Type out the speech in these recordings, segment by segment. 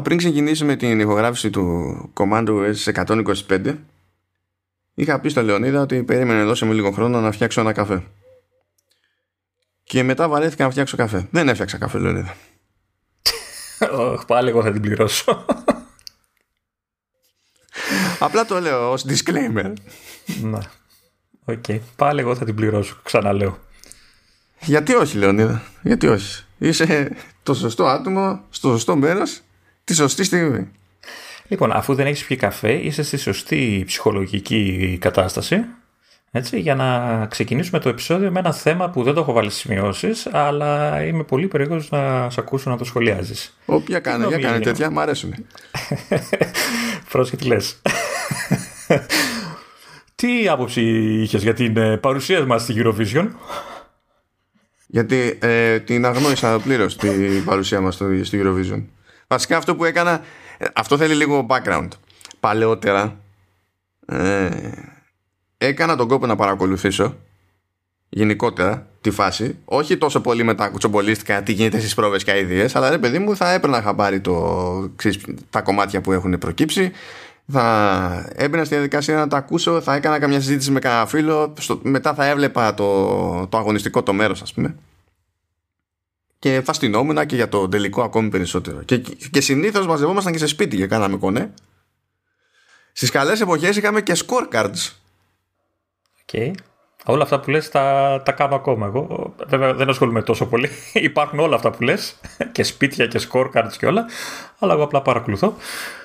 πριν ξεκινήσουμε την ηχογράφηση του Commando S125 είχα πει στο Λεωνίδα ότι περίμενε δώσε μου λίγο χρόνο να φτιάξω ένα καφέ. Και μετά βαρέθηκα να φτιάξω καφέ. Δεν έφτιαξα καφέ, Λεωνίδα. Πάλι εγώ θα την πληρώσω. Απλά το λέω ως disclaimer. Ναι. Οκ. Πάλι εγώ θα την πληρώσω. Ξαναλέω. Γιατί όχι, Λεωνίδα. Γιατί όχι. Είσαι το σωστό άτομο στο σωστό μέρος τη σωστή στιγμή. Λοιπόν, αφού δεν έχεις πιει καφέ, είσαι στη σωστή ψυχολογική κατάσταση έτσι, για να ξεκινήσουμε το επεισόδιο με ένα θέμα που δεν το έχω βάλει στις σημειώσεις, αλλά είμαι πολύ περίεργος να σε ακούσω να το σχολιάζεις. Όποια κάνει, για κάνει τέτοια, μου αρέσουν. Πρόσχε τι λες; τι άποψη είχες για την ε, παρουσία μας στη Eurovision? Γιατί ε, την αγνώρισα πλήρως την παρουσία μας στο, στη Eurovision. Βασικά αυτό που έκανα, ε, αυτό θέλει λίγο background. Παλαιότερα, ε, έκανα τον κόπο να παρακολουθήσω γενικότερα τη φάση. Όχι τόσο πολύ με τα κουτσομπολίστικα, τι γίνεται στις πρόβες και αειδίε, αλλά ρε παιδί μου, θα έπαιρνα χαμπάρι το, ξέρεις, τα κομμάτια που έχουν προκύψει. Θα έμπαινα στη διαδικασία να τα ακούσω, θα έκανα καμιά συζήτηση με κανένα φίλο. Στο, μετά θα έβλεπα το, το αγωνιστικό το μέρος, ας πούμε. Και φαστινόμουν και για το τελικό ακόμη περισσότερο. Και, και συνήθως μαζευόμασταν και σε σπίτι και κάναμε κονέ. Στις καλές εποχές είχαμε και scorecards Okay. Όλα αυτά που λες τα, τα κάνω ακόμα εγώ. Βέβαια δεν ασχολούμαι τόσο πολύ. Υπάρχουν όλα αυτά που λες και σπίτια και scorecards και όλα. Αλλά εγώ απλά παρακολουθώ.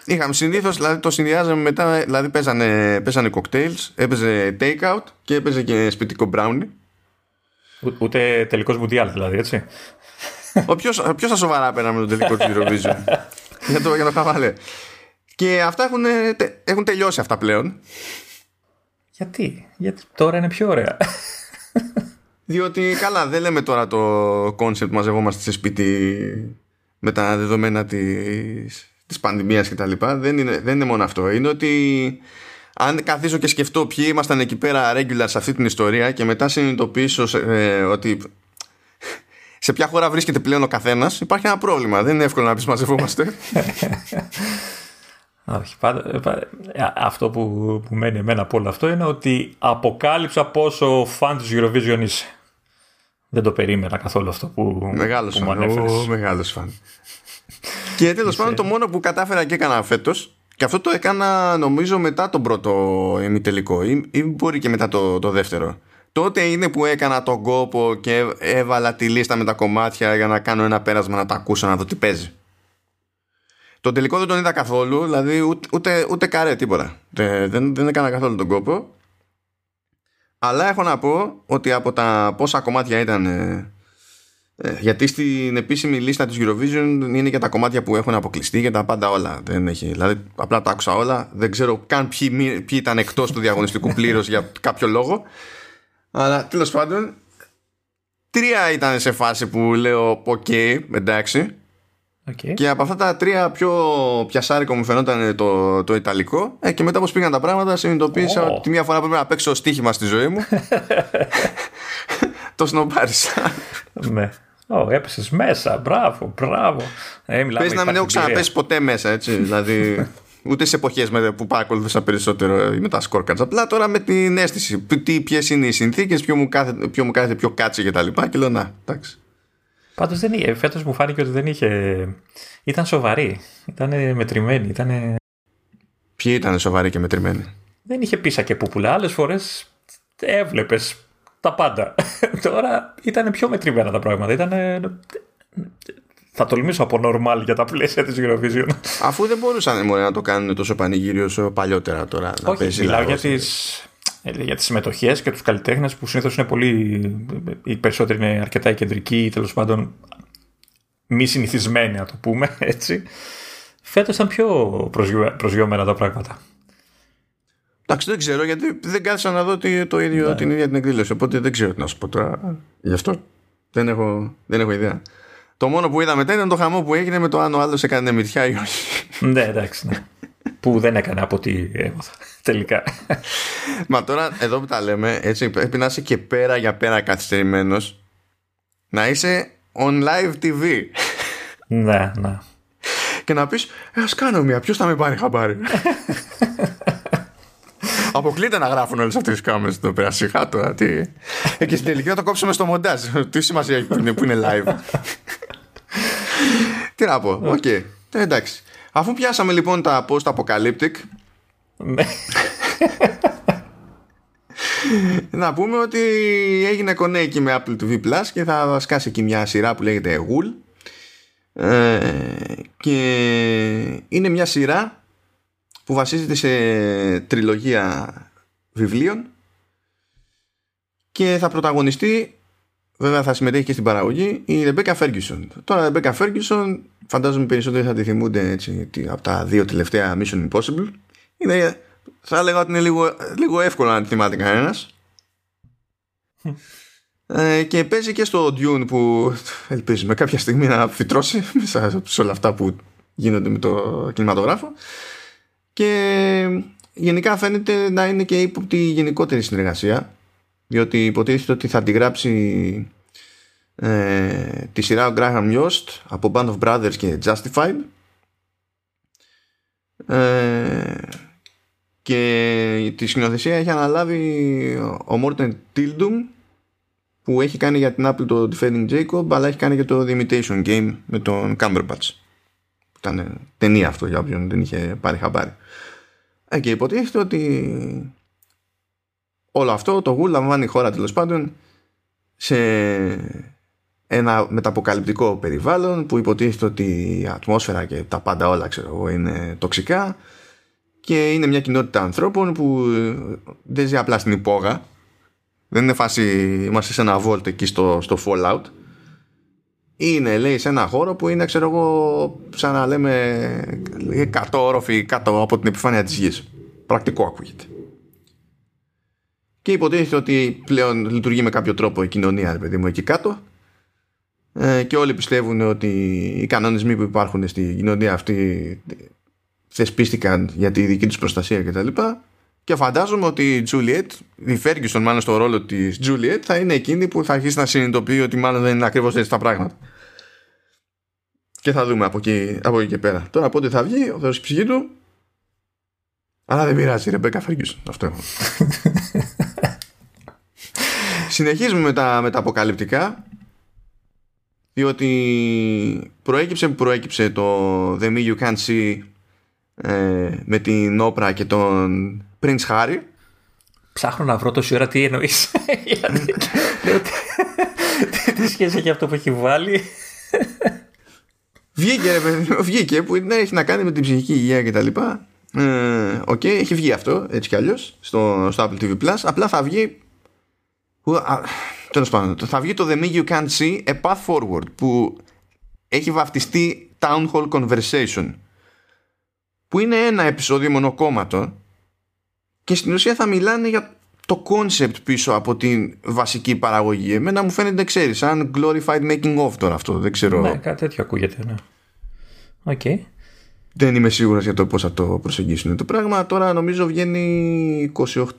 Είχαμε συνήθως, δηλαδή το συνδυάζαμε μετά. Δηλαδή παίζανε, παίζανε cocktails, έπαιζε takeout και έπαιζε και σπιτικό brownie. ούτε τελικός μουντιάλ δηλαδή, έτσι. Ο ποιος, ποιος θα σοβαρά παίρναμε το τελικό του Eurovision; για το, για το χαβαλέ. Και αυτά έχουν, έχουν τελειώσει αυτά πλέον. Γιατί, γιατί τώρα είναι πιο ωραία. Διότι καλά δεν λέμε τώρα το concept μαζευόμαστε σε σπίτι με τα δεδομένα της, της πανδημίας και τα λοιπά. Δεν είναι, δεν είναι μόνο αυτό. Είναι ότι αν καθίσω και σκεφτώ ποιοι ήμασταν εκεί πέρα regular σε αυτή την ιστορία και μετά συνειδητοποιήσω ε, ότι σε ποια χώρα βρίσκεται πλέον ο καθένας υπάρχει ένα πρόβλημα. Δεν είναι εύκολο να πεις μαζευόμαστε. Όχι, ε, αυτό που, που μένει εμένα από όλο αυτό είναι ότι αποκάλυψα πόσο φαν της Eurovision είσαι. Δεν το περίμενα καθόλου αυτό που, μεγάλος που μου ανέφερες. Μεγάλος φαν. και τέλος πάντων το μόνο που κατάφερα και έκανα φέτος. Και αυτό το έκανα νομίζω μετά τον πρώτο ημιτελικό ή, ή μπορεί και μετά το, το δεύτερο. Τότε είναι που έκανα τον κόπο και έβαλα τη λίστα με τα κομμάτια για να κάνω ένα πέρασμα να τα ακούσω να δω τι παίζει. Το τελικό δεν τον είδα καθόλου, δηλαδή ούτε, ούτε, ούτε καρέ τίποτα. Δεν, δεν έκανα καθόλου τον κόπο. Αλλά έχω να πω ότι από τα πόσα κομμάτια ήταν. Ε, ε, γιατί στην επίσημη λίστα της Eurovision είναι και τα κομμάτια που έχουν αποκλειστεί και τα πάντα όλα. Δεν έχει, δηλαδή απλά τα άκουσα όλα. Δεν ξέρω καν ποιοι, ποιοι ήταν εκτός του διαγωνιστικού πλήρως για κάποιο λόγο. Αλλά τέλος πάντων, τρία ήταν σε φάση που λέω: OK, okay, εντάξει. Okay. Και από αυτά τα τρία πιο πιασάρικο μου φαινόταν το, το Ιταλικό. Ε, και μετά όπως πήγαν τα πράγματα, συνειδητοποίησα oh. ότι τη μία φορά πρέπει να παίξω στοίχημα στη ζωή μου. το σνομπάρισα. ναι. Oh, έπεσες μέσα. Μπράβο, μπράβο. Ε, Πες να μην έχω ξαναπέσει ποτέ μέσα, έτσι. δηλαδή, ούτε σε εποχές που παρακολουθούσα περισσότερο με τα σκόρκατσα. Απλά τώρα με την αίσθηση. Ποιες είναι οι συνθήκες, ποιο μου κάθεται πιο, πιο κάτσι κτλ. Και, και λέω να, εντάξει. Πάντως δεν είχε. Φέτος μου φάνηκε ότι δεν είχε. Ήταν σοβαρή. Ήταν μετρημένη. Ήταν... Ποιοι ήταν σοβαροί και μετρημένοι; Δεν είχε πίσα και πούπουλα. Άλλες φορές έβλεπες τα πάντα. Τώρα ήταν πιο μετρημένα τα πράγματα. Ήταν. Θα τολμήσω από normal για τα πλαίσια της Eurovision. Αφού δεν μπορούσαν να το κάνουν τόσο πανηγύριο όσο παλιότερα τώρα. Όχι, μιλάω για τις ε, για τις συμμετοχές και τους καλλιτέχνες που συνήθως είναι πολύ οι περισσότεροι είναι αρκετά κεντρικοί ή τέλος πάντων μη συνηθισμένοι να το πούμε έτσι φέτος ήταν πιο προσγειωμένα τα πράγματα Εντάξει δεν ξέρω γιατί δεν κάθισα να δω το ίδιο, ναι. την ίδια την εκδήλωση οπότε δεν ξέρω τι να σου πω τώρα γι' αυτό δεν έχω, δεν έχω ιδέα το μόνο που είδα μετά ήταν το χαμό που έγινε με το αν ο άλλος έκανε μυριά ή όχι. ναι, εντάξει. Ναι. που δεν έκανε από ό,τι έμαθα τελικά. Μα τώρα εδώ που τα λέμε, έτσι πρέπει να είσαι και πέρα για πέρα καθυστερημένος. Να είσαι on live TV. Ναι, ναι. και να πεις Ε, ας κάνω μία, ποιος θα με πάρει χαμπάρι. Αποκλείται να γράφουν όλες αυτές τις κάμερε εδώ πέρα. Σιγά τώρα. Τι... Ε, και στην τελική να το κόψουμε στο μοντάζ. Τι σημασία έχει που είναι live. Τι να πω. OK. Okay. Ε, εντάξει. Αφού πιάσαμε λοιπόν τα post-apocalyptic. Ναι. να πούμε ότι έγινε κονέ εκεί με Apple TV Plus και θα σκάσει εκεί μια σειρά που λέγεται Wool ε, και είναι μια σειρά που βασίζεται σε τριλογία βιβλίων και θα πρωταγωνιστεί βέβαια θα συμμετέχει και στην παραγωγή η Rebecca Ferguson. Τώρα η Rebecca Ferguson φαντάζομαι περισσότεροι θα τη θυμούνται έτσι, από τα δύο τελευταία Mission Impossible. Είναι, θα έλεγα ότι είναι λίγο, λίγο εύκολο να τη θυμάται κανένας. Ε, και παίζει και στο Dune που ελπίζουμε κάποια στιγμή να φυτρώσει μέσα σε όλα αυτά που γίνονται με το κινηματογράφο. Και γενικά φαίνεται να είναι και ύποπτη γενικότερη συνεργασία διότι υποτίθεται ότι θα αντιγράψει ε, τη σειρά ο Graham Yost από Band of Brothers και Justified. Ε, και τη σκηνοθεσία έχει αναλάβει ο Μόρτεν Tildum που έχει κάνει για την Apple το Defending Jacob αλλά έχει κάνει και το The Imitation Game με τον Cumberbatch ήταν ταινία αυτό για όποιον δεν είχε πάρει χαμπάρι. Ε, και υποτίθεται ότι όλο αυτό το γουλ λαμβάνει η χώρα τέλος πάντων σε ένα μεταποκαλυπτικό περιβάλλον που υποτίθεται ότι η ατμόσφαιρα και τα πάντα όλα ξέρω εγώ είναι τοξικά και είναι μια κοινότητα ανθρώπων που δεν ζει απλά στην υπόγα. Δεν είναι φάση είμαστε σε ένα βόλτ εκεί στο, στο Fallout. Είναι λέει σε ένα χώρο που είναι ξέρω εγώ σαν να λέμε 100 όροφοι κάτω από την επιφάνεια της γης. Πρακτικό ακούγεται και υποτίθεται ότι πλέον λειτουργεί με κάποιο τρόπο η κοινωνία παιδί μου εκεί κάτω ε, και όλοι πιστεύουν ότι οι κανονισμοί που υπάρχουν στη κοινωνία αυτή θεσπίστηκαν για τη δική τους προστασία κτλ. Και, και φαντάζομαι ότι η Τζούλιετ, η Ferguson μάλλον στο ρόλο της Τζούλιετ θα είναι εκείνη που θα αρχίσει να συνειδητοποιεί ότι μάλλον δεν είναι ακριβώς έτσι τα πράγματα. Και θα δούμε από εκεί, από εκεί και πέρα. Τώρα πότε θα βγει, ο Θεός ψυχή του. Αλλά δεν πειράζει, Ρεμπέκα Ferguson. Αυτό έχω. Συνεχίζουμε με τα, με τα αποκαλυπτικά διότι προέκυψε που προέκυψε το The Me You Can't See ε, με την όπρα και τον Prince Harry Ψάχνω να βρω τόση ώρα τι εννοείς Τι σχέση έχει αυτό που έχει βάλει; Βγήκε, βγήκε που ναι, έχει να κάνει με την ψυχική υγεία και τα λοιπά. Ε, okay, έχει βγει αυτό έτσι κι αλλιώς στο, στο Apple TV Plus. Απλά θα βγει Τέλος πάντων, θα βγει το The Me You Can't See A Path Forward που έχει βαφτιστεί Town Hall Conversation που είναι ένα επεισόδιο μονοκόμματο και στην ουσία θα μιλάνε για το concept πίσω από την βασική παραγωγή. Εμένα μου φαίνεται, ξέρεις, σαν glorified making of τώρα αυτό. Δεν ξέρω. Ναι, κάτι τέτοιο ακούγεται, ναι. OK. Okay δεν είμαι σίγουρος για το πώς θα το προσεγγίσουν το πράγμα. Τώρα νομίζω βγαίνει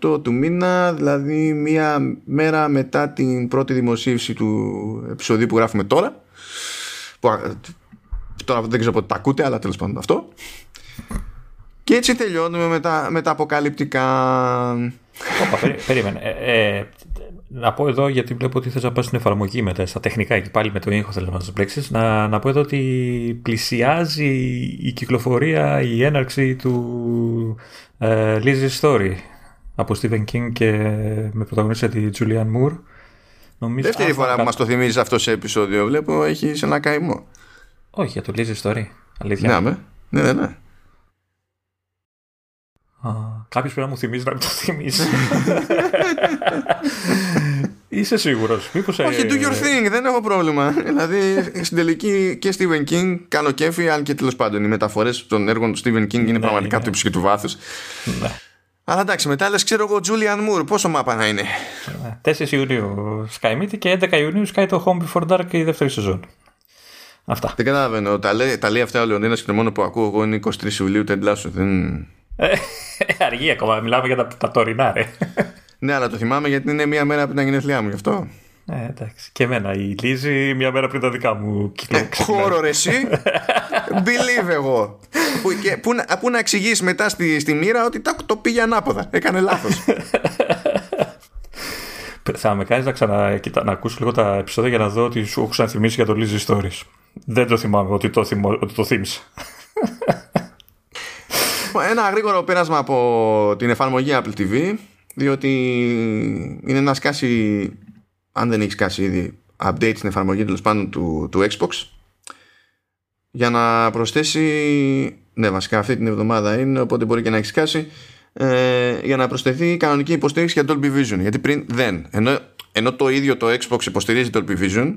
28 του μήνα, δηλαδή μία μέρα μετά την πρώτη δημοσίευση του επεισοδίου που γράφουμε τώρα. Που, τώρα δεν ξέρω πότε τα ακούτε, αλλά τέλος πάντων αυτό. Και έτσι τελειώνουμε με τα, με τα αποκαλυπτικά. Όπα, περίμενε. Ε, ε, να πω εδώ, γιατί βλέπω ότι θες να πας στην εφαρμογή μετά, στα τεχνικά και πάλι με το ήχος θέλω να μας μπλέξεις, να, να πω εδώ ότι πλησιάζει η κυκλοφορία, η έναρξη του ε, Lizzie Story από Stephen King και με πρωταγωνίστρια τη Julianne Moore. Νομίζω, Δεύτερη φορά που μας το θυμίζει αυτό σε επεισόδιο, βλέπω έχει ένα καημό. Όχι, για το Lizzie Story, αλήθεια. Ναι, ναι, ναι. ναι. Κάποιος πρέπει να μου θυμίζει να μην το θυμίσει. Είσαι σίγουρος. Μήπως... Όχι, do your thing, δεν έχω πρόβλημα. δηλαδή στην τελική και Stephen King κάνω κέφι, αν και τέλος πάντων οι μεταφορές των έργων του Stephen King είναι ναι, πραγματικά ναι. του ύψου και του βάθους. Ναι. Αλλά εντάξει, μετά λες, ξέρω εγώ, Julian Moore, πόσο μάπα να είναι. 4 Ιουνίου Sky Meet και 11 Ιουνίου Sky το Home Before Dark και η δεύτερη σεζόν. Αυτά. Δεν καταλαβαίνω. Τα λέει, τα λέει αυτά ο Λεωνίδας και το μόνο που ακούω εγώ είναι 23 Ιουλίου Τεντλάσου. Δεν... Ε, αργεί ακόμα, μιλάμε για τα, τα τωρινά, ρε. ναι, αλλά το θυμάμαι γιατί είναι μία μέρα πριν τα γενέθλιά μου, γι' αυτό. Ε, εντάξει. Και εμένα η Λίζη μία μέρα πριν τα δικά μου κυκλοφορία. Ε, χώρο ρε εσύ. believe εγώ. που, και, που, που να εξηγήσει μετά στη, στη μοίρα ότι το, το πήγε ανάποδα. Έκανε λάθος. Θα με κάνεις να ξανακοίτα, να ακούσω λίγο τα επεισόδια για να δω ότι σου έχω ξαναθυμίσει για το Lizzy Stories. Δεν το θυμάμαι ότι το, θυμώ, ότι το θύμισα. Ένα γρήγορο πέρασμα από την εφαρμογή Apple TV διότι είναι να σκάσει αν δεν έχεις σκάσει ήδη update στην εφαρμογή τέλος πάντων του, του Xbox. Για να προσθέσει ναι βασικά αυτή την εβδομάδα είναι οπότε μπορεί και να έχεις σκάσει ε, για να προσθεθεί κανονική υποστήριξη για Dolby Vision. Γιατί πριν δεν. Ενώ, ενώ το ίδιο το Xbox υποστηρίζει Dolby Vision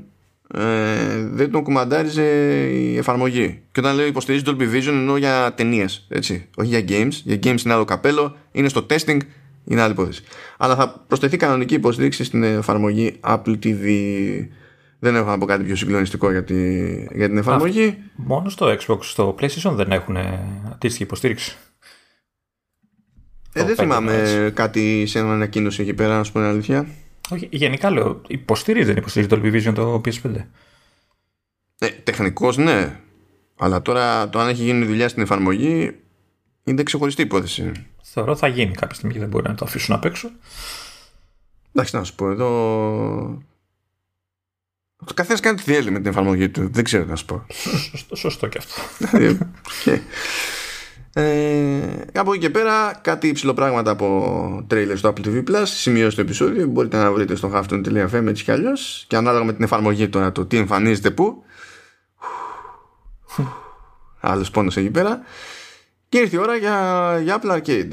ε, δεν τον κουμαντάριζε η εφαρμογή. Και όταν λέω υποστηρίζει Dolby Vision εννοώ για ταινίες, έτσι. Όχι για games. Για games είναι άλλο καπέλο, είναι στο testing, είναι άλλη υπόθεση. Αλλά θα προσθεθεί κανονική υποστήριξη στην εφαρμογή Apple TV. Δεν έχω να πω κάτι πιο συγκλονιστικό για, τη, για την εφαρμογή. μόνο στο Xbox, στο PlayStation δεν έχουν αντίστοιχη υποστήριξη. Ε, δεν θυμάμαι κάτι σε ένα ανακοίνωση εκεί πέρα, να σου πω την αλήθεια. Όχι, γενικά λέω, υποστηρίζει, δεν υποστηρίζει το Vision το PS5. Ε, τεχνικώς ναι. Αλλά τώρα το αν έχει γίνει δουλειά στην εφαρμογή είναι ξεχωριστή υπόθεση. Θεωρώ θα γίνει κάποια στιγμή και δεν μπορεί να το αφήσουν απ' έξω. Εντάξει, να σου πω εδώ. Ο καθένας κάνει τι θέλει με την εφαρμογή του. Δεν ξέρω να σου πω. Σωστό, σωστό και αυτό. okay. Ε, από εκεί και πέρα κάτι υψηλό πράγματα από τρέιλερ στο Apple TV Plus σημειώσει το επεισόδιο μπορείτε να βρείτε στο halfton.fm έτσι κι αλλιώς και ανάλογα με την εφαρμογή τώρα το τι εμφανίζεται που άλλος πόνος εκεί πέρα. Και ήρθε η ώρα για, για Apple Arcade.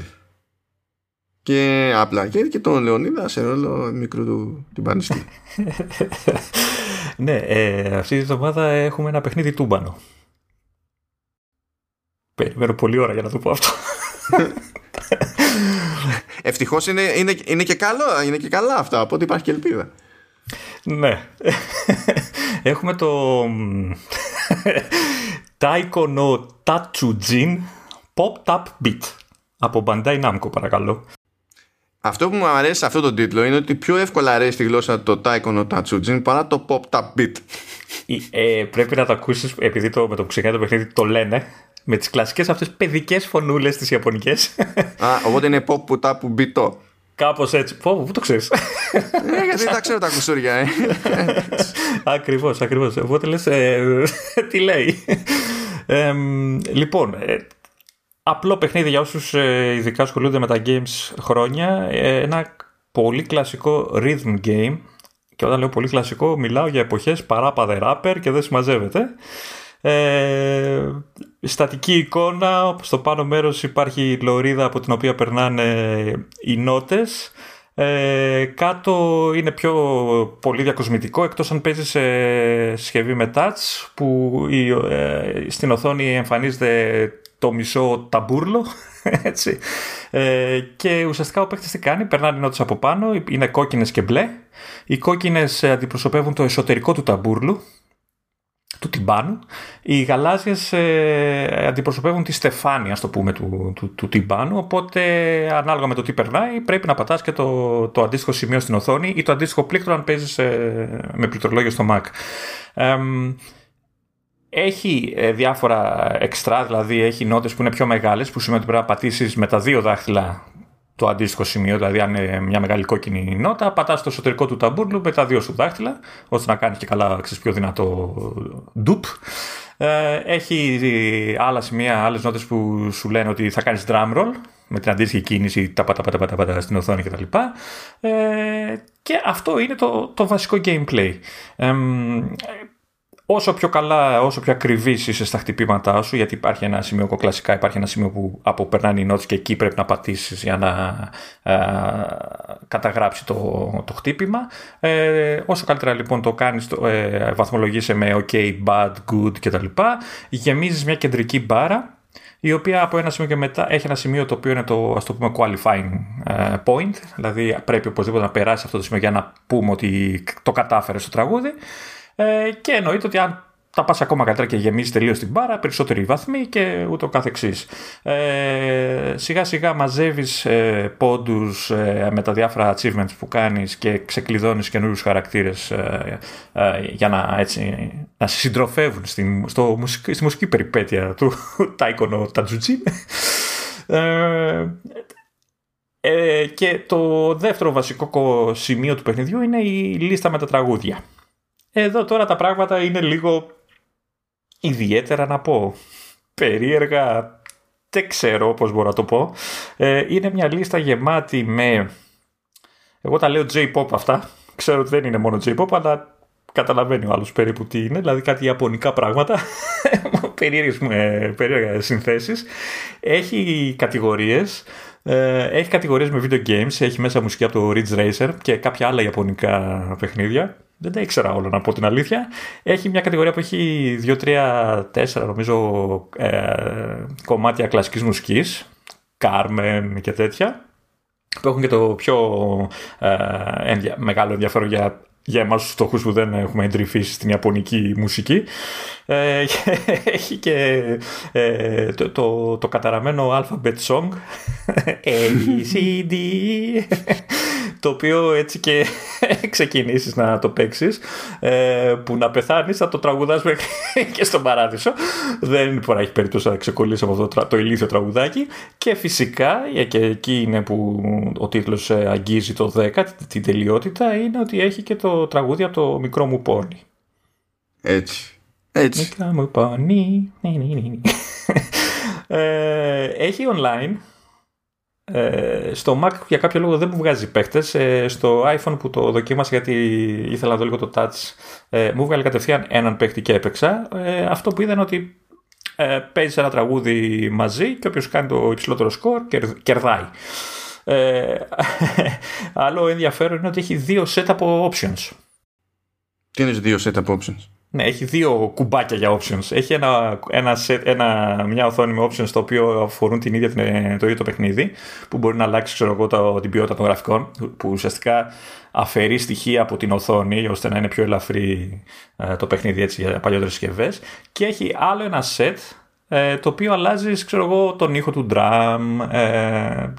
Και Apple Arcade και τον Λεωνίδα σε ρόλο μικρού του τυμπανιστή ναι ε, αυτή τη εβδομάδα έχουμε ένα παιχνίδι τούμπανο Περιμένω πολλή ώρα για να το πω αυτό. Ευτυχώς είναι, είναι, είναι, και καλό, είναι και καλά αυτά, οπότε υπάρχει και ελπίδα. Ναι. Έχουμε το Taiko no Tatsujin Pop Tap Beat από Bandai Namco παρακαλώ. Αυτό που μου αρέσει σε αυτό το τίτλο είναι ότι πιο εύκολα αρέσει τη γλώσσα το Taiko no Tatsujin παρά το Pop Tap Beat. Ε, πρέπει να το ακούσεις επειδή το, με το που ξεκινάει το παιχνίδι το λένε με τις κλασικές αυτές παιδικές φωνούλες τις Ιαπωνικές. Α, οπότε είναι pop που τα που μπιτό. Κάπως έτσι. Πω, πού το ξέρεις. Ε, γιατί τα ξέρω τα κουσούρια, ε. ακριβώς, ακριβώς. Οπότε λες, ε, τι λέει. Ε, λοιπόν, ε, απλό παιχνίδι για όσους ε, ειδικά ασχολούνται με τα games χρόνια. ένα πολύ κλασικό rhythm game. Και όταν λέω πολύ κλασικό, μιλάω για εποχές παράπαδε rapper και δεν συμμαζεύεται. Ε, στατική εικόνα, στο πάνω μέρος υπάρχει λωρίδα από την οποία περνάνε οι νότες. Ε, κάτω είναι πιο πολύ διακοσμητικό εκτός αν παίζει σε συσκευή με touch που η, ε, στην οθόνη εμφανίζεται το μισό ταμπούρλο έτσι. Ε, και ουσιαστικά ο παίκτης τι κάνει, περνάνε οι νότες από πάνω, είναι κόκκινες και μπλε. Οι κόκκινες αντιπροσωπεύουν το εσωτερικό του ταμπούρλου του τυμπάνου. Οι γαλάζιες ε, αντιπροσωπεύουν τη στεφάνια, το πούμε, του, του, του τυμπάνου, οπότε ανάλογα με το τι περνάει πρέπει να πατάς και το, το αντίστοιχο σημείο στην οθόνη ή το αντίστοιχο πλήκτρο αν παίζεις ε, με πληκτρολόγιο στο Mac. έχει ε, διάφορα εξτρά, δηλαδή έχει νότες που είναι πιο μεγάλες, που σημαίνει ότι πρέπει να πατήσεις με τα δύο δάχτυλα το αντίστοιχο σημείο, δηλαδή αν είναι μια μεγάλη κόκκινη νότα, πατάς στο εσωτερικό του ταμπούρλου με τα δύο σου δάχτυλα, ώστε να κάνεις και καλά ξέρεις, πιο δυνατό ντουπ. Ε, έχει άλλα σημεία, άλλες νότες που σου λένε ότι θα κάνεις drum roll με την αντίστοιχη κίνηση, τα πατα, πατα, πατα, πατα στην οθόνη κτλ. Ε, και αυτό είναι το, το βασικό gameplay. Ε, όσο πιο καλά, όσο πιο ακριβής είσαι στα χτυπήματά σου, γιατί υπάρχει ένα σημείο κλασικά, υπάρχει ένα σημείο που αποπερνάνε οι νότες και εκεί πρέπει να πατήσεις για να καταγράψει το, το χτύπημα. Ε, όσο καλύτερα λοιπόν το κάνεις, το, ε, βαθμολογείσαι με ok, bad, good κτλ. Γεμίζεις μια κεντρική μπάρα η οποία από ένα σημείο και μετά έχει ένα σημείο το οποίο είναι το ας το πούμε qualifying ε, point, δηλαδή πρέπει οπωσδήποτε να περάσει αυτό το σημείο για να πούμε ότι το κατάφερες στο τραγούδι ε, και εννοείται ότι αν τα πας ακόμα καλύτερα και γεμίζεις τελείως την μπάρα, περισσότεροι βαθμοί και ούτω καθεξής. Ε, σιγά σιγά μαζεύεις ε, πόντους ε, με τα διάφορα achievements που κάνεις και ξεκλειδώνεις καινούριους χαρακτήρες ε, ε, για να, έτσι, να σε συντροφεύουν στη, στο, στη μουσική περιπέτεια του Τάικονο Τατζουτζί. Ε, ε, και το δεύτερο βασικό σημείο του παιχνιδιού είναι η λίστα με τα τραγούδια. Εδώ τώρα τα πράγματα είναι λίγο ιδιαίτερα να πω. Περίεργα, δεν ξέρω πώς μπορώ να το πω. Ε, είναι μια λίστα γεμάτη με... Εγώ τα λέω J-pop αυτά. Ξέρω ότι δεν είναι μόνο J-pop, αλλά καταλαβαίνει ο άλλος περίπου τι είναι. Δηλαδή κάτι ιαπωνικά πράγματα. Περίεργες, ε, περίεργες συνθέσεις. Έχει κατηγορίες. Ε, έχει κατηγορίες με video games. Έχει μέσα μουσική από το Ridge Racer και κάποια άλλα ιαπωνικά παιχνίδια δεν τα ήξερα όλα να πω την αλήθεια. Έχει μια κατηγορία που έχει 2, 3, 4 νομίζω ε, κομμάτια κλασικής μουσικής, Carmen και τέτοια, που έχουν και το πιο ε, μεγάλο ενδιαφέρον για για εμάς τους φτωχούς που δεν έχουμε εντρυφήσει στην ιαπωνική μουσική. Ε, έχει και ε, το, το, το καταραμένο alphabet song. A, C, D. Το οποίο έτσι και ξεκινήσεις να το παίξεις. Ε, που να πεθάνεις θα το τραγουδάς και στον παράδεισο. Δεν μπορεί να έχει περίπτωση να ξεκολλήσει από αυτό το ηλίθιο τραγουδάκι. Και φυσικά και εκεί είναι που ο τίτλος ε, αγγίζει το 10 την τελειότητα είναι ότι έχει και το τραγούδι από το μικρό μου πόνι έτσι έτσι μικρό μου πόνι ε, έχει online ε, στο Mac για κάποιο λόγο δεν μου βγάζει παίχτες. Ε, στο iPhone που το δοκίμασα γιατί ήθελα να δω λίγο το touch, ε, μου βγάλει κατευθείαν έναν παίχτη και έπαιξα. Ε, αυτό που είδα είναι ότι ε, παίζει ένα τραγούδι μαζί και όποιος κάνει το υψηλότερο σκορ κερδάει. Ε, άλλο ενδιαφέρον είναι ότι έχει δύο set από options. Τι είναι δύο set από options? Ναι, έχει δύο κουμπάκια για options. Έχει ένα, ένα, set, ένα, μια οθόνη με options το οποίο αφορούν την ίδια, το ίδιο το παιχνίδι, που μπορεί να αλλάξει ξέρω εγώ, το, την ποιότητα των γραφικών, που ουσιαστικά αφαιρεί στοιχεία από την οθόνη ώστε να είναι πιο ελαφρύ ε, το παιχνίδι έτσι, για παλιότερες συσκευές. Και έχει άλλο ένα set ε, το οποίο αλλάζεις ξέρω εγώ, τον ήχο του drum, ε,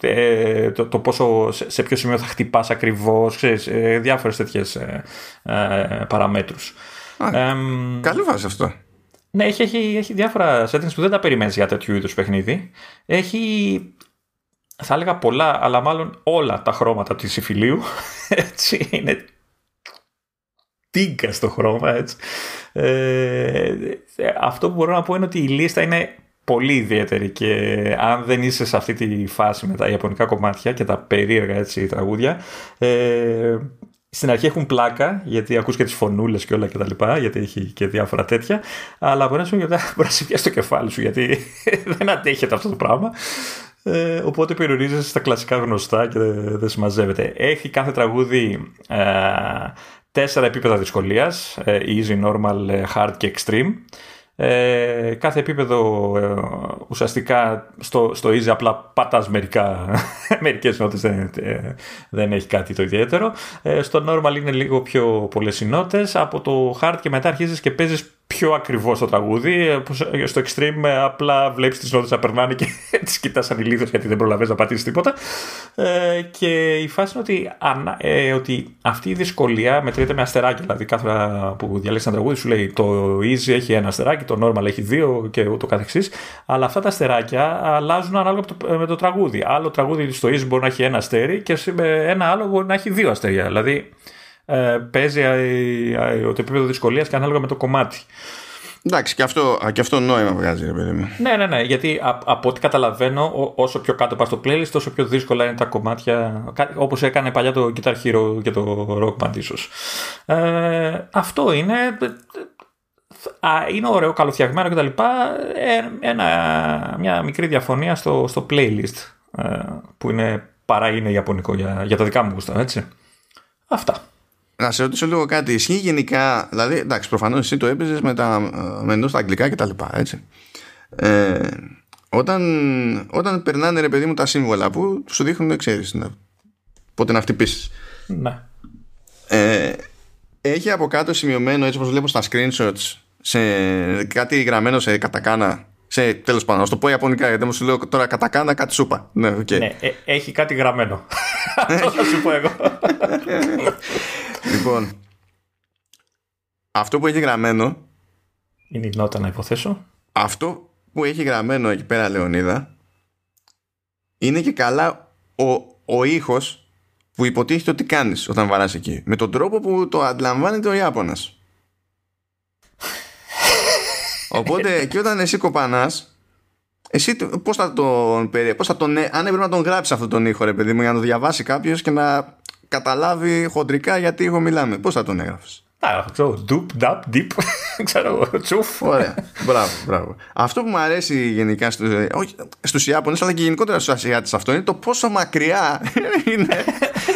ε, το, το, πόσο, σε, ποιο σημείο θα χτυπάς ακριβώς, ε, διάφορες τέτοιες ε, παραμέτρους. Α, καλή βάση αυτό. Ναι, έχει, έχει, έχει διάφορα settings που δεν τα περιμένεις για τέτοιου είδους παιχνίδι. Έχει, θα έλεγα πολλά, αλλά μάλλον όλα τα χρώματα της υφηλίου. Έτσι, είναι τίγκα στο χρώμα, έτσι. Ε, αυτό που μπορώ να πω είναι ότι η λίστα είναι πολύ ιδιαίτερη και αν δεν είσαι σε αυτή τη φάση με τα ιαπωνικά κομμάτια και τα περίεργα έτσι τραγούδια ε, στην αρχή έχουν πλάκα, γιατί ακούς και τις φωνούλες και όλα και τα λοιπά, γιατί έχει και διάφορα τέτοια, αλλά μπορεί να σου μπορεί να σε πιάσει το κεφάλι σου, γιατί δεν αντέχεται αυτό το πράγμα. Ε, οπότε περιορίζεσαι στα κλασικά γνωστά και δεν συμμαζεύεται. Έχει κάθε τραγούδι ε, τέσσερα επίπεδα δυσκολίας, ε, easy, normal, ε, hard και extreme. Ε, κάθε επίπεδο ε, ουσιαστικά στο, στο easy απλά πατάς μερικά, μερικές νότες δεν, ε, δεν έχει κάτι το ιδιαίτερο ε, στο normal είναι λίγο πιο πολλές οι νότες από το hard και μετά αρχίζεις και παίζεις πιο ακριβώς το τραγούδι. Ε, στο extreme ε, απλά βλέπεις τις νότες να περνάνε και τις κοιτάς σαν ηλίθος γιατί δεν προλαβαίνεις να πατήσεις τίποτα. Ε, και η φάση είναι ότι, ε, ότι αυτή η δυσκολία μετρείται με αστεράκια. Δηλαδή κάθε φορά που διαλέξεις ένα τραγούδι σου λέει το easy έχει ένα αστεράκι, το normal έχει δύο και ούτω καθεξής. Αλλά αυτά τα αστεράκια αλλάζουν ανάλογα με το τραγούδι. Άλλο τραγούδι στο easy μπορεί να έχει ένα αστέρι και ένα άλλο μπορεί να έχει δύο αστέρια. Δηλαδή ε, παίζει το επίπεδο δυσκολίας και ανάλογα με το κομμάτι. Εντάξει, και αυτό, και αυτό νόημα βγάζει, ρε παιδί μου. Ναι, ναι, ναι. Γιατί από ό,τι καταλαβαίνω, όσο πιο κάτω πας στο playlist, τόσο πιο δύσκολα είναι τα κομμάτια. Όπως έκανε παλιά το Guitar Hero και το Rock Band, ίσως. Ε, αυτό είναι. Είναι ωραίο, καλοφτιαγμένο κτλ. Ε, μια μικρή διαφωνία στο, στο playlist ε, που είναι παρά είναι ιαπωνικό για, για τα δικά μου γούστα, έτσι. Αυτά. Να σε ρωτήσω λίγο κάτι. Ισχύει γενικά, δηλαδή, εντάξει, προφανώς εσύ το έπαιζες με τα ε, μενού στα αγγλικά κτλ. Έτσι. Ε, όταν, όταν περνάνε ρε παιδί μου τα σύμβολα που σου δείχνουν, ξέρεις, πότε να χτυπήσεις. Ναι. Ε, έχει από κάτω σημειωμένο έτσι όπως βλέπω στα screenshots σε κάτι γραμμένο σε κατακάνα σε, τέλος πάντων, να το πω ιαπωνικά γιατί μου σου λέω τώρα κατακάνα κάτι σούπα. Ναι, okay. ναι ε, έχει κάτι γραμμένο. Αυτό θα σου πω εγώ. λοιπόν, αυτό που έχει γραμμένο είναι η νότα να υποθέσω. Αυτό που έχει γραμμένο εκεί πέρα Λεωνίδα είναι και καλά ο, ο ήχος που υποτίθεται ότι κάνεις όταν βαράς εκεί. Με τον τρόπο που το αντιλαμβάνεται ο Ιάπωνας. Οπότε και όταν εσύ κοπανάς εσύ πώς θα τον πώς θα τον, αν έπρεπε να τον γράψεις αυτόν τον ήχο ρε παιδί μου για να το διαβάσει κάποιος και να καταλάβει χοντρικά γιατί ήχο μιλάμε. Πώς θα τον έγραφες; ξέρω, ντουπ, νταπ, διπ, ξέρω, τσουφ. Ωραία, μπράβο, μπράβο. Αυτό που μου αρέσει γενικά στους, όχι, στους Ιάπωνες αλλά και γενικότερα στους Ασιάτες αυτό είναι το πόσο μακριά είναι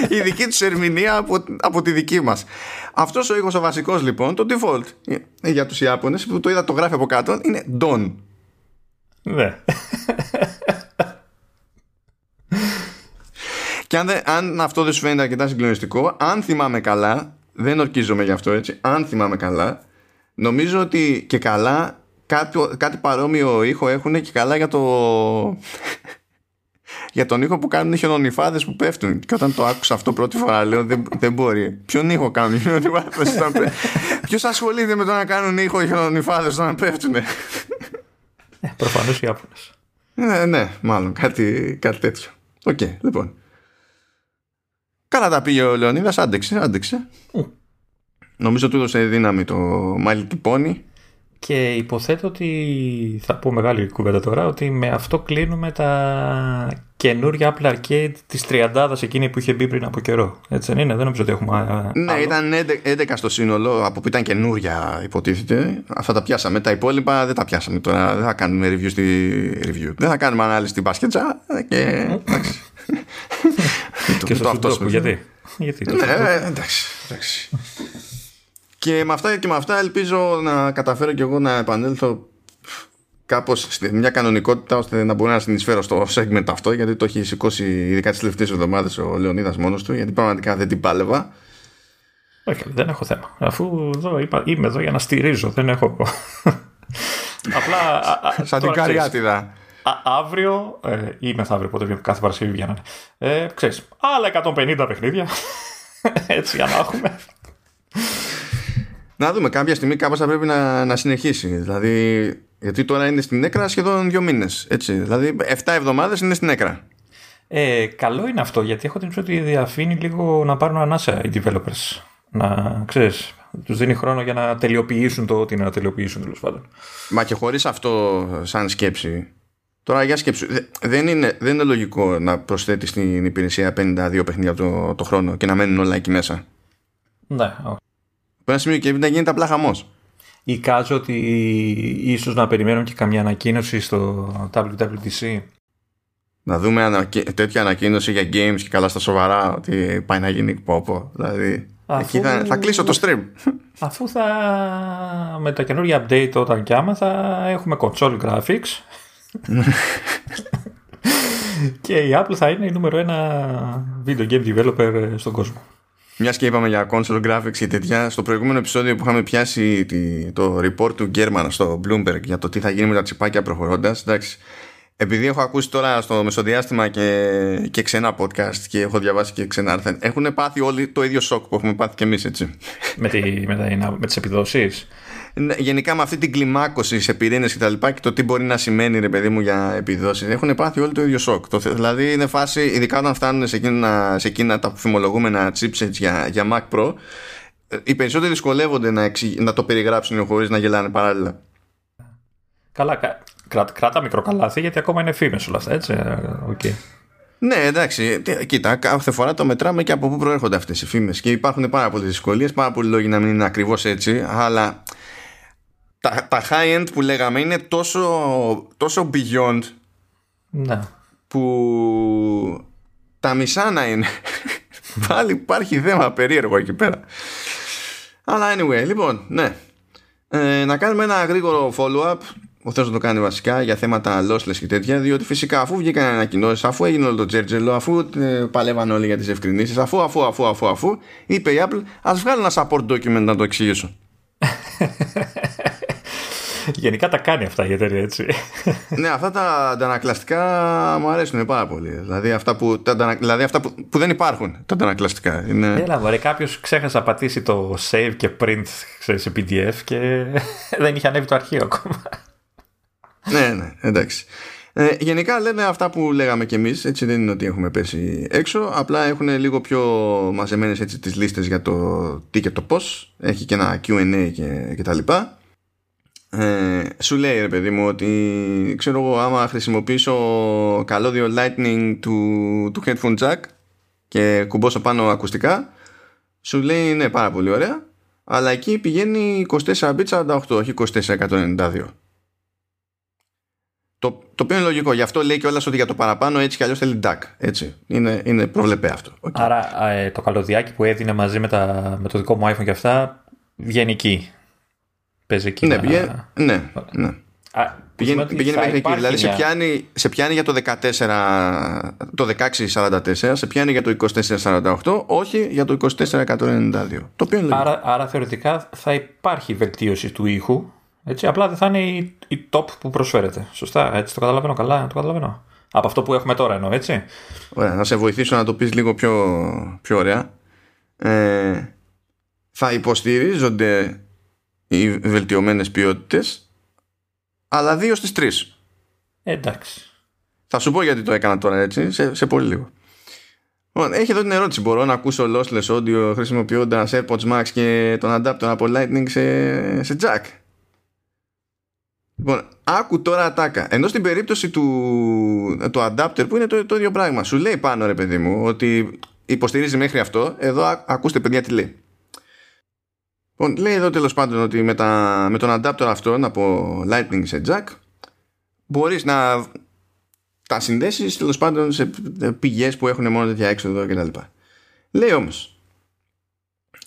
η δική τους ερμηνεία από, από τη δική μας. Αυτός ο ήχος ο βασικός λοιπόν, το default για τους Ιάπωνες που το είδα το γράφει από κάτω είναι don. Ναι. Και αν, αν αυτό δεν σου φαίνεται αρκετά συγκλονιστικό, αν θυμάμαι καλά, δεν ορκίζομαι γι' αυτό έτσι, αν θυμάμαι καλά, νομίζω ότι και καλά κάτι, κάτι παρόμοιο ήχο έχουν και καλά για το για τον ήχο που κάνουν οι χιονονιφάδε που πέφτουν. Και όταν το άκουσα αυτό πρώτη φορά, λέω δεν, δεν μπορεί. Ποιον ήχο κάνουν οι χιονονιφάδε Ποιος ασχολείται με το να κάνουν ήχο οι χιονονιφάδε όταν πέφτουν. Ε, Προφανώς οι Ιάπωνες. Ναι, ναι, μάλλον κάτι, κάτι τέτοιο. OK, okay, λοιπόν. Καλά τα πήγε ο Λεωνίδας, άντεξε, άντεξε. Νομίζω του έδωσε δύναμη το μάλι τυπώνει. Και υποθέτω ότι θα πω μεγάλη κουβέντα τώρα ότι με αυτό κλείνουμε τα καινούργια Apple Arcade της 30 εκείνη που είχε μπει πριν από καιρό. Έτσι δεν είναι, δεν νομίζω ότι έχουμε. Ναι, άλλο. ήταν 11 στο σύνολο από που ήταν καινούργια υποτίθεται. Αυτά τα πιάσαμε. Τα υπόλοιπα δεν τα πιάσαμε τώρα. Δεν θα κάνουμε review στη review. Δεν θα κάνουμε ανάλυση στην μπασκέτσα. Και. και στο αυτό γιατί; Γιατί. Ναι, εντάξει. Και με αυτά και με αυτά ελπίζω να καταφέρω και εγώ να επανέλθω κάπως σε μια κανονικότητα ώστε να μπορεί να συνεισφέρω στο segment αυτό γιατί το έχει σηκώσει ειδικά τις τελευταίες εβδομάδες ο Λεωνίδας μόνος του γιατί πραγματικά δεν την πάλευα. Όχι, δεν έχω θέμα. Αφού εδώ είπα, είμαι εδώ για να στηρίζω, δεν έχω... Απλά... Σαν την καριάτιδα. Αύριο ε, ή μεθαύριο, πότε κάθε Παρασκευή βγαίνανε. Ε, ξέρεις, άλλα 150 παιχνίδια. Έτσι για να έχουμε. Να δούμε, κάποια στιγμή κάπως θα πρέπει να, να συνεχίσει. Δηλαδή, γιατί τώρα είναι στην έκρα σχεδόν δύο μήνες. Έτσι, δηλαδή, 7 εβδομάδες είναι στην έκρα. Ε, καλό είναι αυτό, γιατί έχω την ότι διαφήνει λίγο να πάρουν ανάσα οι developers. Να ξέρεις, τους δίνει χρόνο για να τελειοποιήσουν το ό,τι είναι να τελειοποιήσουν τέλος πάντων. Μα και χωρίς αυτό σαν σκέψη. Τώρα για σκέψη, δεν είναι, δεν είναι λογικό να προσθέτεις στην υπηρεσία 52 παιχνίδια το, το χρόνο και να μένουν όλα εκεί μέσα. Ναι, όχι ένα σημείο και να γίνεται απλά χαμός. Εικάζω ότι ίσως να περιμένουν και καμιά ανακοίνωση στο WWDC. Να δούμε τέτοια ανακοίνωση για games και καλά στα σοβαρά ότι πάει να γίνει πόπο. Δηλαδή, Αφού... εκεί θα, θα κλείσω το stream. Αφού θα με τα καινούργια update όταν και άμα θα έχουμε console graphics και η Apple θα είναι η νούμερο ένα video game developer στον κόσμο. Μιας και είπαμε για console graphics και τέτοια, στο προηγούμενο επεισόδιο που είχαμε πιάσει το report του Γκέρμαν στο Bloomberg για το τι θα γίνει με τα τσιπάκια προχωρώντας. Εντάξει, επειδή έχω ακούσει τώρα στο μεσοδιάστημα και, και ξένα podcast και έχω διαβάσει και ξένα άρθρα, έχουν πάθει όλοι το ίδιο σοκ που έχουμε πάθει και εμείς, έτσι. Με, τη, με, με τις επιδόσεις; Ναι, γενικά με αυτή την κλιμάκωση σε πυρήνες και τα λοιπά και το τι μπορεί να σημαίνει ρε παιδί μου για επιδόσεις, έχουν πάθει όλοι το ίδιο σοκ. Το, δηλαδή είναι φάση, ειδικά όταν φτάνουν σε εκείνα, σε εκείνα τα φημολογούμενα chipsets για, για Mac Pro, ε, οι περισσότεροι δυσκολεύονται να, να το περιγράψουν χωρίς να γελάνε παράλληλα. Καλά, κρά, κράτα μικρό καλάθι γιατί ακόμα είναι φήμες όλα αυτά, έτσι. Okay. Ε, ναι, εντάξει. Κοίτα, κάθε φορά το μετράμε και από πού προέρχονται αυτές οι φήμες. Και υπάρχουν πάρα πολλές δυσκολίες, πάρα πολλοί λόγοι να μην είναι ακριβώς έτσι, αλλά τα, τα high-end που λέγαμε είναι τόσο, τόσο beyond ναι. που τα μισά να είναι. Πάλι υπάρχει θέμα περίεργο εκεί πέρα. Αλλά anyway, λοιπόν, ναι. Ε, να κάνουμε ένα γρήγορο follow-up ο Θεός να το κάνει βασικά για θέματα lossless και τέτοια διότι φυσικά αφού βγήκαν ανακοινώσεις, αφού έγινε όλο το τζέρτζελο αφού ε, παλεύαν όλοι για τις ευκρινήσεις αφού αφού αφού αφού αφού είπε η Apple ας βγάλω ένα support document να το εξηγήσω Γενικά τα κάνει αυτά η εταιρεία έτσι. ναι, αυτά τα αντανακλαστικά μου αρέσουν πάρα πολύ. Δηλαδή αυτά που, τα, δηλαδή αυτά που, που δεν υπάρχουν τα αντανακλαστικά. Είναι... Έλα, μωρέ, κάποιος ξέχασε να πατήσει το save και print σε PDF και δεν είχε ανέβει το αρχείο ακόμα. ναι, ναι, εντάξει. Ε, γενικά λένε αυτά που λέγαμε κι εμείς έτσι δεν είναι ότι έχουμε πέσει έξω απλά έχουν λίγο πιο μαζεμένες έτσι τις λίστες για το τι και το πώς έχει και ένα Q&A και, και τα λοιπά ε, σου λέει ρε παιδί μου ότι ξέρω εγώ άμα χρησιμοποιήσω καλώδιο lightning του, του headphone jack και κουμπώσω πάνω ακουστικά σου λέει ναι πάρα πολύ ωραία αλλά εκεί πηγαίνει 24 bit 48 όχι 24 192 το, το οποίο είναι λογικό. Γι' αυτό λέει και όλα ότι για το παραπάνω έτσι κι αλλιώς θέλει DAC. Έτσι. Είναι, είναι προβλεπέ αυτό. Okay. Άρα ε, το καλωδιάκι που έδινε μαζί με, τα, με το δικό μου iPhone και αυτά βγαίνει εκεί. Παίζει εκεί. Ναι, πηγαίνει, ναι, ναι. Α, πηγαίνει, πηγαίνει μέχρι εκεί. Δηλαδή σε πιάνει, σε πιάνει για το 14, το 1644, σε πιάνει για το 2448, όχι για το 2492. Το οποίο είναι άρα, άρα θεωρητικά θα υπάρχει βελτίωση του ήχου έτσι, απλά δεν θα είναι η, η top που προσφέρεται. Σωστά, έτσι το καταλαβαίνω καλά, το καταλαβαίνω. Από αυτό που έχουμε τώρα εννοώ, έτσι. Ωραία, να σε βοηθήσω να το πεις λίγο πιο, πιο ωραία. Ε, θα υποστηρίζονται οι βελτιωμένες ποιότητες αλλά δύο στις τρεις. εντάξει. Θα σου πω γιατί το έκανα τώρα έτσι, σε, σε πολύ λίγο. Λοιπόν, έχει εδώ την ερώτηση. Μπορώ να ακούσω lossless audio χρησιμοποιώντας AirPods Max και τον adapter από Lightning σε, σε jack; Λοιπόν, άκου τώρα ατάκα. Ενώ στην περίπτωση του, του adapter που είναι το, το ίδιο πράγμα, σου λέει πάνω ρε παιδί μου ότι υποστηρίζει μέχρι αυτό. Εδώ ακούστε παιδιά τι λέει. Λοιπόν, λέει εδώ τέλο πάντων ότι με, τα, με τον adapter αυτόν από Lightning σε Jack μπορείς να τα συνδέσει τέλο πάντων σε πηγές που έχουν μόνο τέτοια έξοδο κτλ. Λέει όμως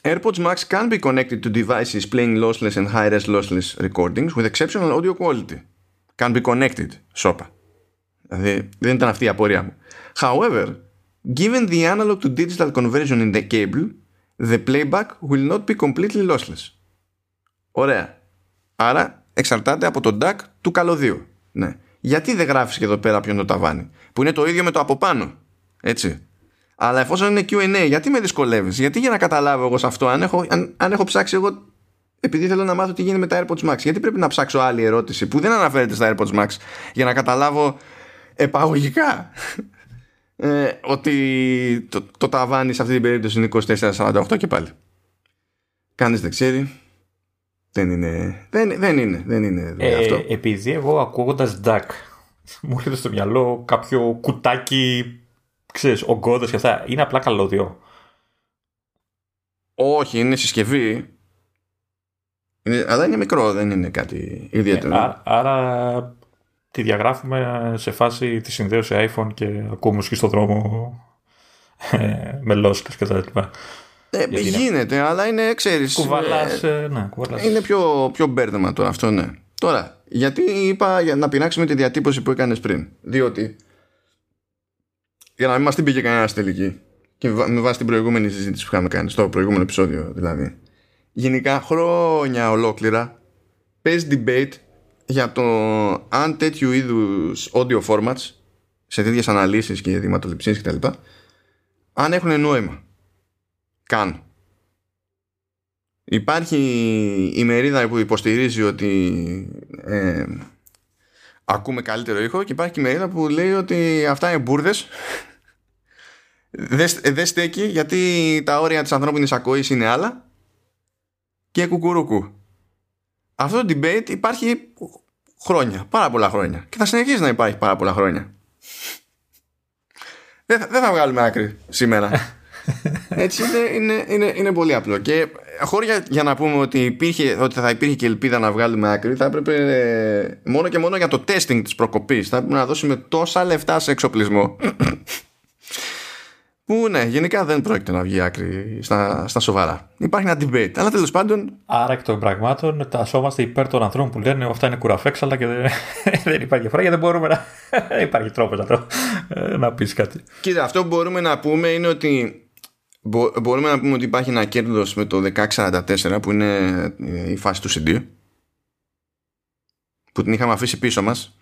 AirPods Max can be connected to devices playing lossless and high-res lossless recordings with exceptional audio quality. Can be connected, σώπα. Δηλαδή δεν ήταν αυτή η απορία μου. However, given the analog to digital conversion in the cable, the playback will not be completely lossless. Ωραία. Άρα εξαρτάται από το DAC του καλωδίου. Ναι. Γιατί δεν γράφεις και εδώ πέρα ποιον το ταβάνι, που είναι το ίδιο με το από πάνω. Έτσι; Αλλά εφόσον είναι QA, γιατί με δυσκολεύεις, Γιατί για να καταλάβω εγώ σε αυτό, αν έχω, αν, αν έχω ψάξει εγώ, επειδή θέλω να μάθω τι γίνεται με τα AirPods Max, γιατί πρέπει να ψάξω άλλη ερώτηση που δεν αναφέρεται στα AirPods Max για να καταλάβω επαγωγικά ε, ότι το, το ταβάνι σε αυτή την περίπτωση είναι 24-48 και πάλι. Κανείς δεν ξέρει. Δεν είναι. Δεν, δεν είναι. Δεν είναι ε, αυτό. Επειδή εγώ ακούγοντας DAC μου έρχεται στο μυαλό κάποιο κουτάκι ξέρεις, ογκώδες και αυτά, είναι απλά καλώδιο. Όχι, είναι συσκευή. Είναι, αλλά είναι μικρό, δεν είναι κάτι ιδιαίτερο. Ε, άρα τη διαγράφουμε σε φάση τη συνδέωση iPhone και ακούμε μουσική στον δρόμο ε, με λόσπες και τα λοιπά. Ε, γίνεται, είναι... αλλά είναι, ξέρεις... Κουβαλάς, ε, ε ναι, κουβαλάς. Είναι πιο, πιο μπέρδεμα τώρα αυτό, ναι. Τώρα, γιατί είπα για να πειράξουμε τη διατύπωση που έκανες πριν. Διότι για να μην μας την πήγε κανένας τελική. Και με βάση την προηγούμενη συζήτηση που είχαμε κάνει, στο προηγούμενο επεισόδιο δηλαδή. Γενικά χρόνια ολόκληρα παίζει debate για το αν τέτοιου είδους audio formats σε τέτοιες αναλύσεις και δειγματοληψίε κτλ. αν έχουν νόημα. Καν. Υπάρχει η μερίδα που υποστηρίζει ότι ε, ακούμε καλύτερο ήχο και υπάρχει και η μερίδα που λέει ότι αυτά είναι μπουρδες δεν δες στέκει γιατί τα όρια της ανθρώπινης ακοής είναι άλλα και κουκουρούκου. Αυτό το debate υπάρχει χρόνια, πάρα πολλά χρόνια και θα συνεχίσει να υπάρχει πάρα πολλά χρόνια. Δεν θα, δεν θα βγάλουμε άκρη σήμερα. Έτσι είναι, είναι, είναι, είναι πολύ απλό. Και χώρια για να πούμε ότι, υπήρχε, ότι θα υπήρχε και ελπίδα να βγάλουμε άκρη, θα έπρεπε ε, μόνο και μόνο για το testing της προκοπής θα έπρεπε να δώσουμε τόσα λεφτά σε εξοπλισμό που ναι, γενικά δεν πρόκειται να βγει άκρη στα, στα σοβαρά. Υπάρχει ένα debate. Αλλά τέλος πάντων. Άρα εκ των πραγμάτων τασόμαστε υπέρ των ανθρώπων που λένε αυτά είναι κουραφέξαλα και δεν, δεν υπάρχει διαφορά γιατί δεν μπορούμε να. Δεν υπάρχει τρόπος να, το, να πεις κάτι. Κοίτα, αυτό που μπορούμε να πούμε είναι ότι. μπορούμε να πούμε ότι υπάρχει ένα κέρδος με το 1644 που είναι ε, η φάση του CD. που την είχαμε αφήσει πίσω μας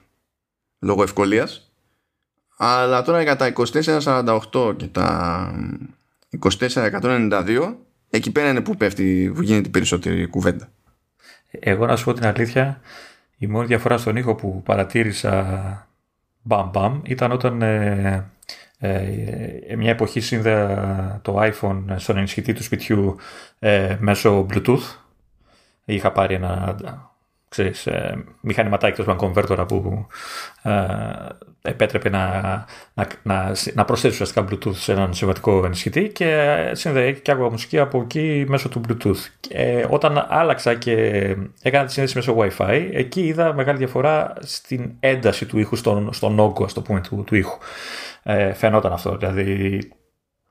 λόγω ευκολίας αλλά τώρα για τα 2448 και τα 2492 εκεί πέρα είναι που πέφτει που γίνεται η περισσότερη κουβέντα εγώ να σου πω την αλήθεια η μόνη διαφορά στον ήχο που παρατήρησα μπαμ μπαμ ήταν όταν ε, ε, μια εποχή σύνδεα το iPhone στον ενισχυτή του σπιτιού ε, μέσω Bluetooth. Είχα πάρει ένα ξέρεις, ε, μηχανηματάκι του converter που ε, επέτρεπε να, να, να, να προσθέσει ουσιαστικά Bluetooth σε έναν συμβατικό ενισχυτή και σύνδεε και άκουγα μουσική από εκεί μέσω του Bluetooth. Ε, όταν άλλαξα και έκανα τη σύνδεση μέσω Wi-Fi, εκεί είδα μεγάλη διαφορά στην ένταση του ήχου, στον, στον όγκο ας το πούμε, του, του ήχου ε, φαινόταν αυτό. Δηλαδή,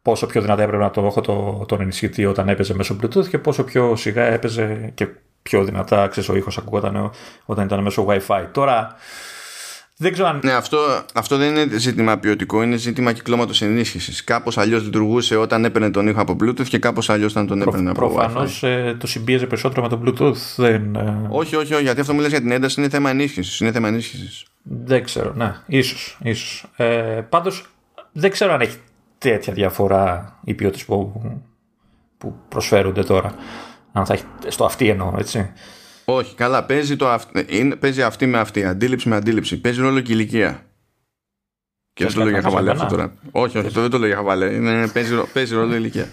πόσο πιο δυνατά έπρεπε να το έχω το, τον ενισχυτή όταν έπαιζε μέσω Bluetooth και πόσο πιο σιγά έπαιζε και πιο δυνατά, ξέρεις, ο ήχος ακούγονταν όταν ήταν μέσω Wi-Fi. Τώρα, δεν ξέρω αν... Ναι, αυτό, αυτό δεν είναι ζήτημα ποιοτικό, είναι ζήτημα κυκλώματος ενίσχυσης. Κάπως αλλιώς λειτουργούσε όταν έπαιρνε τον ήχο από Bluetooth και κάπως αλλιώς όταν τον έπαιρνε από Προφανώς ε, το συμπίεζε περισσότερο με το Bluetooth. Δεν, ε... όχι, όχι, όχι, γιατί αυτό μου λες για την ένταση είναι θέμα ενίσχυσης. Είναι θέμα ενίσχυσης. Δεν ξέρω, ναι, ίσως, ίσως. Ε, πάντως δεν ξέρω αν έχει τέτοια διαφορά οι ποιότητες που, που προσφέρονται τώρα. Αν θα έχει, στο αυτή εννοώ, έτσι. Όχι, καλά, παίζει, το, είναι, παίζει αυτή με αυτή, αντίληψη με αντίληψη. Παίζει ρόλο και ηλικία. Και δεν το λέω για χαβαλέ αυτό τώρα. Όχι, όχι, δεν το λέω για χαβαλέ. παίζει, παίζει ρόλο ηλικία.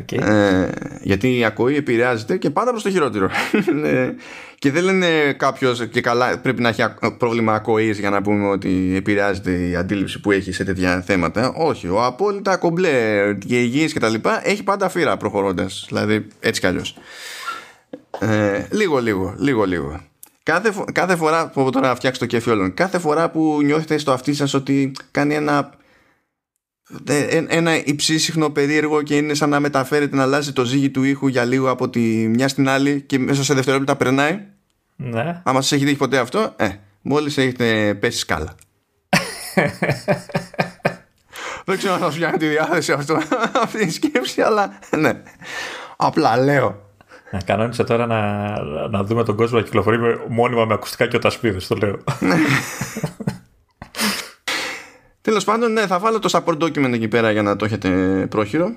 Okay. Ε, γιατί η ακοή επηρεάζεται και πάντα προς το χειρότερο. Ναι. και δεν λένε κάποιος και καλά πρέπει να έχει πρόβλημα ακοής για να πούμε ότι επηρεάζεται η αντίληψη που έχει σε τέτοια θέματα. Όχι, ο απόλυτα κομπλέ και υγιής κτλ. έχει πάντα φύρα προχωρώντας. Δηλαδή έτσι κι αλλιώς. Ε, λίγο, λίγο, λίγο, λίγο. Κάθε, κάθε φορά που τώρα να φτιάξει το κέφι όλων, κάθε φορά που νιώθετε στο αυτί σας ότι κάνει ένα ε, ένα υψίσυχνο περίεργο και είναι σαν να μεταφέρεται να αλλάζει το ζύγι του ήχου για λίγο από τη μια στην άλλη και μέσα σε δευτερόλεπτα περνάει. Ναι. Άμα σας έχει δείξει ποτέ αυτό, ε, μόλις έχετε πέσει σκάλα. Δεν ξέρω αν θα σου τη διάθεση αυτό, αυτή η σκέψη, αλλά ναι. Απλά λέω. Να κανόνισε τώρα να, να δούμε τον κόσμο να κυκλοφορεί μόνιμα με ακουστικά και οτασπίδες, το λέω. Τέλος πάντων, ναι, θα βάλω το support document εκεί πέρα για να το έχετε πρόχειρο.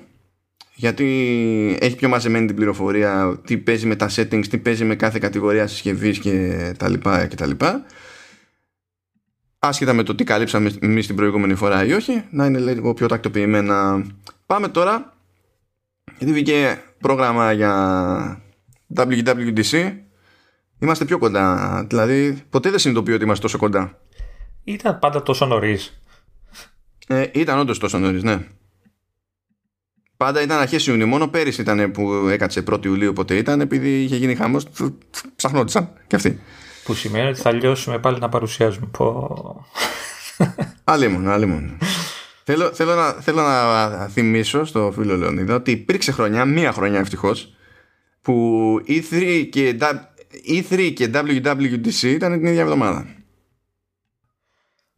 Γιατί έχει πιο μαζεμένη την πληροφορία τι παίζει με τα settings, τι παίζει με κάθε κατηγορία συσκευής και τα λοιπά και τα λοιπά. Άσχετα με το τι καλύψαμε εμείς την προηγούμενη φορά ή όχι, να είναι λίγο πιο τακτοποιημένα. Πάμε τώρα, γιατί βγήκε πρόγραμμα για WWDC. Είμαστε πιο κοντά. Δηλαδή, ποτέ δεν συνειδητοποιώ ότι είμαστε τόσο κοντά. Ήταν πάντα τόσο νωρίς. Ε, ήταν όντως τόσο νωρίς, ναι. Πάντα ήταν αρχές Ιουνίου. Μόνο πέρυσι ήταν που έκατσε 1η Ιουλίου ποτέ ήταν, επειδή είχε γίνει χαμός. Ψαχνόντουσαν και αυτοί. Που σημαίνει ότι θα λιώσουμε πάλι να παρουσιάζουμε. Πω. Αλλήμον, αλλήμον. θέλω, θέλω, να, θέλω να θυμίσω στο φίλο Λεωνίδα ότι υπήρξε χρονιά, μία χρονιά ευτυχώς, που E3 και, E3 και WWDC ήταν την ίδια εβδομάδα.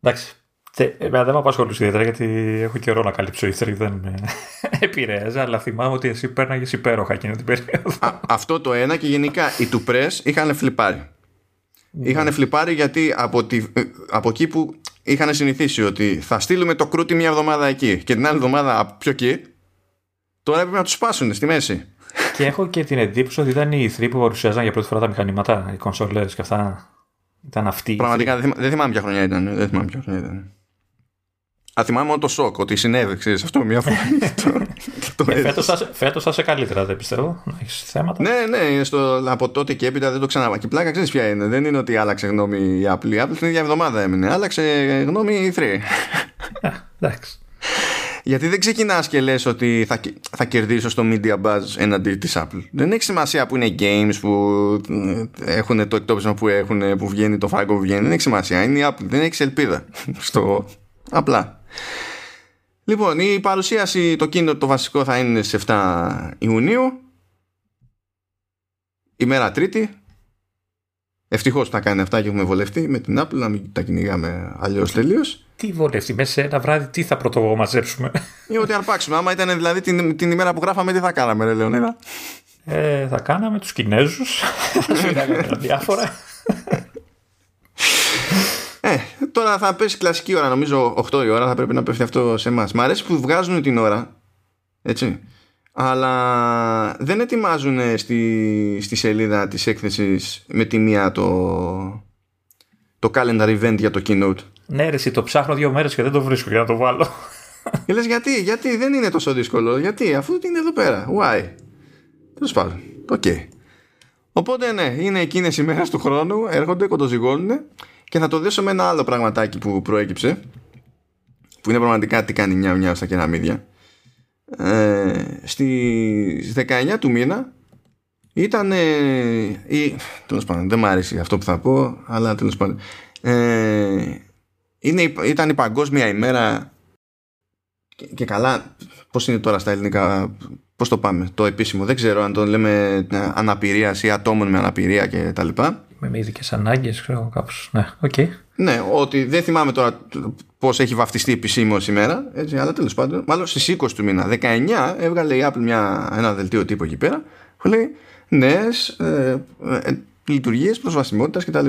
Εντάξει, Εμένα δεν με απασχολούσε ιδιαίτερα γιατί έχω καιρό να καλύψω ήθρη, δεν με επηρέαζε, αλλά θυμάμαι ότι εσύ πέρναγες υπέροχα εκείνη την περίοδο. αυτό το ένα και γενικά οι του press είχαν φλιπάρει. Ναι. Είχαν φλιπάρει γιατί από, τη, από εκεί που είχαν συνηθίσει ότι θα στείλουμε το κρούτι μια εβδομάδα εκεί και την άλλη εβδομάδα πιο εκεί, τώρα έπρεπε να τους σπάσουν στη μέση. Και έχω και την εντύπωση ότι ήταν οι ηθροί που παρουσιάζαν για πρώτη φορά τα μηχανήματα, οι κονσολέ και αυτά. Ήταν αυτοί. Πραγματικά δεν θυμάμαι ποια χρονιά ήταν. Δεν θυμάμαι ποια χρονιά ήταν. Α, θυμάμαι μόνο το σοκ ότι συνέβη, ξέρεις, αυτό μια φορά. ε, φέτος, θα, σε καλύτερα, δεν πιστεύω. Να έχεις θέματα. Ναι, ναι, στο, από τότε και έπειτα δεν το ξαναβά. Και πλάκα ξέρεις ποια είναι. Δεν είναι ότι άλλαξε γνώμη η Apple. Η Apple την ίδια εβδομάδα έμεινε. Άλλαξε γνώμη η 3. εντάξει. Γιατί δεν ξεκινάς και λες ότι θα, θα κερδίσω στο Media Buzz έναντι της Apple. Δεν έχει σημασία που είναι games που ε, έχουν το εκτόπισμα που έχουν, που βγαίνει το φράγκο που βγαίνει. Δεν έχει σημασία. Είναι η Apple. Δεν έχεις ελπίδα. Στο... Απλά. Λοιπόν, η παρουσίαση, το κίνητο το βασικό θα είναι σε 7 Ιουνίου. Ημέρα Τρίτη. Ευτυχώς θα κάνει αυτά και έχουμε βολευτεί με την Apple, να μην τα κυνηγάμε αλλιώς τελείως. Τι βολευτεί, μέσα σε ένα βράδυ, τι θα πρωτομαζέψουμε. Ή ότι αρπάξουμε. Άμα ήταν δηλαδή την, την ημέρα που γράφαμε, τι θα κάναμε, ρε Λεωνίδα; Ε, θα κάναμε τους Κινέζους. θα διάφορα. Τώρα θα πέσει κλασική ώρα, νομίζω 8 η ώρα, θα πρέπει να πέφτει αυτό σε εμάς. Μ' αρέσει που βγάζουν την ώρα, έτσι, αλλά δεν ετοιμάζουν στη, στη σελίδα της έκθεσης με τη μία το, το calendar event για το keynote. Ναι, ρε, το ψάχνω δύο μέρες και δεν το βρίσκω για να το βάλω. Και λες γιατί, γιατί δεν είναι τόσο δύσκολο, γιατί αφού είναι εδώ πέρα, why; Τέλος πάντων, οκ. Οπότε ναι, είναι εκείνες οι μέρες του χρόνου, έρχονται, κοντοζυγώνουν και θα το δέσω με ένα άλλο πραγματάκι που προέκυψε, που είναι πραγματικά τι κάνει νιάου νιάου στα κεραμίδια. Ε, στις 19 του μήνα ήταν η, τέλος πάντων δεν μου άρεσε αυτό που θα πω αλλά τέλος πάντων ε, είναι, ήταν η παγκόσμια ημέρα και, και καλά πώς είναι τώρα στα ελληνικά πώς το πάμε το επίσημο δεν ξέρω αν το λέμε ε, αναπηρία ή ατόμων με αναπηρία και τα λοιπά με ειδικές ανάγκες, ξέρω κάπως. Ναι, okay. ναι, ότι δεν θυμάμαι τώρα πώς έχει βαφτιστεί επισήμω ημέρα, έτσι, αλλά τέλος πάντων, μάλλον στις 20 του μήνα, 19, έβγαλε η Apple μια, ένα δελτίο τύπου εκεί πέρα που λέει νέες ε, ε, λειτουργίες προσβασιμότητας κτλ.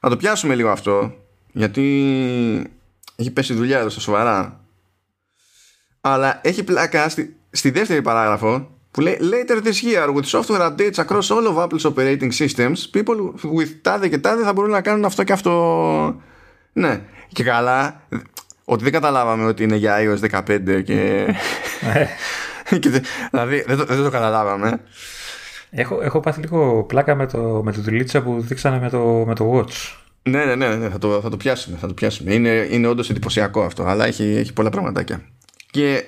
Θα το πιάσουμε λίγο αυτό, γιατί έχει πέσει δουλειά εδώ στα σοβαρά. Αλλά έχει πλάκα στη, στη δεύτερη παράγραφο που λέει Later this year with software updates across all of Apple's operating systems people with τάδε και τάδε θα μπορούν να κάνουν αυτό και αυτό ναι και καλά ότι δεν καταλάβαμε ότι είναι για iOS 15 και, ναι. και δηλαδή δεν το, δεν το καταλάβαμε Έχω, έχω πάθει λίγο πλάκα με το, με το δουλίτσα που δείξανε με το, με το Watch. Ναι, ναι, ναι, ναι, θα, το, θα το πιάσουμε. Θα το πιάσουμε. Είναι, είναι όντως εντυπωσιακό αυτό, αλλά έχει, έχει πολλά πραγματάκια. Και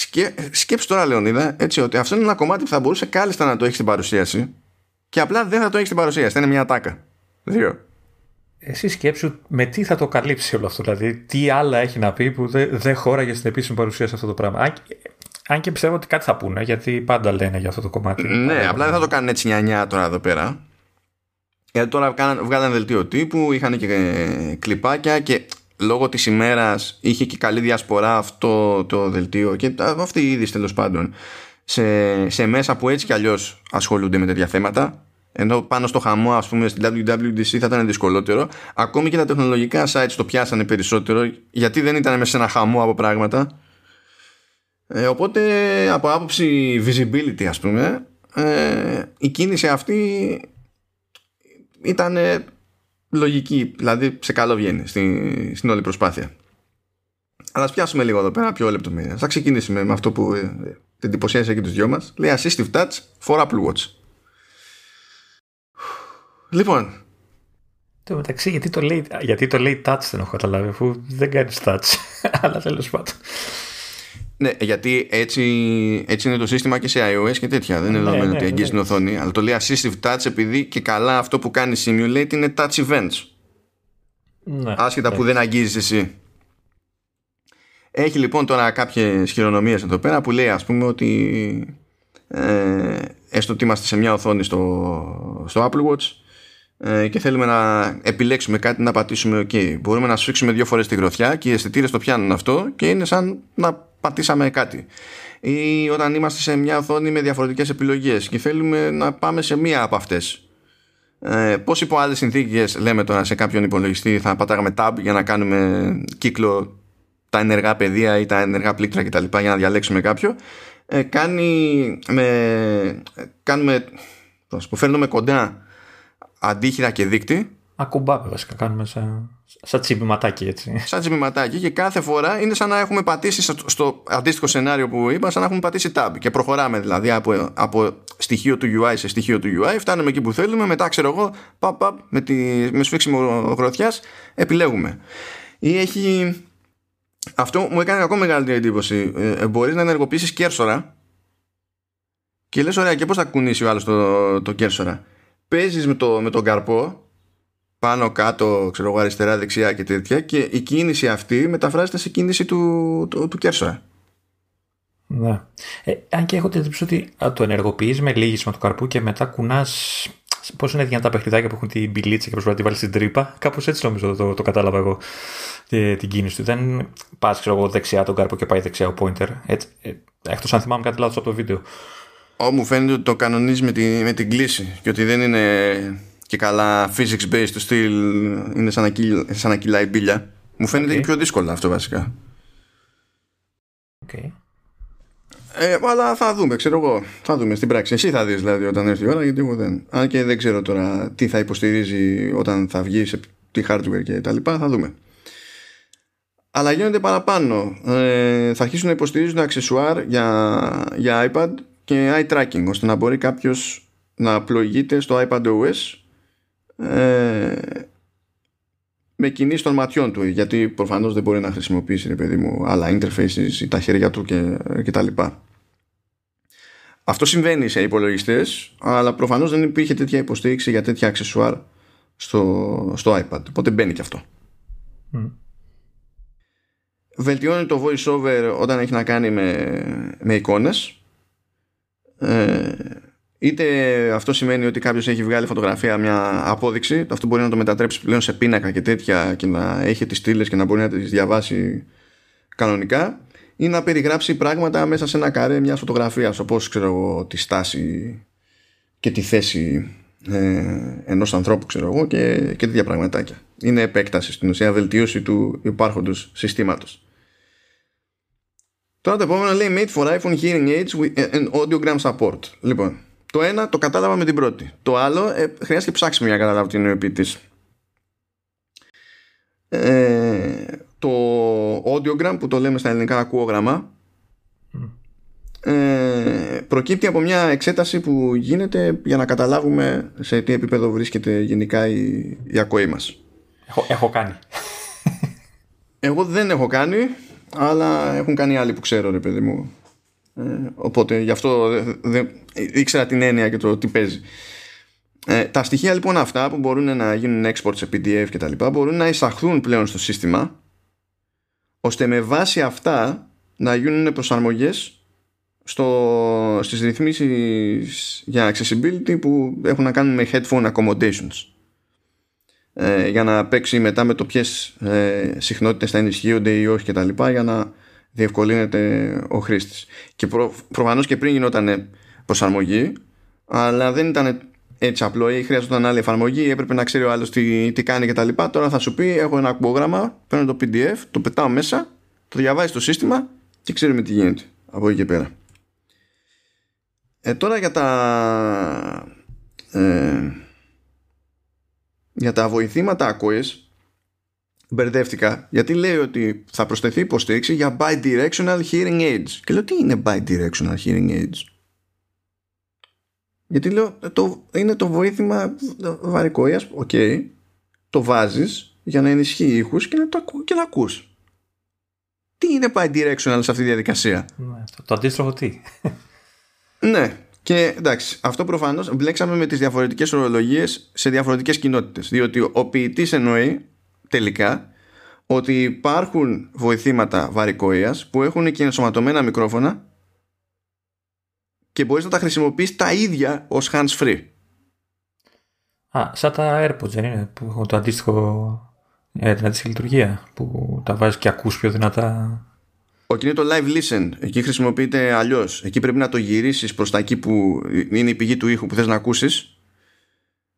σκέ, σκέψου τώρα, Λεωνίδα, έτσι ότι αυτό είναι ένα κομμάτι που θα μπορούσε κάλλιστα να το έχεις στην παρουσίαση και απλά δεν θα το έχεις στην παρουσίαση. Θα είναι μια τάκα. Δύο. Εσύ σκέψου με τι θα το καλύψει όλο αυτό. Δηλαδή, τι άλλα έχει να πει που δεν δε χώραγε στην επίσημη παρουσίαση αυτό το πράγμα. Αν, αν και πιστεύω ότι κάτι θα πούνε, γιατί πάντα λένε για αυτό το κομμάτι. Ναι, απλά δεν θα το κάνουν έτσι νιά τώρα εδώ πέρα. Γιατί τώρα βγάλανε δελτίο τύπου, είχαν και ε, κλιπάκια και λόγω της ημέρας είχε και καλή διασπορά αυτό το δελτίο και αυτή η είδηση τέλος πάντων σε, σε μέσα που έτσι κι αλλιώς ασχολούνται με τέτοια θέματα. Ενώ πάνω στο χαμό ας πούμε στην WWDC θα ήταν δυσκολότερο. Ακόμη και τα τεχνολογικά sites το πιάσανε περισσότερο γιατί δεν ήταν μέσα σε ένα χαμό από πράγματα. Ε, οπότε από άποψη visibility ας πούμε ε, η κίνηση αυτή ήταν λογική, δηλαδή σε καλό βγαίνει στην, στην όλη προσπάθεια. Αλλά ας πιάσουμε λίγο εδώ πέρα πιο λεπτομέρεια. Θα ξεκινήσουμε με αυτό που ε, την εντυπωσίασε και τους δυο μας. Λέει Assistive Touch for Apple Watch. Λοιπόν. Το μεταξύ, γιατί το λέει, γιατί το λέει touch δεν έχω καταλάβει, αφού δεν κάνεις touch. Αλλά τέλος πάντων. Ναι, γιατί έτσι, έτσι είναι το σύστημα και σε iOS και τέτοια. Δεν είναι δεδομένο ναι, ότι ναι, αγγίζει την οθόνη. Αλλά το λέει Assistive Touch επειδή και καλά αυτό που κάνει Simulate είναι Touch Events. Ναι, Άσχετα που δεν αγγίζεις εσύ. Έχει λοιπόν τώρα κάποιες χειρονομίες εδώ πέρα που λέει ας πούμε ότι ε, έστω ότι είμαστε σε μια οθόνη στο, στο Apple Watch ε, και θέλουμε να επιλέξουμε κάτι να πατήσουμε OK. Μπορούμε να σφίξουμε δύο φορές τη γροθιά και οι αισθητήρες το πιάνουν αυτό και είναι σαν να πατήσαμε κάτι. Ή όταν είμαστε σε μια οθόνη με διαφορετικές επιλογές και θέλουμε να πάμε σε μία από αυτές. Ε, πώς υπό άλλες συνθήκες λέμε τώρα σε κάποιον υπολογιστή θα πατάγαμε tab για να κάνουμε κύκλο τα ενεργά πεδία ή τα ενεργά πλήκτρα κτλ. για να διαλέξουμε κάποιο. Ε, κάνει με, κάνουμε, πώς, φέρνουμε κοντά αντίχειρα και δείκτη. Ακουμπάμε βασικά, κάνουμε σαν, σαν τσιμπηματάκι έτσι. Σαν τσιμπηματάκι και κάθε φορά είναι σαν να έχουμε πατήσει στο, στο αντίστοιχο σενάριο που είπα, σαν να έχουμε πατήσει tab και προχωράμε δηλαδή από, από στοιχείο του UI σε στοιχείο του UI, φτάνουμε εκεί που θέλουμε, μετά ξέρω εγώ, παπ, παπ, με, τη, με σφίξιμο γροθιάς επιλέγουμε. Ή έχει... Αυτό μου έκανε ακόμα μεγαλύτερη εντύπωση. Ε, ε μπορείς να ενεργοποιήσεις κέρσορα και λες ωραία και πώς θα κουνήσει ο άλλος το, το κέρσορα παίζεις με, το, με τον καρπό πάνω κάτω ξέρω εγώ αριστερά δεξιά και τέτοια και η κίνηση αυτή μεταφράζεται σε κίνηση του, του, του κέρσορα ναι. Ε, αν και έχω την εντύπωση ότι το ενεργοποιείς με λύγισμα του καρπού και μετά κουνάς. Πώς είναι δυνατά τα παιχνιδάκια που έχουν την πιλίτσα και προσπαθεί να τη βάλεις στην τρύπα. Κάπως έτσι νομίζω το, το, κατάλαβα εγώ την κίνηση του. Δεν πας, ξέρω εγώ, δεξιά τον καρπό και πάει δεξιά ο pointer. Ε, Εκτός αν θυμάμαι κάτι λάθος από το βίντεο. Ω, μου φαίνεται ότι το κανονίζεις με, τη, με την κλίση και ότι δεν είναι και καλά physics based του στυλ είναι σαν να, κυλ, σαν να κυλάει μπίλια. Μου φαίνεται okay. πιο δύσκολο αυτό βασικά. Okay. Ε, αλλά θα δούμε, ξέρω εγώ. Θα δούμε στην πράξη. Εσύ θα δεις δηλαδή όταν έρθει η ώρα, γιατί εγώ δεν. Αν και δεν ξέρω τώρα τι θα υποστηρίζει όταν θα βγει σε τι hardware και τα λοιπά, θα δούμε. Αλλά γίνονται παραπάνω. Ε, θα αρχίσουν να υποστηρίζουν αξεσουάρ για, για iPad και eye tracking, ώστε να μπορεί κάποιος να πλοηγείται στο iPad OS ε, με κινήσεις των ματιών του γιατί προφανώς δεν μπορεί να χρησιμοποιήσει ρε παιδί μου άλλα interfaces ή τα χέρια του και, και τα λοιπά. Αυτό συμβαίνει σε υπολογιστές, αλλά προφανώς δεν υπήρχε τέτοια υποστήριξη για τέτοια αξεσουάρ στο, στο iPad. Οπότε μπαίνει και αυτό. Mm. βελτιώνει το voice όταν έχει να κάνει με, με εικόνες. Ε, είτε αυτό σημαίνει ότι κάποιος έχει βγάλει φωτογραφία μια απόδειξη, αυτό μπορεί να το μετατρέψει πλέον σε πίνακα και τέτοια και να έχει τις στήλες και να μπορεί να τις διαβάσει κανονικά, ή να περιγράψει πράγματα μέσα σε ένα καρέ μιας φωτογραφίας, όπως ξέρω εγώ τη στάση και τη θέση ε, ενός ανθρώπου, ξέρω εγώ, και, και τέτοια πραγματάκια. Είναι επέκταση στην ουσία, βελτίωση του υπάρχοντος συστήματος. Τώρα το επόμενο λέει Made for iPhone Hearing Aids and Audiogram Support. Λοιπόν, το ένα το κατάλαβα με την πρώτη. Το άλλο ε, χρειάζεται ψάξιμο για να καταλάβω την εννοεί Ε, το audiogram που το λέμε στα ελληνικά ακούογραμμα ε, προκύπτει από μια εξέταση που γίνεται για να καταλάβουμε σε τι επίπεδο βρίσκεται γενικά η, η ακοή μας. Έχω, έχω κάνει. Εγώ δεν έχω κάνει, αλλά έχουν κάνει άλλοι που ξέρω ρε παιδί μου. Ε, οπότε γι' αυτό δεν ήξερα την έννοια και το τι παίζει. Ε, τα στοιχεία λοιπόν αυτά που μπορούν να γίνουν export σε PDF και τα λοιπά μπορούν να εισαχθούν πλέον στο σύστημα ώστε με βάση αυτά να γίνουν προσαρμογές στο, στις ρυθμίσεις για accessibility που έχουν να κάνουν με headphone accommodations ε, για να παίξει μετά με το ποιες ε, συχνότητες θα ενισχύονται ή όχι και τα λοιπά για να διευκολύνεται ο χρήστης. Και προ, προφανώς και πριν γινόταν προσαρμογή, αλλά δεν ήταν έτσι απλό ή χρειαζόταν άλλη εφαρμογή, έπρεπε να ξέρει ο άλλος τι, τι κάνει κτλ. Τώρα θα σου πει: Έχω ένα ακουγόγραμμα, παίρνω το PDF, το πετάω μέσα, το διαβάζει το σύστημα και ξέρουμε τι γίνεται από εκεί και πέρα. Ε, τώρα για τα ε, για τα βοηθήματα ακοής μπερδεύτηκα γιατί λέει ότι θα προσθεθεί υποστήριξη για bidirectional hearing aids. Και λέω τι είναι bidirectional hearing aids; Γιατί λέω το, είναι το βοήθημα βαρηκοΐας, OK, okay, το βάζεις για να ενισχύει ήχους και να, το, και να ακούς. Τι είναι bidirectional σε αυτή τη διαδικασία; Ναι, το, το αντίστροφο τι; ναι, και εντάξει, αυτό προφανώς μπλέξαμε με τις διαφορετικές ορολογίες σε διαφορετικές κοινότητες. Διότι ο ποιητής εννοεί τελικά ότι υπάρχουν βοηθήματα βαρικοίας που έχουν και ενσωματωμένα μικρόφωνα και μπορείς να τα χρησιμοποιείς τα ίδια ως hands free. Α, σαν τα AirPods δεν είναι που έχουν το αντίστοιχο ε, την αντίστοιχη λειτουργία που τα βάζεις και ακούς πιο δυνατά. Όχι, είναι το live listen. Εκεί χρησιμοποιείται αλλιώς. Εκεί πρέπει να το γυρίσεις προς τα εκεί που είναι η πηγή του ήχου που θες να ακούσεις.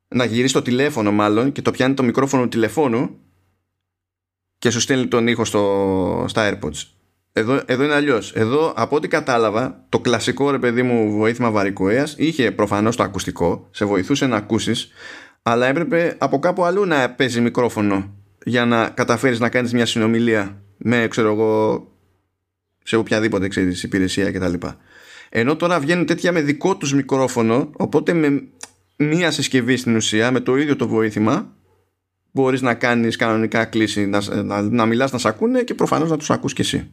Να γυρίσεις το τηλέφωνο μάλλον και το πιάνει το μικρόφωνο του τηλεφώνου και σου στέλνει τον ήχο στο, στα AirPods. Εδώ, εδώ είναι αλλιώς. Εδώ, από ό,τι κατάλαβα, το κλασικό ρε παιδί μου βοήθημα βαρικοέας είχε προφανώς το ακουστικό, σε βοηθούσε να ακούσεις, αλλά έπρεπε από κάπου αλλού να παίζει μικρόφωνο για να καταφέρεις να κάνεις μια συνομιλία με, ξέρω εγώ, σε οποιαδήποτε ξέρεις, υπηρεσία κτλ. Ενώ τώρα βγαίνουν τέτοια με δικό τους μικρόφωνο, οπότε με μία συσκευή στην ουσία, με το ίδιο το βοήθημα, μπορείς να κάνεις κανονικά κλίση να, να, να μιλάς να σε ακούνε και προφανώς να τους ακούς και εσύ.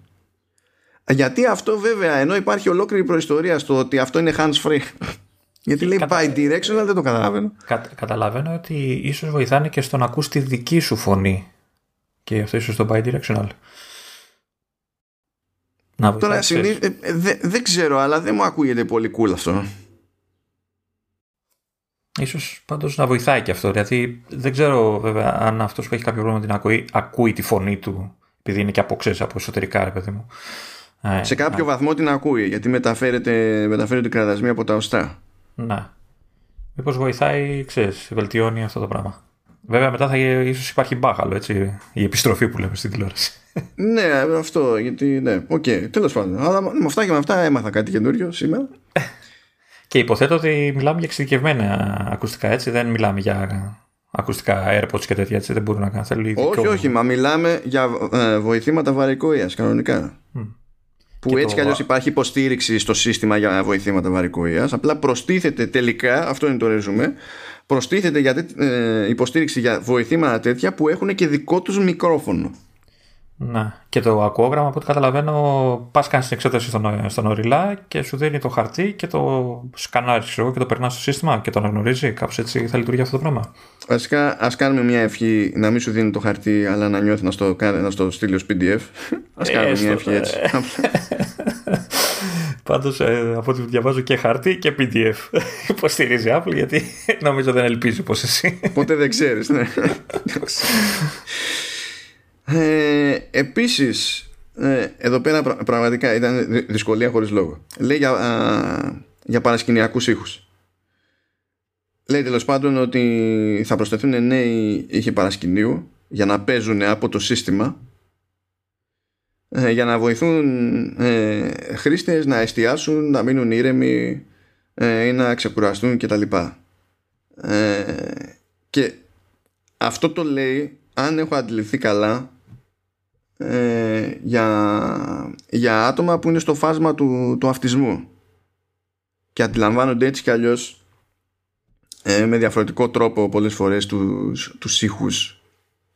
Γιατί αυτό βέβαια ενώ υπάρχει ολόκληρη προϊστορία στο ότι αυτό είναι hands free γιατί λέει Κατα... by directional δεν το καταλαβαίνω. Κα... καταλαβαίνω ότι ίσως βοηθάνε και στο να ακούς τη δική σου φωνή και αυτό ίσως το by directional. Να Τώρα συνήθ... ε, ε, δεν ξέρω αλλά δεν μου ακούγεται πολύ cool αυτό Ίσως πάντως να βοηθάει και αυτό. Γιατί δεν ξέρω βέβαια αν αυτός που έχει κάποιο πρόβλημα την ακούει, ακούει τη φωνή του επειδή είναι και από ξέρεις, από εσωτερικά ρε παιδί μου. Ε, Σε κάποιο βαθμό την ακούει γιατί μεταφέρεται, μεταφέρεται κραδασμή από τα οστά. Να. Μήπως βοηθάει, ξέρεις, βελτιώνει αυτό το πράγμα. Βέβαια μετά θα ίσως υπάρχει μπάχαλο, έτσι, η επιστροφή που λέμε στην τηλεόραση. ναι, αυτό, γιατί, ναι, OK, okay, τέλος πάντων. Αλλά με αυτά και με αυτά έμαθα κάτι καινούριο σήμερα. και υποθέτω ότι μιλάμε για εξειδικευμένα ακουστικά, έτσι, δεν μιλάμε για ακουστικά AirPods και τέτοια, έτσι, δεν μπορούν να κάνουν. Όχι, όχι, μα μιλάμε για ε, βοηθήματα βαρηκοΐας, κανονικά. Mm. Που και έτσι κι αλλιώς υπάρχει υποστήριξη στο σύστημα για βοηθήματα βαρικοίας Απλά προστίθεται τελικά, αυτό είναι το ρεζουμέ, προστίθεται για, ε, υποστήριξη για βοηθήματα τέτοια που έχουν και δικό τους μικρόφωνο. Ναι. Και το ακόγραμμα, από ό,τι καταλαβαίνω, πας κάνεις την εξέταση στον, στον οριλά και σου δίνει το χαρτί και το σκανάρεις και το περνάς στο σύστημα και το αναγνωρίζει. Κάπως έτσι θα λειτουργεί αυτό το πράγμα. Βασικά, ας κάνουμε μια ευχή να μην σου δίνει το χαρτί, αλλά να νιώθει να στο, να στο στείλει ως PDF. Α κάνουμε μια ευχή έτσι. Πάντως, ε, από ό,τι διαβάζω και χαρτί και PDF. Υποστηρίζει Apple γιατί νομίζω δεν ελπίζει πως εσύ. Ποτέ δεν ξέρεις, ναι. ε, επίσης ε, εδώ πέρα πραγματικά ήταν δυσκολία χωρίς λόγο λέει για, α, για παρασκηνιακούς ήχους λέει τέλος πάντων ότι θα προσθεθούν νέοι ήχοι παρασκηνίου για να παίζουν από το σύστημα ε, για να βοηθούν ε, χρήστες να εστιάσουν, να μείνουν ήρεμοι ε, ή να ξεκουραστούν κτλ. Ε, και αυτό το λέει αν έχω αντιληφθεί καλά ε, για, για άτομα που είναι στο φάσμα του, του αυτισμού. Και αντιλαμβάνονται έτσι κι αλλιώς ε, με διαφορετικό τρόπο πολλές φορές τους, τους ήχους.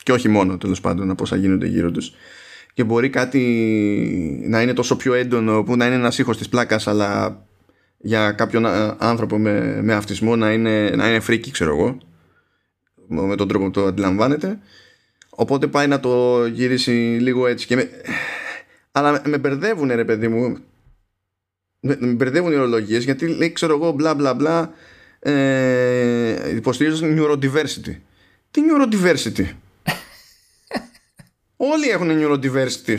Και όχι μόνο τέλος πάντων από όσα γίνονται γύρω τους. Και μπορεί κάτι να είναι τόσο πιο έντονο που να είναι ένας ήχος της πλάκας αλλά για κάποιον άνθρωπο με, με αυτισμό να είναι, να είναι φρίκι ξέρω εγώ. Με τον τρόπο που το αντιλαμβάνεται Οπότε πάει να το γυρίσει λίγο έτσι. Και με... Αλλά με μπερδεύουν ρε παιδί μου. Με, μπερδεύουν οι ορολογίες γιατί λέει ξέρω εγώ μπλα μπλα μπλα ε, υποστηρίζουν neurodiversity. Τι neurodiversity; Όλοι έχουν neurodiversity.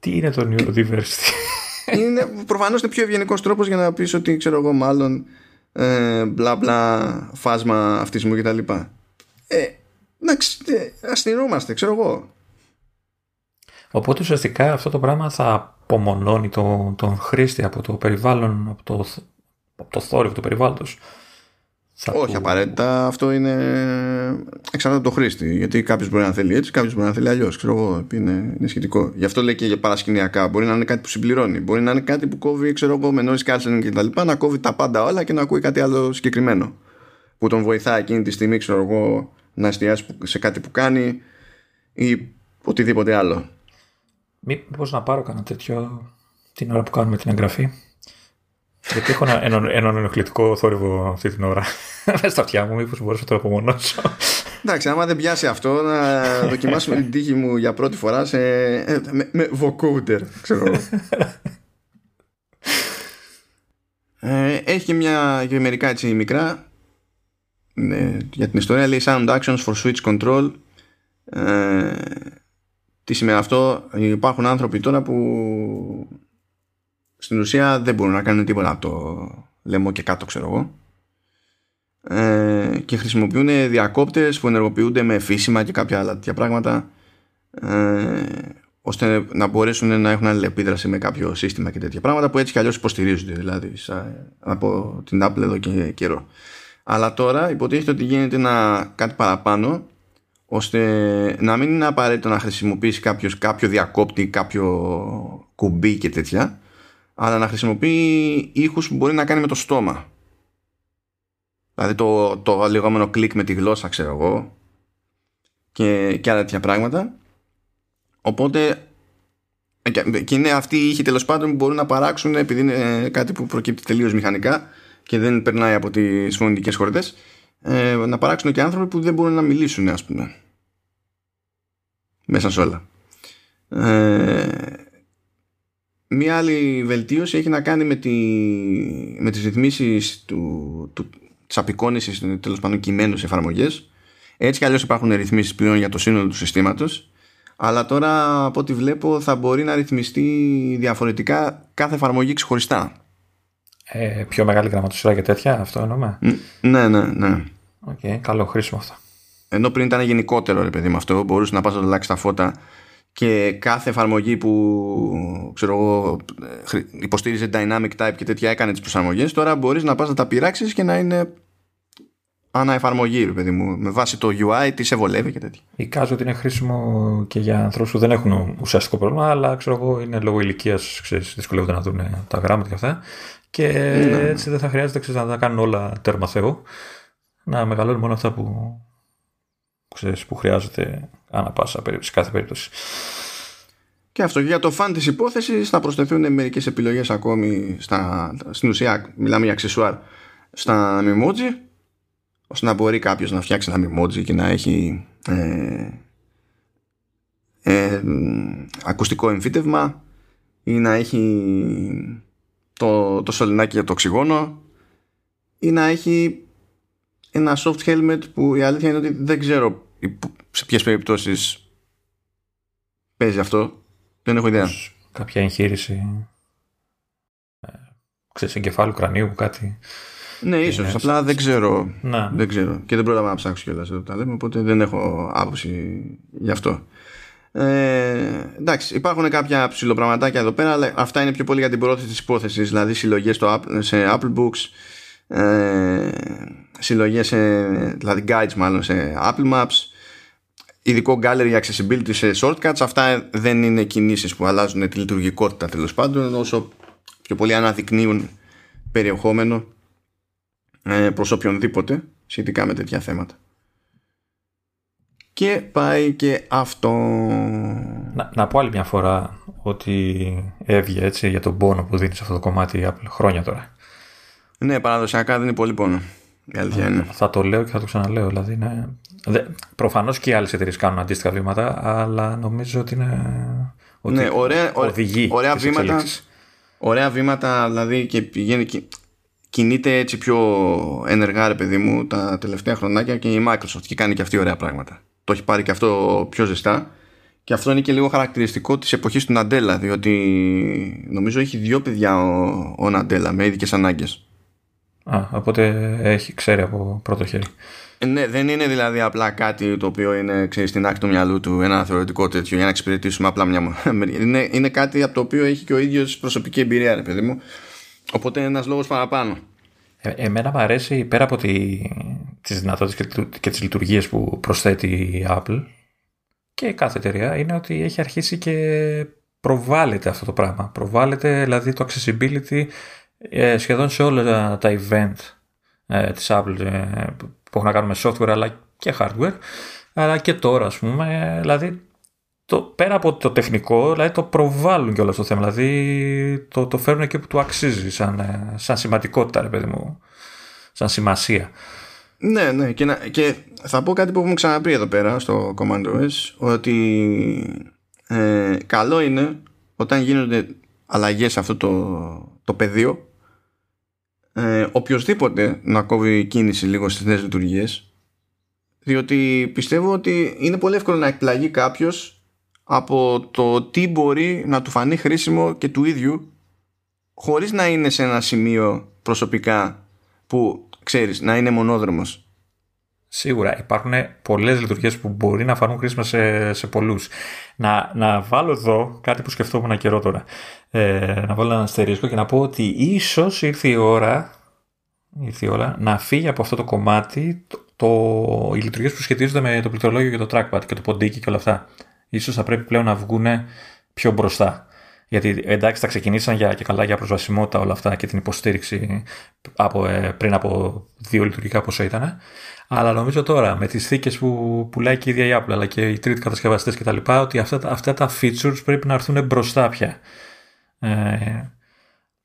Τι είναι το neurodiversity; είναι προφανώς είναι πιο ευγενικός τρόπος για να πεις ότι ξέρω εγώ μάλλον ε, μπλα μπλα φάσμα αυτισμού κτλ. Ε, εντάξει, αστυνόμαστε, ξέρω εγώ. Οπότε ουσιαστικά αυτό το πράγμα θα απομονώνει τον, τον χρήστη από το περιβάλλον, από το, από το θόρυβο του περιβάλλοντος. Όχι που... απαραίτητα, αυτό είναι εξαρτάται από το χρήστη. Γιατί κάποιος μπορεί να θέλει έτσι, κάποιος μπορεί να θέλει αλλιώς. Ξέρω εγώ, είναι, είναι σχετικό. Γι' αυτό λέει και για παρασκηνιακά. Μπορεί να είναι κάτι που συμπληρώνει. Μπορεί να είναι κάτι που κόβει, ξέρω εγώ, με noise cancelling και τα λοιπά, να κόβει τα πάντα όλα και να ακούει κάτι άλλο συγκεκριμένο. Που τον βοηθά εκείνη τη στιγμή, ξέρω εγώ, να εστιάσει σε κάτι που κάνει ή οτιδήποτε άλλο. Μήπως να πάρω κανένα τέτοιο την ώρα που κάνουμε την εγγραφή; Γιατί έχω έναν ένα ενοχλητικό θόρυβο αυτή την ώρα μέσα στα αυτιά μου, μήπως μπορούσα να το απομονώσω. Εντάξει, άμα δεν πιάσει αυτό, να δοκιμάσουμε την τύχη μου για πρώτη φορά σε, ε, με, με vocoder, ξέρω ε, έχει και, μια, και μερικά έτσι μικρά ναι, για την ιστορία λέει Sound Actions for Switch Control. Ε, τι σημαίνει αυτό; Υπάρχουν άνθρωποι τώρα που στην ουσία δεν μπορούν να κάνουν τίποτα από το λαιμό και κάτω ξέρω εγώ. Ε, και χρησιμοποιούν διακόπτες που ενεργοποιούνται με φύσιμα και κάποια άλλα τέτοια πράγματα ε, ώστε να μπορέσουν να έχουν αλληλεπίδραση με κάποιο σύστημα και τέτοια πράγματα που έτσι κι αλλιώς υποστηρίζονται δηλαδή από την Apple εδώ και καιρό αλλά τώρα υποτίθεται ότι γίνεται ένα κάτι παραπάνω ώστε να μην είναι απαραίτητο να χρησιμοποιήσει κάποιος κάποιο διακόπτη, κάποιο κουμπί και τέτοια αλλά να χρησιμοποιεί ήχους που μπορεί να κάνει με το στόμα. Δηλαδή το, το λεγόμενο κλικ με τη γλώσσα ξέρω εγώ και, και άλλα τέτοια πράγματα. Οπότε και είναι αυτοί οι ήχοι τέλος πάντων που μπορούν να παράξουν επειδή είναι κάτι που προκύπτει τελείως μηχανικά και δεν περνάει από τις φωνητικές χορδές ε, να παράξουν και άνθρωποι που δεν μπορούν να μιλήσουν ας πούμε. Μέσα σε όλα. Ε, μία άλλη βελτίωση έχει να κάνει με, τη, με τις ρυθμίσεις του, του, της απεικόνησης τέλος πάντων κειμένου σε εφαρμογές. Έτσι κι αλλιώς υπάρχουν ρυθμίσεις πλέον για το σύνολο του συστήματος. Αλλά τώρα από ό,τι βλέπω θα μπορεί να ρυθμιστεί διαφορετικά κάθε εφαρμογή ξεχωριστά Ε, πιο μεγάλη γραμματοσειρά και τέτοια, αυτό εννοούμε; Ναι, ναι, ναι. OK, okay, καλό, χρήσιμο αυτό. Ενώ πριν ήταν γενικότερο, ρε παιδί με αυτό, μπορούσε να πας να το αλλάξεις τα φώτα και κάθε εφαρμογή που ξέρω εγώ, υποστήριζε dynamic type και τέτοια έκανε τις προσαρμογές τώρα μπορείς να πας να τα πειράξεις και να είναι ανά εφαρμογή παιδί μου με βάση το UI τι σε βολεύει και τέτοια Εικάζω ότι είναι χρήσιμο και για ανθρώπους που δεν έχουν ουσιαστικό πρόβλημα αλλά ξέρω εγώ είναι λόγω ηλικίας δυσκολεύονται να δουν τα γράμματα και αυτά και ναι. έτσι δεν θα χρειάζεται ξέρεις, να τα κάνουν όλα τέρμα Θεό να μεγαλώνουν μόνο αυτά που ξέρεις, που χρειάζεται ανά πάσα σε κάθε περίπτωση. Και αυτό για το φαν της υπόθεσης θα προσθεθούν μερικές επιλογές ακόμη στα, στην ουσία μιλάμε για αξεσουάρ στα Memoji ώστε να μπορεί κάποιος να φτιάξει ένα Memoji και να έχει ε, ε, ακουστικό εμφύτευμα ή να έχει το, το σωληνάκι για το οξυγόνο ή να έχει ένα soft helmet που η αλήθεια είναι ότι δεν ξέρω σε ποιες περιπτώσεις παίζει αυτό. Δεν έχω ιδέα. Κάποια εγχείρηση ε, ξέρεις, εγκεφάλου κρανίου, κάτι. Ναι, ίσως. Απλά δεν ξέρω. Να. Δεν ξέρω. Και δεν πρόλαβα να ψάξω κιόλας εδώ τα λέμε, οπότε δεν έχω άποψη γι' αυτό. Ε, εντάξει, υπάρχουν κάποια ψηλοπραγματάκια εδώ πέρα, αλλά αυτά είναι πιο πολύ για την πρόθεση της υπόθεσης. Δηλαδή συλλογές σε Apple Books, ε, συλλογές, δηλαδή guides μάλλον σε Apple Maps, ειδικό gallery accessibility σε shortcuts. Αυτά δεν είναι κινήσεις που αλλάζουν τη λειτουργικότητα τέλος πάντων, όσο πιο πολύ αναδεικνύουν περιεχόμενο ε, προς οποιονδήποτε σχετικά με τέτοια θέματα. Και πάει και αυτό. Να, να πω άλλη μια φορά ότι έβγε έτσι για τον πόνο που δίνει σε αυτό το κομμάτι Apple χρόνια τώρα. Ναι, παραδοσιακά δεν είναι πολύ πόνο. Θα το λέω και θα το ξαναλέω. Δηλαδή είναι... Προφανώς και οι άλλες εταιρείες κάνουν αντίστοιχα βήματα, αλλά νομίζω ότι είναι. Ότι ναι, ωραία, οδηγεί ωραία βήματα. Ωραία βήματα, δηλαδή και πηγαίνει και κινείται έτσι πιο ενεργά, ρε παιδί μου, τα τελευταία χρονάκια και η Microsoft και κάνει και αυτή ωραία πράγματα. Το έχει πάρει και αυτό πιο ζεστά. Και αυτό είναι και λίγο χαρακτηριστικό της εποχής του Ναντέλα, διότι νομίζω έχει δύο παιδιά ο, ο Ναντέλα με ειδικές ανάγκες. Α, οπότε έχει, ξέρει από πρώτο χέρι. Ε, ναι, δεν είναι δηλαδή απλά κάτι το οποίο είναι ξέρεις, στην άκρη του μυαλού του ένα θεωρητικό τέτοιο για να εξυπηρετήσουμε απλά μια είναι, είναι κάτι από το οποίο έχει και ο ίδιος προσωπική εμπειρία, ρε παιδί μου. Οπότε είναι ένας λόγος παραπάνω. Ε, εμένα μου αρέσει πέρα από τη, τις δυνατότητες και, και τις λειτουργίες που προσθέτει η Apple. Και κάθε εταιρεία είναι ότι έχει αρχίσει και προβάλλεται αυτό το πράγμα. Προβάλλεται δηλαδή το accessibility ε, σχεδόν σε όλα τα event ε, της Apple ε, που έχουν να κάνουν με software αλλά και hardware. Αλλά και τώρα ας πούμε δηλαδή το, πέρα από το τεχνικό δηλαδή το προβάλλουν και όλο το θέμα. Δηλαδή το, το φέρνουν εκεί που του αξίζει σαν, ε, σαν σημαντικότητα ρε παιδί μου. Σαν σημασία ναι, ναι. Και, να, και θα πω κάτι που έχουμε ξαναπεί εδώ πέρα στο Command OS ότι ε, καλό είναι όταν γίνονται αλλαγές σε αυτό το, το πεδίο ε, οποιοδήποτε να κόβει κίνηση λίγο στις νέες λειτουργίες διότι πιστεύω ότι είναι πολύ εύκολο να εκπλαγεί κάποιος από το τι μπορεί να του φανεί χρήσιμο και του ίδιου χωρίς να είναι σε ένα σημείο προσωπικά που ξέρεις να είναι μονόδρομος Σίγουρα υπάρχουν πολλές λειτουργίες που μπορεί να φανούν χρήσιμες σε, σε πολλούς. Να, να βάλω εδώ κάτι που σκεφτόμουν καιρό τώρα. Ε, να βάλω ένα αστερίσκο και να πω ότι ίσως ήρθε η ώρα, ήρθε η ώρα να φύγει από αυτό το κομμάτι το, το, οι λειτουργίες που σχετίζονται με το πληκτρολόγιο και το trackpad και το ποντίκι και όλα αυτά. σω θα πρέπει πλέον να βγουν πιο μπροστά. Γιατί εντάξει, τα ξεκινήσαν για, και καλά για προσβασιμότητα όλα αυτά και την υποστήριξη από, ε, πριν από δύο λειτουργικά πόσο ήταν. Αλλά νομίζω τώρα με τις θήκες που πουλάει και η ίδια η Apple αλλά και οι τρίτοι κατασκευαστές κτλ. ότι αυτά, αυτά τα features πρέπει να έρθουν μπροστά πια. Ε,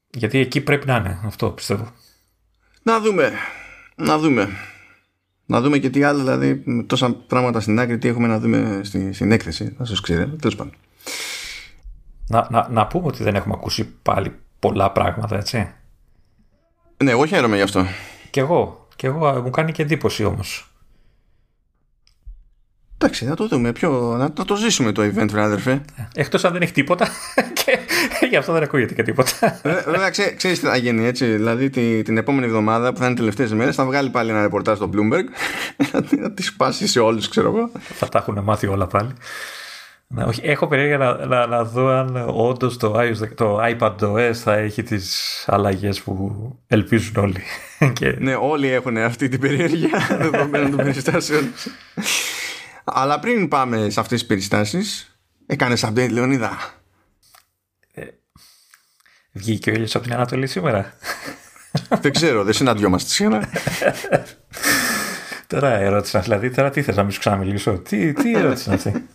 γιατί εκεί πρέπει να είναι αυτό πιστεύω. Να δούμε. Να δούμε. Να δούμε και τι άλλο, δηλαδή τόσα πράγματα στην άκρη, τι έχουμε να δούμε στη, στην έκθεση. Να σας ξέρετε. Τέλος πάντων. Να, να, να πούμε ότι δεν έχουμε ακούσει πάλι πολλά πράγματα, έτσι. Ναι, εγώ χαίρομαι γι' αυτό. Κι εγώ. Και εγώ μου κάνει και εντύπωση όμως. Εντάξει, να το δούμε. Πιο, να, το ζήσουμε το event, βράδερφε. Εκτός αν δεν έχει τίποτα. και γι' αυτό δεν ακούγεται και τίποτα. Βέβαια, ξέρεις τι θα γίνει έτσι. Δηλαδή την, την επόμενη εβδομάδα που θα είναι τελευταίες μέρες θα βγάλει πάλι ένα ρεπορτάζ στο Bloomberg. να τη σπάσει σε όλους, ξέρω εγώ. θα τα έχουν μάθει όλα πάλι. Ναι, όχι, έχω περίεργα να, να, να, δω αν όντως το, το iPad OS θα έχει τις αλλαγές που ελπίζουν όλοι. Και... Ναι, όλοι έχουν αυτή την περιέργεια δεδομένων των περιστάσεων. Αλλά πριν πάμε σε αυτές τις περιστάσεις, έκανες update, Λεωνίδα. Ε, βγήκε ο ήλιος από την Ανατολή σήμερα. δεν ξέρω, δεν συναντιόμαστε σήμερα. τώρα ερώτηση, δηλαδή, τώρα τι θες να μην σου ξαναμιλήσω; Τι, τι ερώτηση είναι αυτή.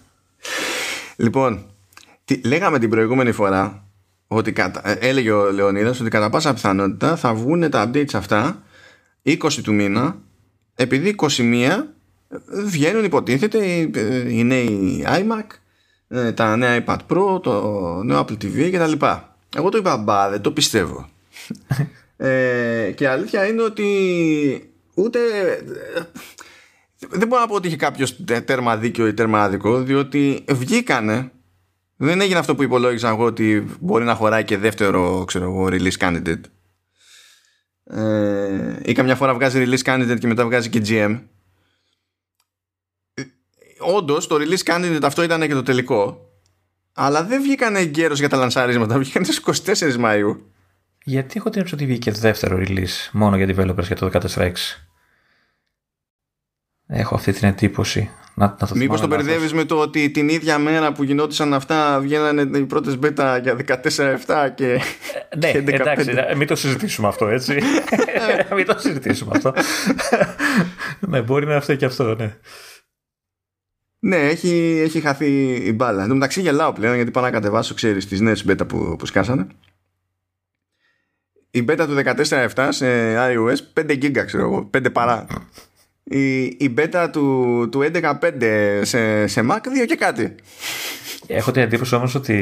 Λοιπόν, τι, λέγαμε την προηγούμενη φορά ότι κατα, ε, έλεγε ο Λεωνίδας ότι κατά πάσα πιθανότητα θα βγουν τα updates αυτά 20 του μήνα επειδή 21 βγαίνουν υποτίθεται οι νέοι iMac, ε, τα νέα iPad Pro, το νέο Apple TV κτλ. Εγώ το είπα μπα, δεν το πιστεύω. ε, και αλήθεια είναι ότι ούτε... Δεν μπορώ να πω ότι είχε κάποιος τέρμα δίκαιο ή τέρμα άδικο, διότι βγήκανε. Δεν έγινε αυτό που υπολόγιζα εγώ ότι μπορεί να χωράει και δεύτερο ξέρω εγώ, release candidate. Ε, ή καμιά φορά βγάζει release candidate και μετά βγάζει και GM όντως το release candidate αυτό ήταν και το τελικό. Αλλά δεν βγήκανε εγκαίρω για τα λανσάρισματα, βγήκανε στις 24 Μαου. Γιατί έχω την ότι βγήκε δεύτερο release μόνο για developers για το 14X. Έχω αυτή την εντύπωση. Να, να το Μήπως το μπερδεύεις με το ότι την ίδια μέρα που γινόντουσαν αυτά βγαίνανε οι πρώτες beta για 14-7 και. Ε, ναι, και εντάξει, μην το συζητήσουμε αυτό έτσι. μην το συζητήσουμε αυτό. ναι, μπορεί να είναι αυτό και αυτό, ναι. Ναι, έχει, έχει χαθεί η μπάλα. Εν τω μεταξύ γελάω πλέον γιατί πάω να κατεβάσω, ξέρεις, τις νέες beta που, που σκάσανε. Η beta του 14.7 σε iOS 5 GB, ξέρω εγώ, 5 παρά. Η, η beta του, του 11.5 σε, σε Mac 2 και κάτι. Έχω την εντύπωση όμως ότι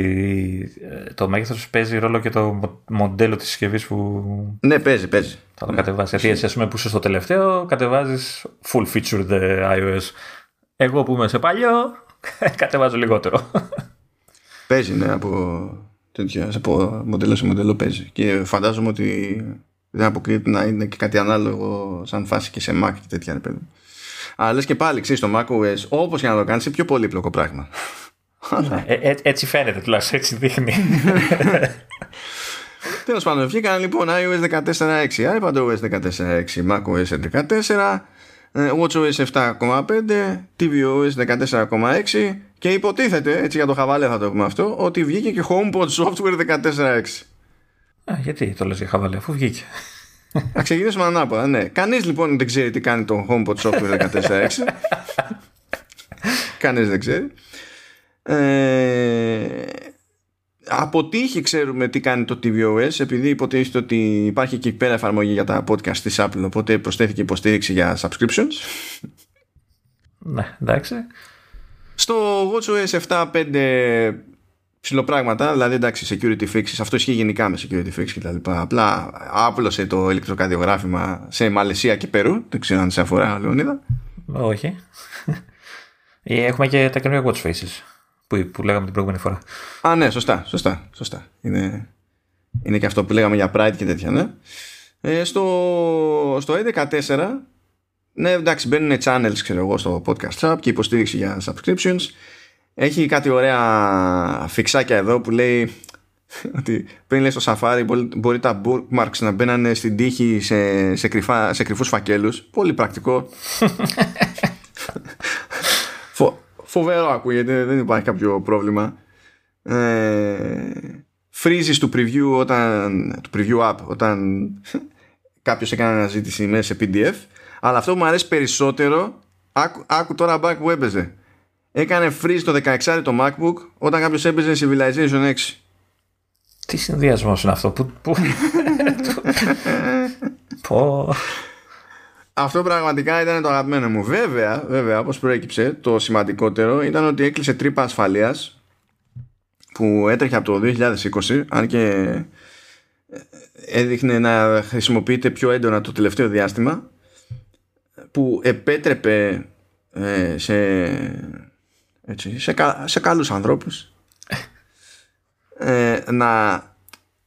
ε, το μέγεθος παίζει ρόλο και το μοντέλο της συσκευής που. Ναι, παίζει, παίζει. Θα το κατεβάσει. Γιατί εσύ, ας πούμε, που είσαι στο τελευταίο, κατεβάζεις full featured iOS. Εγώ που είμαι σε παλιό, κατεβάζω λιγότερο. Παίζει, ναι, από, τέτοια, από μοντέλο σε μοντέλο παίζει. Και φαντάζομαι ότι δεν αποκλείεται να είναι και κάτι ανάλογο σαν φάση και σε Mac και τέτοια, ρε Αλλά λες και πάλι, ξέρεις, το macOS, όπως και να το κάνεις, είναι πιο πολύπλοκο πράγμα. Ναι, ε, ε, έτσι φαίνεται τουλάχιστον, έτσι δείχνει. Τέλος πάντων, βγήκαν λοιπόν iOS 14.6, iPadOS 14.6, macOS 14, ε, WatchOS 7.5, tvOS 14.6 και υποτίθεται, έτσι για το χαβάλε θα το πούμε αυτό, ότι βγήκε και HomePod Software 14.6. Α, γιατί το λες για χαβάλε, αφού βγήκε. Να ξεκινήσουμε ανάποδα, ναι. Κανείς λοιπόν δεν ξέρει τι κάνει το HomePod Software 14.6. Κανείς δεν ξέρει. Ε, από τύχη ξέρουμε τι κάνει το tvOS επειδή υποτίθεται ότι υπάρχει εκεί πέρα εφαρμογή για τα podcast της Apple οπότε προσθέθηκε υποστήριξη για subscriptions Ναι, εντάξει Στο WatchOS 7.5 ψηλοπράγματα, δηλαδή εντάξει security fixes, αυτό ισχύει γενικά με security fixes κτλ. Απλά άπλωσε το ηλεκτροκαρδιογράφημα σε Μαλαισία και Περού, δεν ξέρω αν σε αφορά Λεωνίδα Όχι ε, Έχουμε και τα καινούργια watch faces που, που λέγαμε την προηγούμενη φορά. Α, ναι, σωστά, σωστά, σωστά. Είναι, είναι και αυτό που λέγαμε για Pride και τέτοια, ναι. Ε, στο, στο 11.4 ναι, εντάξει, μπαίνουν channels, ξέρω εγώ, στο podcast app και υποστήριξη για subscriptions. Έχει κάτι ωραία φιξάκια εδώ που λέει ότι πριν λέει στο Safari μπορεί, μπορεί τα bookmarks να μπαίνανε στην τύχη σε, σε, κρυφά, σε κρυφούς φακέλους. Πολύ πρακτικό. Φοβερό ακούγεται, δεν υπάρχει κάποιο πρόβλημα. Ε, freezes του preview, όταν, του preview app όταν κάποιος έκανε αναζήτηση μέσα σε PDF. Αλλά αυτό που μου αρέσει περισσότερο, άκου, άκου τώρα back που έπαιζε. Έκανε freeze το 16 το MacBook όταν κάποιος έπαιζε Civilization 6. Τι συνδυασμός είναι αυτό που... που... Πω... Αυτό πραγματικά ήταν το αγαπημένο μου. Βέβαια, βέβαια, όπως προέκυψε, το σημαντικότερο ήταν ότι έκλεισε τρύπα ασφαλείας που έτρεχε από το 2020, αν και έδειχνε να χρησιμοποιείται πιο έντονα το τελευταίο διάστημα, που επέτρεπε ε, σε, έτσι, σε, σε καλούς ανθρώπους ε, να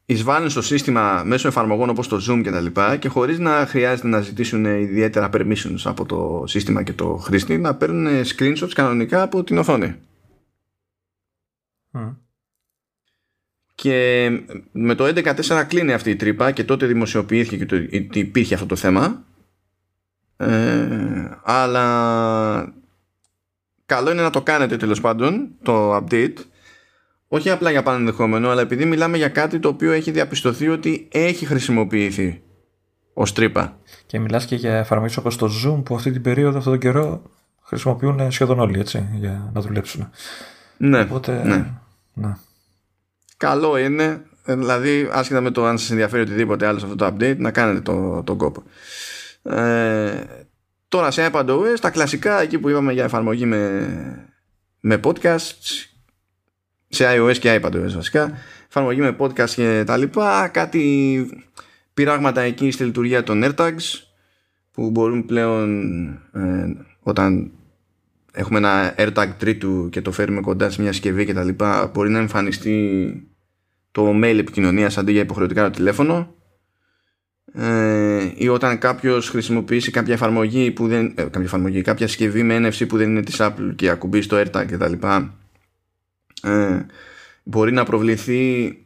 εισβάλλουν στο σύστημα μέσω εφαρμογών όπως το Zoom και τα λοιπά και χωρίς να χρειάζεται να ζητήσουν ιδιαίτερα permissions από το σύστημα και το χρήστη να παίρνουν screenshots κανονικά από την οθόνη. Και με το 11.4 κλείνει αυτή η τρύπα και τότε δημοσιοποιήθηκε και το, ότι υπήρχε αυτό το θέμα. Ε, αλλά καλό είναι να το κάνετε τέλος πάντων το update όχι απλά για πάνω ενδεχόμενο αλλά επειδή μιλάμε για κάτι το οποίο έχει διαπιστωθεί ότι έχει χρησιμοποιηθεί ως τρύπα. Και μιλάς και για εφαρμογές όπως το Zoom που αυτή την περίοδο, αυτόν τον καιρό χρησιμοποιούν σχεδόν όλοι έτσι για να δουλέψουν. Ναι, Οπότε, ναι. ναι καλό είναι, δηλαδή άσχετα με το αν σας ενδιαφέρει οτιδήποτε άλλο σε αυτό το update, να κάνετε τον το κόπο. Ε, τώρα σε iPadOS, τα κλασικά εκεί που είπαμε για εφαρμογή με, με podcasts, σε iOS και iPadOS βασικά, εφαρμογή με podcast και τα λοιπά, κάτι πειράγματα εκεί στη λειτουργία των AirTags που μπορούν πλέον ε, όταν έχουμε ένα AirTag τρίτου και το φέρουμε κοντά σε μια συσκευή και τα λοιπά μπορεί να εμφανιστεί το mail επικοινωνίας αντί για υποχρεωτικά το τηλέφωνο ε, ή όταν κάποιος χρησιμοποιήσει κάποια εφαρμογή, που δεν, ε, κάποια, εφαρμογή κάποια συσκευή με NFC που δεν είναι της Apple και ακουμπήσει στο AirTag και τα λοιπά ε, μπορεί να προβληθεί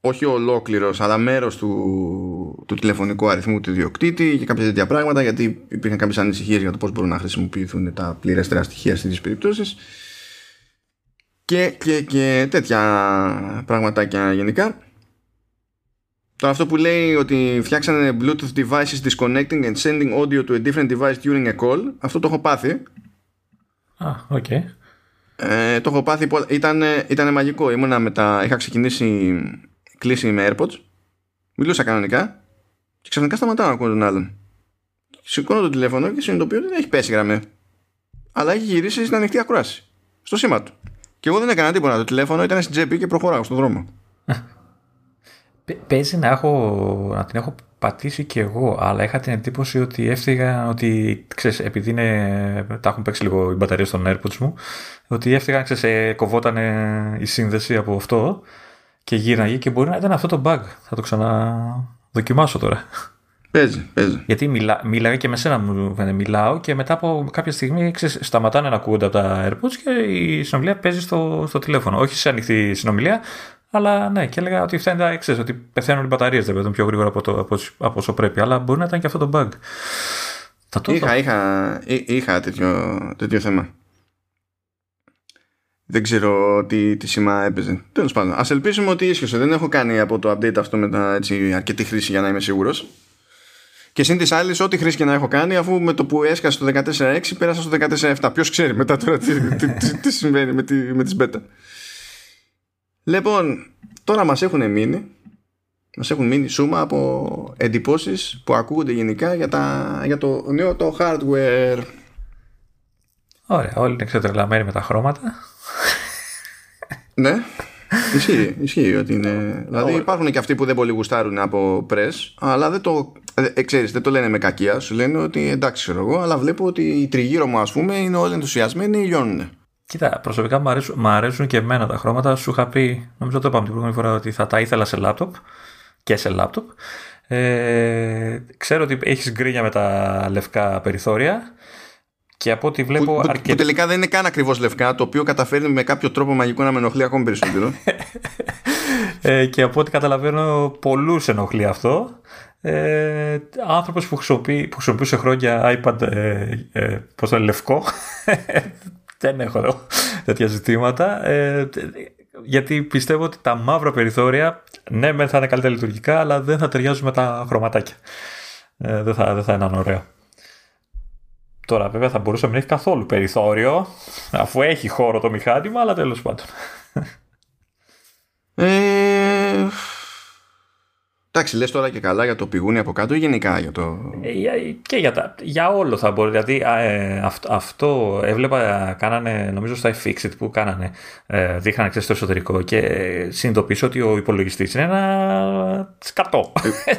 όχι ολόκληρος αλλά μέρος του, του τηλεφωνικού αριθμού του ιδιοκτήτη και κάποια τέτοια πράγματα γιατί υπήρχαν κάποιες ανησυχίες για το πώς μπορούν να χρησιμοποιηθούν τα πληρέστερα στοιχεία στις περιπτώσεις και, και, και τέτοια πραγματάκια γενικά. Το αυτό που λέει ότι φτιάξανε Bluetooth devices disconnecting and sending audio to a different device during a call, αυτό το έχω πάθει. Α, OK. Okay. Ε, το έχω πάθει, ήταν, ήταν μαγικό. Ήμουνα με τα, είχα ξεκινήσει κλήση με AirPods, μιλούσα κανονικά και ξαφνικά σταματάω να ακούω τον άλλον. Σηκώνω το τηλέφωνο και συνειδητοποιώ ότι δεν έχει πέσει γραμμή. Αλλά έχει γυρίσει στην ανοιχτή ακρόαση. Στο σήμα του. Και εγώ δεν έκανα τίποτα. Το τηλέφωνο ήταν στην τσέπη και προχωράω στον δρόμο. Παίζει να, έχω, να την έχω πατήσει και εγώ, αλλά είχα την εντύπωση ότι έφυγα, ότι ξέρεις, επειδή είναι, τα έχουν παίξει λίγο οι μπαταρίες των AirPods μου, ότι έφυγα, ξέρεις, ε, κοβόταν η σύνδεση από αυτό και γύρναγε και μπορεί να ήταν αυτό το bug. Θα το ξαναδοκιμάσω τώρα. Παίζει, παίζει. Γιατί μιλά, μίλαγα και με σένα μου μιλάω και μετά από κάποια στιγμή ξέρεις, σταματάνε να ακούγονται από τα AirPods και η συνομιλία παίζει στο, στο τηλέφωνο. Όχι σε ανοιχτή συνομιλία, αλλά ναι, και έλεγα ότι φτάνει ξέρεις, ότι πεθαίνουν οι μπαταρίες, δεν πεθαίνουν πιο γρήγορα από, το, από, από όσο πρέπει. Αλλά μπορεί να ήταν και αυτό το bug. είχα, είχα, είχα τέτοιο, τέτοιο θέμα. Δεν ξέρω τι, τι σήμα έπαιζε. Τέλος πάντων, ας ελπίσουμε ότι ίσχυσε. Δεν έχω κάνει από το update αυτό μετά έτσι, αρκετή χρήση για να είμαι σίγουρος. Και συν της άλλης, ό,τι χρήση και να έχω κάνει, αφού με το που έσκασε το 14.6 πέρασα στο 14.7. Ποιος ξέρει μετά τώρα τι, τι, τι, τι συμβαίνει με, τη, με τις beta. Λοιπόν, τώρα μας έχουν μείνει μας έχουν μείνει σούμα από εντυπώσεις που ακούγονται γενικά για, τα, για το νέο το hardware. Ωραία, όλοι είναι ξετρελαμένοι με τα χρώματα. ναι. Ισχύει, ισχύει ότι είναι. Δηλαδή υπάρχουν και αυτοί που δεν πολύ γουστάρουν από press, αλλά δεν το. Ε, ε, ξέρεις, δεν το λένε με κακία. Σου λένε ότι εντάξει, ξέρω εγώ, αλλά βλέπω ότι οι τριγύρω μου, ας πούμε, είναι όλοι ενθουσιασμένοι, λιώνουν. Κοίτα, προσωπικά μου αρέσουν, μου αρέσουν και εμένα τα χρώματα. Σου είχα πει, νομίζω το είπαμε την προηγούμενη φορά, ότι θα τα ήθελα σε λάπτοπ και σε λάπτοπ. Ε, ξέρω ότι έχεις γκρίνια με τα λευκά περιθώρια. Και από ό,τι βλέπω. Που, αρκετ... που τελικά δεν είναι καν ακριβώς λευκά, το οποίο καταφέρνει με κάποιο τρόπο μαγικό να με ενοχλεί ακόμη περισσότερο. ε, και από ό,τι καταλαβαίνω, πολλούς ενοχλεί αυτό. Ε, άνθρωπος που, χρησιμοποιεί, που χρησιμοποιούσε χρόνια iPad ε, ε, πώς λευκό δεν έχω εδώ τέτοια ζητήματα. Ε, γιατί πιστεύω ότι τα μαύρα περιθώρια ναι μεν θα είναι καλύτερα λειτουργικά αλλά δεν θα ταιριάζουν με τα χρωματάκια. Ε, δεν, θα, δεν θα είναι ωραία Τώρα βέβαια θα μπορούσε να μην έχει καθόλου περιθώριο αφού έχει χώρο το μηχάνημα, αλλά τέλος πάντων. Ε, εντάξει, λες τώρα και καλά για το πηγούνι από κάτω ή γενικά για το... Ε, και για, τα, για όλο θα μπορεί. Δηλαδή ε, αυτό, αυτό έβλεπα, κάνανε, νομίζω στα iFixit που κάνανε, ε, δείχνανε ξέρεις, το εσωτερικό και συνειδητοποίησα ότι ο υπολογιστής είναι ένα σκατό.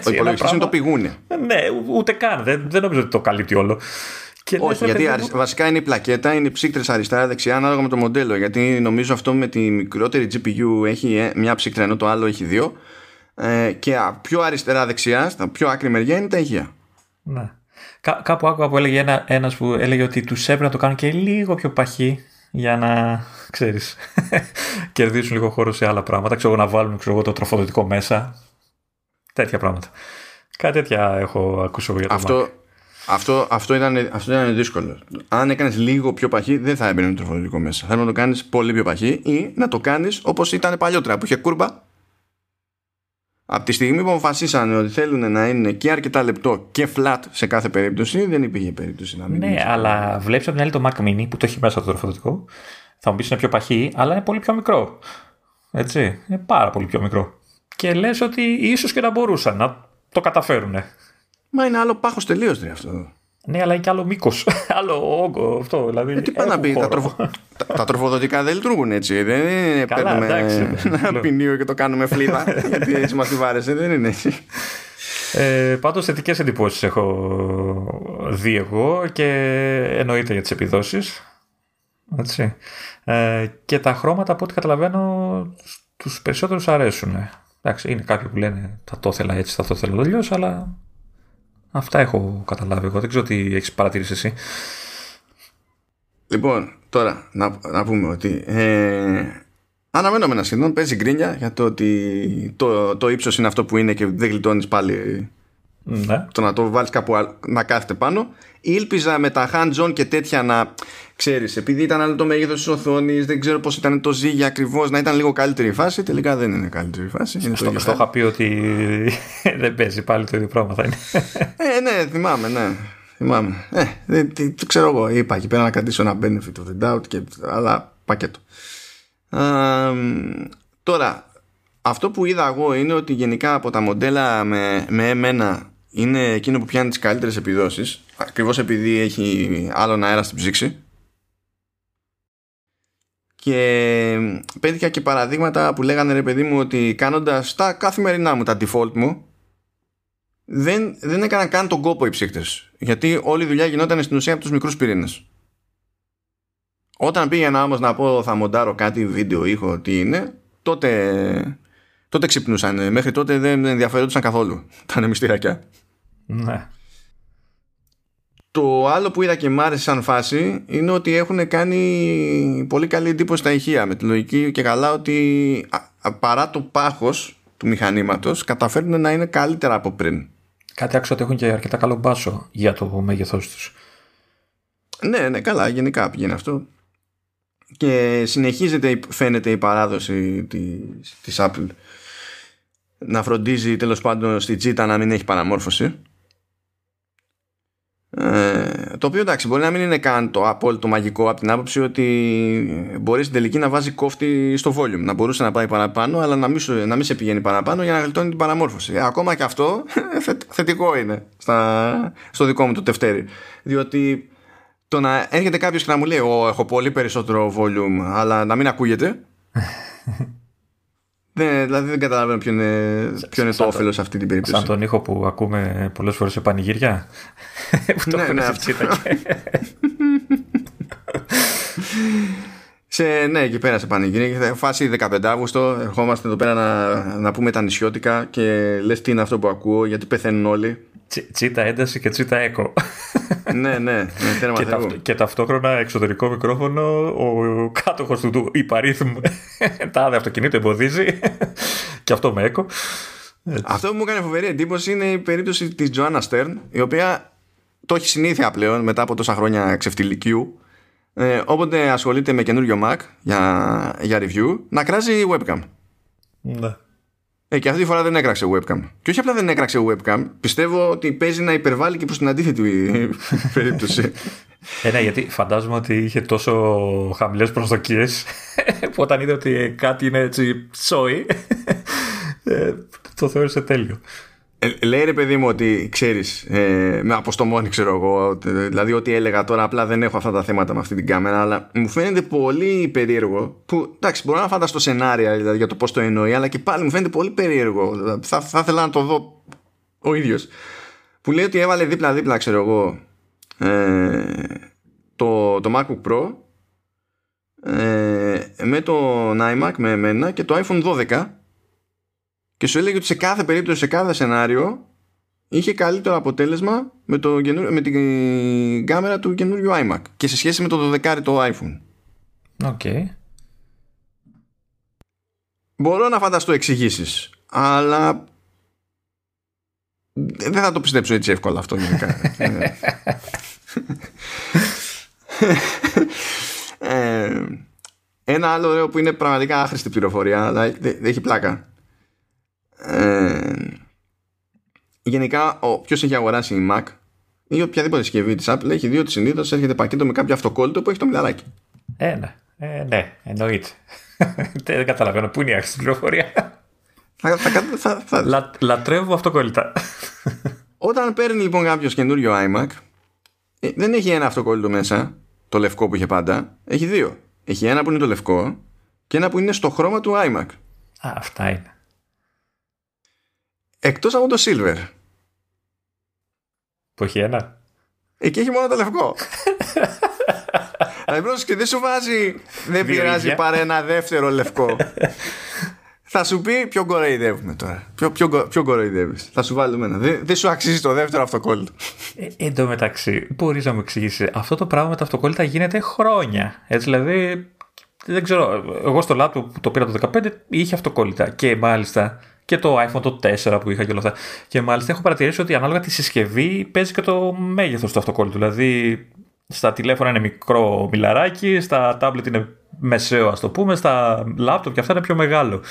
ο υπολογιστής είναι το πηγούνι. Ναι, ούτε καν. Δεν, δεν νομίζω ότι το καλύπτει όλο. Όχι, γιατί βασικά είναι η πλακέτα, είναι οι ψύκτρες αριστερά-δεξιά ανάλογα με το μοντέλο. Γιατί νομίζω αυτό με τη μικρότερη GPU έχει ε, μια ψύκτρα ενώ το άλλο έχει δύο. Ε, και πιο αριστερά-δεξιά, στα πιο άκρη μεριά είναι τα ηχεία. Ναι. Κά, κάπου άκουγα που έλεγε ένα, ένας που έλεγε ότι τους έπρεπε να το κάνουν και λίγο πιο παχύ για να, ξέρεις, κερδίσουν λίγο χώρο σε άλλα πράγματα. Ξέρω να βάλουν ξέρω, το τροφοδοτικό μέσα. Τέτοια πράγματα. Κάτι τέτοια έχω ακούσει για το αυτό, αυτό, αυτό, ήταν, αυτό ήταν δύσκολο. Αν έκανες λίγο πιο παχύ, δεν θα έμπαινε το τροφοδοτικό μέσα. Θέλω να το κάνεις πολύ πιο παχύ ή να το κάνεις όπως ήταν παλιότερα που είχε κούρμπα. Από τη στιγμή που αποφασίσανε ότι θέλουν να είναι και αρκετά λεπτό και flat σε κάθε περίπτωση, δεν υπήρχε περίπτωση να μην Ναι, αλλά βλέπεις από την άλλη το Mac Mini που το έχει μέσα το τροφοδοτικό. Θα μου πεις είναι πιο παχύ, αλλά είναι πολύ πιο μικρό. Έτσι. Είναι πάρα πολύ πιο μικρό. Και λες ότι ίσως και να μπορούσαν να το καταφέρουν. Μα είναι άλλο πάχος τελείως αυτό. Ναι, αλλά είναι και άλλο μήκος. άλλο όγκο αυτό. Δηλαδή, ε, τι πάει να πει, τα, τροφο... τα, τα, τροφοδοτικά δεν λειτουργούν έτσι. Δεν είναι Καλά, παίρνουμε ένα ποινίο και το κάνουμε φλίδα. γιατί έτσι μας τη βάρεσε, δεν είναι έτσι. Ε, Πάντως θετικές εντυπώσεις έχω δει εγώ και εννοείται για τις επιδόσεις. Έτσι. Ε, και τα χρώματα από ό,τι καταλαβαίνω τους περισσότερους αρέσουν. Εντάξει, είναι κάποιοι που λένε θα το ήθελα έτσι, θα το ήθελα αλλιώς, αλλά αυτά έχω καταλάβει εγώ. Δεν ξέρω τι έχεις παρατηρήσει εσύ. Λοιπόν, τώρα να, να πούμε ότι ε, αναμενόμενα σχεδόν παίζει γκρίνια για το ότι το, το ύψος είναι αυτό που είναι και δεν γλιτώνεις πάλι ναι. το να το βάλεις κάπου να κάθεται πάνω. Ήλπιζα με τα hands-on και τέτοια να ξέρεις, επειδή ήταν άλλο το μέγεθος της οθόνης, δεν ξέρω πώς ήταν το ζύγι ακριβώς, να ήταν λίγο καλύτερη η φάση. Τελικά δεν είναι καλύτερη η φάση. Είναι στο, στο είχα πει ότι δεν παίζει πάλι το ίδιο πράγμα θα είναι. ε, ναι, θυμάμαι, ναι. Θυμάμαι. Ε, δεν, τι, τι, ξέρω εγώ. Είπα εκεί πέρα να κρατήσω ένα benefit of the doubt, και, αλλά πακέτο. Α, τώρα, αυτό που είδα εγώ είναι ότι γενικά από τα μοντέλα με, με εμένα είναι εκείνο που πιάνει τις καλύτερες επιδόσεις ακριβώς επειδή έχει άλλον αέρα στην ψήξη. Και πέτυχα και παραδείγματα που λέγανε ρε παιδί μου ότι κάνοντας τα καθημερινά μου, τα default μου δεν, δεν έκαναν καν τον κόπο οι ψύχτες. Γιατί όλη η δουλειά γινόταν στην ουσία από τους μικρούς πυρήνες. Όταν πήγαινα όμως να πω θα μοντάρω κάτι βίντεο ήχο τι είναι τότε, τότε ξυπνούσαν. Μέχρι τότε δεν ενδιαφερόντουσαν καθόλου τα μυστηρακιά ναι το άλλο που είδα και μ' άρεσε σαν φάση είναι ότι έχουν κάνει πολύ καλή εντύπωση στα ηχεία με τη λογική και καλά ότι παρά το πάχος του μηχανήματος καταφέρνουν να είναι καλύτερα από πριν. Κάτι άξιο ότι έχουν και αρκετά καλό μπάσο για το μέγεθός τους. Ναι, ναι, καλά, γενικά πηγαίνει αυτό. Και συνεχίζεται φαίνεται η παράδοση της, της Apple να φροντίζει τέλος πάντων στη τζίτα να μην έχει παραμόρφωση ε, το οποίο εντάξει μπορεί να μην είναι καν το απόλυτο μαγικό από την άποψη ότι μπορεί στην τελική να βάζει κόφτη στο volume. Να μπορούσε να πάει παραπάνω αλλά να μην, να μην σε πηγαίνει παραπάνω για να γλιτώνει την παραμόρφωση. Ε, ακόμα και αυτό θετικό είναι στα, στο δικό μου το τευτέρι. Διότι το να έρχεται κάποιος και να μου λέει έχω πολύ περισσότερο volume αλλά να μην ακούγεται Ναι, δηλαδή δεν καταλαβαίνω ποιο είναι, ποιο είναι το όφελος σε αυτή την περίπτωση. Σαν τον ήχο που ακούμε πολλές φορές σε πανηγύρια; που το ναι, ναι, σε, ναι, εκεί πέρα σε πανηγύρια. Φάση 15 Αύγουστο, ερχόμαστε εδώ πέρα να, να πούμε τα νησιώτικα και λες τι είναι αυτό που ακούω, γιατί πεθαίνουν όλοι. Τσίτα ένταση και τσίτα έκο. ναι, ναι, ναι και, και ταυτόχρονα εξωτερικό μικρόφωνο, ο κάτοχος του, του υπαρίθμου τάδε αυτοκινήτου εμποδίζει και αυτό με έκο. Αυτό που μου έκανε φοβερή εντύπωση είναι η περίπτωση της Τζοάννα Στέρν, η οποία το έχει συνήθεια πλέον μετά από τόσα χρόνια ξεφτυλικίου. Ε, όποτε ασχολείται με καινούριο Mac για, για review, να κράζει webcam. Ναι. Ε, και αυτή τη φορά δεν έκραξε webcam. Και όχι απλά δεν έκραξε webcam, πιστεύω ότι παίζει να υπερβάλλει και προς την αντίθετη περίπτωση. Ε, ναι, γιατί φαντάζομαι ότι είχε τόσο χαμηλές προσδοκίες που όταν είδε ότι κάτι είναι έτσι σόι, ε, το θεώρησε τέλειο. Ε, λέει ρε παιδί μου ότι ξέρεις, ε, με αποστομώνει ξέρω εγώ, δηλαδή ότι έλεγα τώρα απλά δεν έχω αυτά τα θέματα με αυτή την κάμερα, αλλά μου φαίνεται πολύ περίεργο. Που εντάξει, μπορώ να φανταστώ σενάρια δηλαδή, για το πώς το εννοεί, αλλά και πάλι μου φαίνεται πολύ περίεργο. Δηλαδή, θα, ήθελα να το δω ο ίδιος. Που λέει ότι έβαλε δίπλα-δίπλα, ξέρω εγώ, ε, το, το MacBook Pro ε, με το iMac με εμένα και το iPhone 12 και σου έλεγε ότι σε κάθε περίπτωση, σε κάθε σενάριο είχε καλύτερο αποτέλεσμα με, το, με την κάμερα του καινούριου iMac και σε σχέση με το 12 το iPhone. OK. Okay. Μπορώ να φανταστώ εξηγήσεις, αλλά δεν θα το πιστέψω έτσι εύκολα αυτό γενικά. ε, ένα άλλο ωραίο που είναι πραγματικά άχρηστη πληροφορία, αλλά δεν έχει πλάκα. Ε, γενικά, ποιος έχει αγοράσει η Mac ή οποιαδήποτε συσκευή της Apple έχει δει ότι συνήθως έρχεται πακέτο με κάποιο αυτοκόλλητο που έχει το μιλαράκι. Ε, ναι, ε, ναι εννοείται. δεν καταλαβαίνω πού είναι η άχρηστη πληροφορία; Θα, θα, θα, θα... Λα, λατρεύω αυτοκόλλητα. Όταν παίρνει λοιπόν κάποιος καινούριο iMac, ε, δεν έχει ένα αυτοκόλλητο μέσα, το λευκό που είχε πάντα. Έχει δύο. Έχει ένα που είναι το λευκό και ένα που είναι στο χρώμα του iMac. Α, αυτά είναι. Εκτός από το silver. Που έχει ένα. Εκεί έχει μόνο το λευκό. Δηλαδή και δεν σου βάζει Δεν πειράζει παρά ένα δεύτερο λευκό. Θα σου πει ποιο κοροϊδεύουμε τώρα. Ποιο, ποιο, ποιο κοροϊδεύεις. Θα σου βάλουμε ένα. Δεν, δεν σου αξίζει το δεύτερο αυτοκόλλητο. Ε, Εν τω μεταξύ Μπορείς να μου εξηγήσεις Αυτό το πράγμα με τα αυτοκόλλητα γίνεται χρόνια. Έτσι δηλαδή δεν ξέρω, εγώ στο λάπτο που το πήρα το 15 είχε αυτοκόλλητα και μάλιστα και το iPhone το 4 που είχα και όλα αυτά. Και μάλιστα έχω παρατηρήσει ότι ανάλογα τη συσκευή παίζει και το μέγεθος του αυτοκόλλητου. Δηλαδή στα τηλέφωνα είναι μικρό μιλαράκι, στα tablet είναι μεσαίο ας το πούμε, στα laptop και αυτά είναι πιο μεγάλο.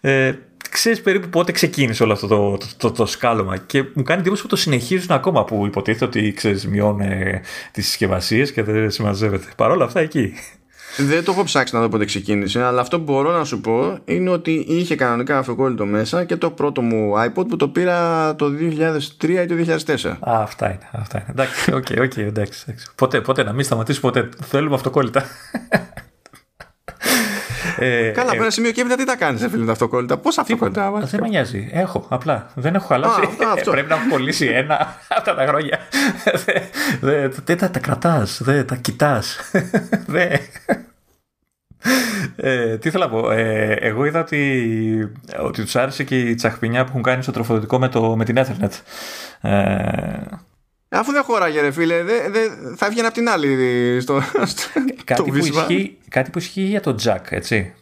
Ε, ξέρεις περίπου πότε ξεκίνησε όλο αυτό το, το, το, το σκάλωμα και μου κάνει εντύπωση που το συνεχίζουν ακόμα που υποτίθεται ότι ξέρεις μειώνουν τις συσκευασίες και δεν συμμαζεύεται. Παρ' όλα αυτά εκεί. Δεν το έχω ψάξει να δω πότε ξεκίνησε, αλλά αυτό που μπορώ να σου πω είναι ότι είχε κανονικά αυτοκόλλητο μέσα και το πρώτο μου iPod που το πήρα το 2003 ή το 2004. Α, αυτά είναι. Αυτά είναι. Εντάξει, OK, okay, okay, εντάξει, εντάξει. Ποτέ, ποτέ να μην σταματήσουμε ποτέ. Θέλουμε αυτοκόλλητα. Ε, Καλά, από ε, ένα σημείο και έπειτα τι τα κάνεις, φίλε, τα αυτοκόλλητα; Πώς αυτοκόλλητα. Δεν με νοιάζει. Έχω, απλά. Δεν έχω χαλάσει. Α, Πρέπει να έχω κολλήσει ένα αυτά τα χρόνια. Δεν τα κρατάς, δεν τα κοιτάς. Ε, τι θέλω να πω. Ε, εγώ είδα ότι, ότι τους άρεσε και η τσαχπινιά που έχουν κάνει στο τροφοδοτικό με, το, με την Ethernet. Ε, Αφού δεν χωράγε, ρε φίλε, δε, δε, θα έβγαινε από την άλλη στο, στο κάτι, που ισχύει, κάτι που ισχύει για το jack, έτσι.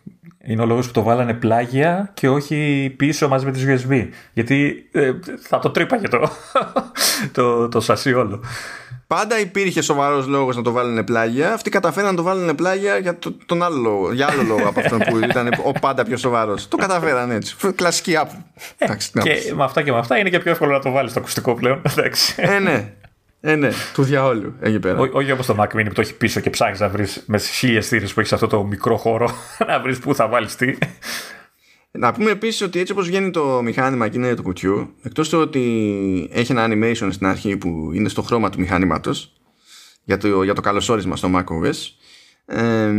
Είναι ο λόγος που το βάλανε πλάγια και όχι πίσω μαζί με τις USB. Γιατί ε, θα το τρύπαγε το, το, το σασί όλο. Πάντα υπήρχε σοβαρός λόγος να το βάλουν πλάγια. Αυτοί καταφέραν να το βάλουν πλάγια για το, τον άλλο λόγο, για άλλο λόγο από αυτόν που ήταν ο πάντα πιο σοβαρός. Το καταφέραν έτσι. Κλασική app. Ε, και με αυτά και με αυτά είναι και πιο εύκολο να το βάλεις στο ακουστικό πλέον. ε, ναι. Ε, ναι, του διαόλου εκεί πέρα. όχι όπω το Mac Mini που το έχει πίσω και ψάχνεις να βρεις με χίλιες θύρε που έχεις αυτό το μικρό χώρο να βρεις πού θα βάλεις τι. Να πούμε επίσης ότι έτσι όπως βγαίνει το μηχάνημα και είναι του κουτιού, εκτός του ότι έχει ένα animation στην αρχή που είναι στο χρώμα του μηχανήματο για το, για το καλωσόρισμα στο macOS, ε,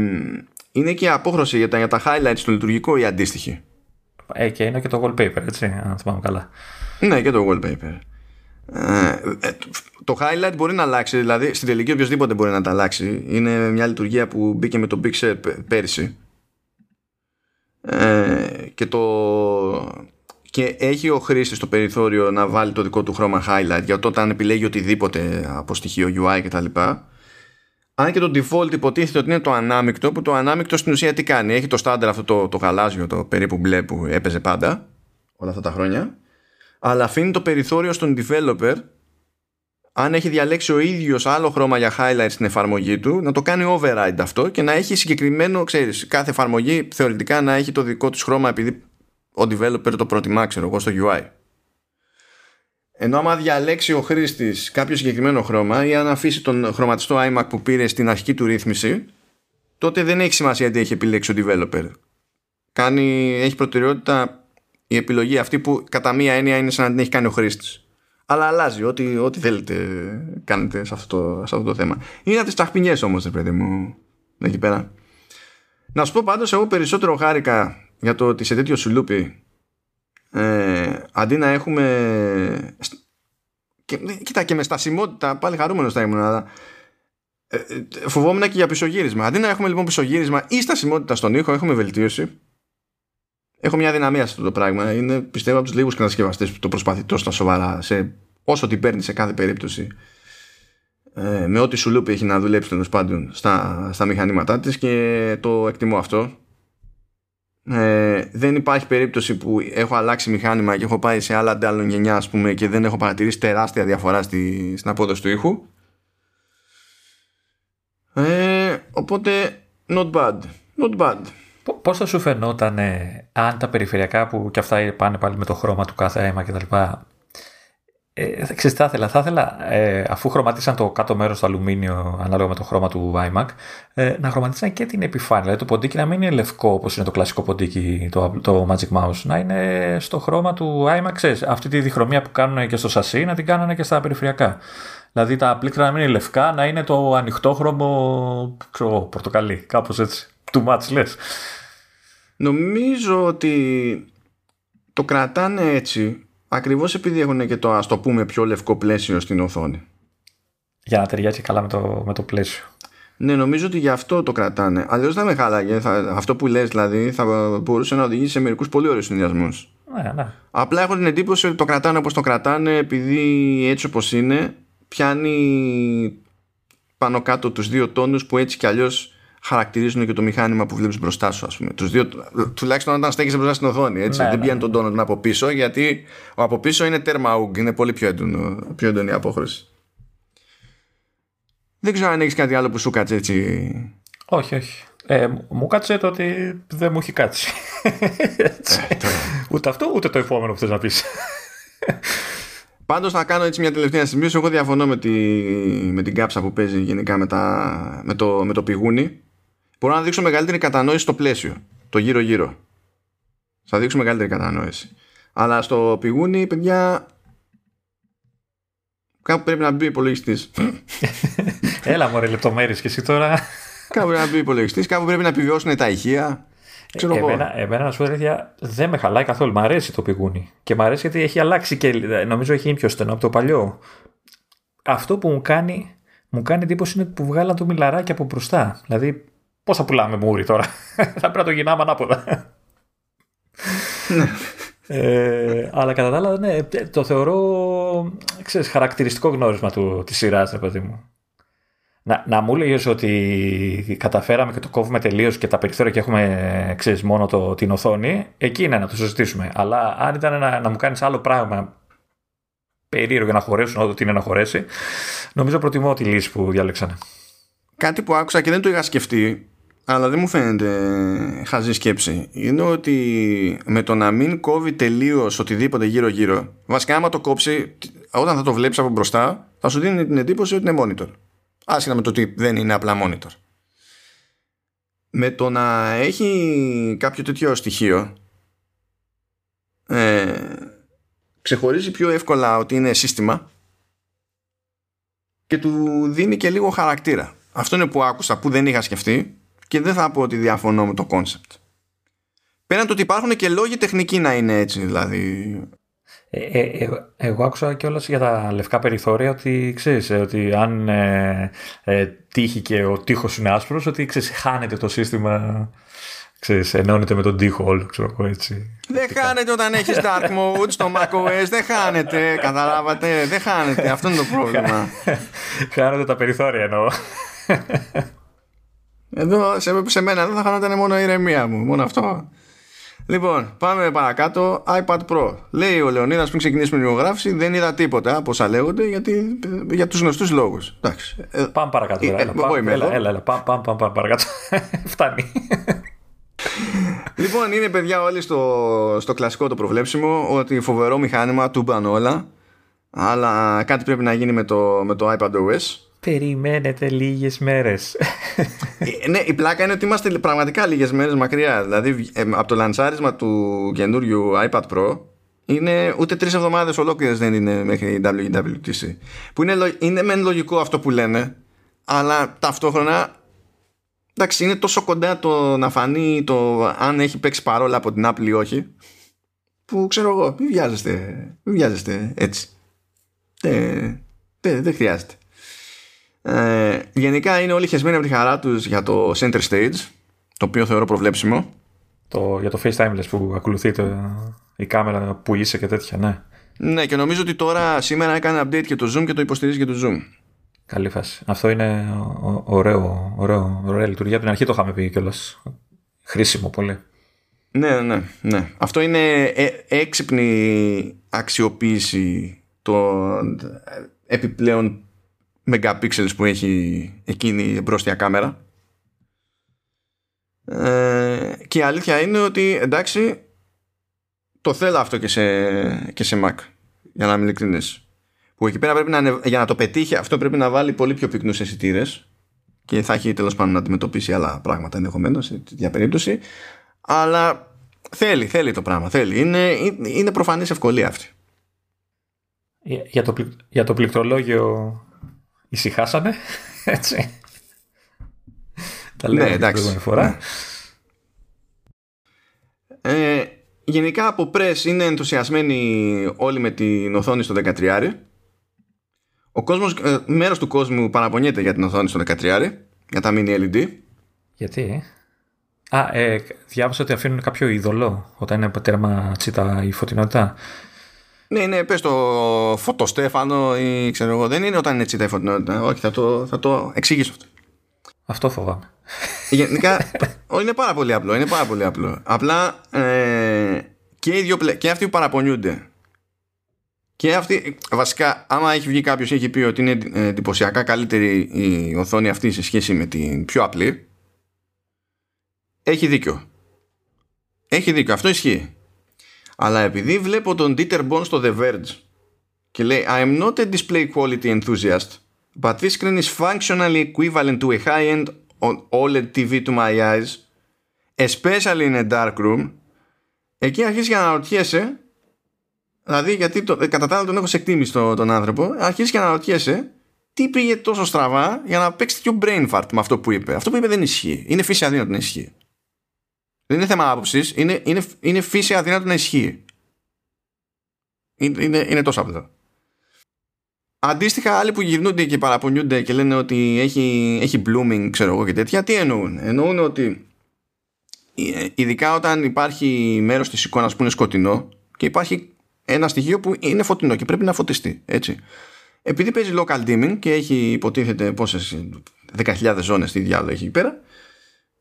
είναι και απόχρωση για τα, για τα highlights στο λειτουργικό ή αντίστοιχη. Ε, και είναι και το wallpaper, έτσι, αν θυμάμαι καλά. Ναι, και το wallpaper. Ε, ε, το highlight μπορεί να αλλάξει, δηλαδή στην τελική οποιοδήποτε μπορεί να τα αλλάξει. Είναι μια λειτουργία που μπήκε με το Big Sur πέρυσι. Ε, και, το, και έχει ο χρήστη το περιθώριο να βάλει το δικό του χρώμα highlight για όταν επιλέγει οτιδήποτε από στοιχείο UI κτλ. Αν και το default υποτίθεται ότι είναι το ανάμεικτο, που το ανάμεικτο στην ουσία τι κάνει; Έχει το στάνταρ αυτό το, το γαλάζιο, το περίπου μπλε που έπαιζε πάντα όλα αυτά τα χρόνια αλλά αφήνει το περιθώριο στον developer αν έχει διαλέξει ο ίδιος άλλο χρώμα για highlights στην εφαρμογή του να το κάνει override αυτό και να έχει συγκεκριμένο ξέρεις, κάθε εφαρμογή θεωρητικά να έχει το δικό του χρώμα επειδή ο developer το προτιμά ξέρω εγώ στο UI. Ενώ άμα διαλέξει ο χρήστης κάποιο συγκεκριμένο χρώμα ή αν αφήσει τον χρωματιστό iMac που πήρε στην αρχική του ρύθμιση τότε δεν έχει σημασία τι έχει επιλέξει ο developer. Κάνει, έχει προτεραιότητα η επιλογή αυτή που κατά μία έννοια είναι σαν να την έχει κάνει ο χρήστης. Αλλά αλλάζει ό,τι, ό,τι θέλετε κάνετε σε αυτό, το, σε αυτό το θέμα. Είναι από τις ταχπινιέ όμως, ρε παιδί μου, εκεί πέρα. Να σου πω πάντως, εγώ περισσότερο χάρηκα για το ότι σε τέτοιο σουλούπι ε, αντί να έχουμε και, κοίτα και με στασιμότητα πάλι χαρούμενος θα ήμουν αλλά ε, ε, φοβόμουν και για πισωγύρισμα αντί να έχουμε λοιπόν πισωγύρισμα ή στασιμότητα στον ήχο έχουμε βελτίωση έχω μια δυναμία σε αυτό το πράγμα. Είναι πιστεύω από τους λίγους κατασκευαστές που το προσπαθεί τόσο σοβαρά σε, όσο την παίρνει σε κάθε περίπτωση. Ε, με ό,τι σου έχει να δουλέψει τέλος πάντων στα, στα μηχανήματά της και το εκτιμώ αυτό. Ε, δεν υπάρχει περίπτωση που έχω αλλάξει μηχάνημα και έχω πάει σε άλλα αντάλλων γενιά ας πούμε, και δεν έχω παρατηρήσει τεράστια διαφορά στη, στην απόδοση του ήχου. Ε, οπότε not bad. Not bad Πώς θα σου φαινόταν αν τα περιφερειακά που και αυτά πάνε πάλι με το χρώμα του κάθε αίμα και τα λοιπά ε, ξέρεις, θα ήθελα, θα ήθελα ε, αφού χρωματίσαν το κάτω μέρος του αλουμίνιο ανάλογα με το χρώμα του iMac ε, να χρωματίσαν και την επιφάνεια δηλαδή το ποντίκι να μην είναι λευκό όπως είναι το κλασικό ποντίκι το, το Magic Mouse να είναι στο χρώμα του iMac ξέρεις, αυτή τη διχρωμία που κάνουν και στο σασί να την κάνουν και στα περιφερειακά. Δηλαδή τα πλήκτρα να μην είναι λευκά να είναι το ανοιχτό χρώμο ξέρω, πορτοκαλί κάπως έτσι too much λες νομίζω ότι το κρατάνε έτσι ακριβώς επειδή έχουν και το ας το πούμε πιο λευκό πλαίσιο στην οθόνη. Για να ταιριάξει καλά με το, με το πλαίσιο. Ναι, νομίζω ότι γι' αυτό το κρατάνε. Αλλιώς θα με χάλαγε. Θα, αυτό που λες δηλαδή θα μπορούσε να οδηγήσει σε μερικούς πολύ ωραίους συνδυασμούς. Ναι, ναι. Απλά έχω την εντύπωση ότι το κρατάνε όπως το κρατάνε επειδή έτσι όπως είναι πιάνει πάνω κάτω τους δύο τόνους που έτσι κι αλλιώς χαρακτηρίζουν και το μηχάνημα που βλέπεις μπροστά σου, ας πούμε. Τους δύο, τουλάχιστον όταν στέκει μπροστά στην οθόνη. Έτσι. Ναι, Δεν ναι. πιάνει τον τόνο από πίσω, γιατί ο από πίσω είναι τέρμα ουγγ. Είναι πολύ πιο, έντονο, πιο έντονη η απόχρωση. Δεν ξέρω αν έχεις κάτι άλλο που σου κάτσε έτσι. Όχι, όχι. Ε, μου κάτσε το ότι δεν μου έχει κάτσει. Ε, ούτε αυτό, ούτε το επόμενο που θες να πεις. Πάντως να κάνω έτσι μια τελευταία σημείωση. Εγώ διαφωνώ με, τη, με την κάψα που παίζει γενικά με, τα, με, το, με το πηγούνι μπορώ να δείξω μεγαλύτερη κατανόηση στο πλαίσιο. Το γύρω-γύρω. Θα δείξω μεγαλύτερη κατανόηση. Αλλά στο πηγούνι, παιδιά, κάπου πρέπει να μπει ο υπολογιστής. Έλα, μωρέ, λεπτομέρειες και εσύ τώρα. Κάπου πρέπει να μπει ο υπολογιστής, κάπου πρέπει να επιβιώσουν τα ηχεία. Ξέρω εμένα, εμένα, να σου πω δεν με χαλάει καθόλου. Μ' αρέσει το πηγούνι. Και μ' αρέσει γιατί έχει αλλάξει και νομίζω έχει γίνει πιο στενό από το παλιό. Αυτό που μου κάνει, μου κάνει εντύπωση είναι που βγάλαν το μιλαράκι από μπροστά. Δηλαδή, Πώ θα πουλάμε μούρι τώρα; θα πρέπει να το γυρνάμε ανάποδα. Ναι. ε, αλλά κατά τα άλλα, ναι, το θεωρώ ξέρεις, χαρακτηριστικό γνώρισμα του, της σειράς, παιδί μου. Να, να μου έλεγε ότι καταφέραμε και το κόβουμε τελείως και τα περιθώρια και έχουμε ξέρεις, μόνο το, την οθόνη, εκεί είναι να το συζητήσουμε. Αλλά αν ήταν να, να μου κάνεις άλλο πράγμα περίεργο για να χωρέσουν ό,τι είναι να χωρέσει, νομίζω προτιμώ τη λύση που διάλεξαν. Κάτι που άκουσα και δεν το είχα σκεφτεί αλλά δεν μου φαίνεται χαζή σκέψη. Είναι ότι με το να μην κόβει τελείως οτιδήποτε γύρω γύρω βασικά άμα το κόψει όταν θα το βλέπεις από μπροστά θα σου δίνει την εντύπωση ότι είναι monitor. Άσχετα με το ότι δεν είναι απλά monitor. Με το να έχει κάποιο τέτοιο στοιχείο ε, ξεχωρίζει πιο εύκολα ότι είναι σύστημα και του δίνει και λίγο χαρακτήρα. Αυτό είναι που άκουσα που δεν είχα σκεφτεί και δεν θα πω ότι διαφωνώ με το κόνσεπτ. Πέραν το ότι υπάρχουν και λόγοι τεχνικοί να είναι έτσι δηλαδή. Ε, ε, ε εγώ άκουσα κιόλας για τα λευκά περιθώρια ότι ξέρεις, ε, ότι αν ε, ε, τύχει και ο τοίχος είναι άσπρος, ότι ξέρεις, χάνεται το σύστημα. Ξέρεις, ενώνεται με τον τοίχο όλο, ξέρω εγώ έτσι. Δεν χάνεται όταν έχεις dark mode στο macOS, δεν χάνεται, καταλάβατε, δεν χάνεται, αυτό είναι το πρόβλημα. χάνονται τα περιθώρια εννοώ. Εδώ σε, σε μένα δεν θα χάνονταν μόνο η ηρεμία μου, μόνο αυτό. Λοιπόν, πάμε παρακάτω. iPad Pro. Λέει ο Λεωνίδας πριν ξεκινήσουμε την ηχογράφηση, δεν είδα τίποτα από όσα λέγονται γιατί, για τους γνωστούς λόγους. Ε, πάμε παρακάτω. Έλα, έλα, πάμε, έλα, έλα, έλα, πάμε, πάμε, πάμε παρακάτω. Φτάνει. λοιπόν, είναι παιδιά όλοι στο, στο κλασικό το προβλέψιμο ότι φοβερό μηχάνημα του όλα. Αλλά κάτι πρέπει να γίνει με το, με το iPad OS Περιμένετε λίγες μέρες. Ε, ναι, η πλάκα είναι ότι είμαστε πραγματικά λίγες μέρες μακριά. Δηλαδή, ε, από το λανσάρισμα του καινούριου iPad Pro είναι ούτε τρεις εβδομάδες ολόκληρες δεν είναι μέχρι η WWDC. Που είναι, είναι μεν λογικό αυτό που λένε, αλλά ταυτόχρονα εντάξει, είναι τόσο κοντά το να φανεί το αν έχει παίξει παρόλα από την Apple ή όχι, που ξέρω εγώ, μην βιάζεστε, μην βιάζεστε έτσι. Δεν, δεν, χρειάζεται. Ε, γενικά είναι όλοι χεσμένοι από τη χαρά τους για το center stage, το οποίο θεωρώ προβλέψιμο. Το, για το FaceTime που ακολουθεί η κάμερα που είσαι και τέτοια, ναι. Ναι, και νομίζω ότι τώρα σήμερα έκανε update και το Zoom και το υποστηρίζει και το Zoom. Καλή φάση. Αυτό είναι ωραίο, ωραίο, ωραία λειτουργία. Από την αρχή το είχαμε πει κιόλας. Χρήσιμο πολύ. Ναι, ναι, ναι. Αυτό είναι ε, έξυπνη αξιοποίηση των επιπλέον megapixels που έχει εκείνη η μπροστια κάμερα. Ε, και η αλήθεια είναι ότι εντάξει το θέλω αυτό και σε, και σε Mac για να μην ειλικρινείς που εκεί πέρα πρέπει να, για να το πετύχει αυτό πρέπει να βάλει πολύ πιο πυκνούς αισθητήρες και θα έχει τέλος πάντων να αντιμετωπίσει άλλα πράγματα ενδεχομένως σε τέτοια περίπτωση αλλά θέλει, θέλει το πράγμα θέλει. Είναι, είναι προφανής ευκολία αυτή για το, για το πληκτρολόγιο ησυχάσαμε έτσι. Τα λέω ναι, εντάξει. φορά. Ναι. Ε, γενικά από press είναι ενθουσιασμένοι όλοι με την οθόνη στο 13 ο κόσμος, ε, μέρος του κόσμου παραπονιέται για την οθόνη στο 13 για τα mini LED γιατί; Ε; Α, ε, διάβασα ότι αφήνουν κάποιο ειδωλό όταν είναι τέρμα τσίτα η φωτεινότητα ναι, ναι, πες το φωτοστέφανο ή ξέρω εγώ. Δεν είναι όταν είναι τσίτα η φωτεινότητα. Όχι, θα το, θα το εξηγήσω αυτό. Αυτό φοβάμαι. Γενικά, είναι πάρα πολύ απλό. Είναι πάρα πολύ απλό. Απλά ε, και, οι δύο, και αυτοί που παραπονιούνται και αυτοί, βασικά, άμα έχει βγει κάποιος και έχει πει ότι είναι εντυπωσιακά καλύτερη η οθόνη αυτή σε σχέση με την πιο απλή, έχει δίκιο. Έχει δίκιο. Αυτό ισχύει. Αλλά επειδή βλέπω τον Dieter Bohn στο The Verge και λέει I am not a display quality enthusiast but this screen is functionally equivalent to a high-end OLED TV to my eyes especially in a dark room. Εκεί αρχίζει να αναρωτιέσαι δηλαδή γιατί το, κατά τα άλλα τον έχω σε εκτίμηση τον, τον άνθρωπο αρχίζει και να αναρωτιέσαι τι πήγε τόσο στραβά για να παίξει τέτοιο brain fart με αυτό που είπε. Αυτό που είπε δεν ισχύει. Είναι φύση αδύνατο να ισχύει δεν είναι θέμα άποψης, είναι, είναι, είναι φύση αδύνατο να ισχύει. Είναι, είναι, είναι τόσο απλό. Αντίστοιχα, άλλοι που γυρνούνται και παραπονιούνται και λένε ότι έχει, έχει blooming, ξέρω εγώ και τέτοια, τι εννοούν; Εννοούν ότι ε, ειδικά όταν υπάρχει μέρος της εικόνας που είναι σκοτεινό και υπάρχει ένα στοιχείο που είναι φωτεινό και πρέπει να φωτιστεί, έτσι. Επειδή παίζει local dimming και έχει υποτίθεται πόσες 10.000 ζώνες τι διάλογο έχει εκεί πέρα,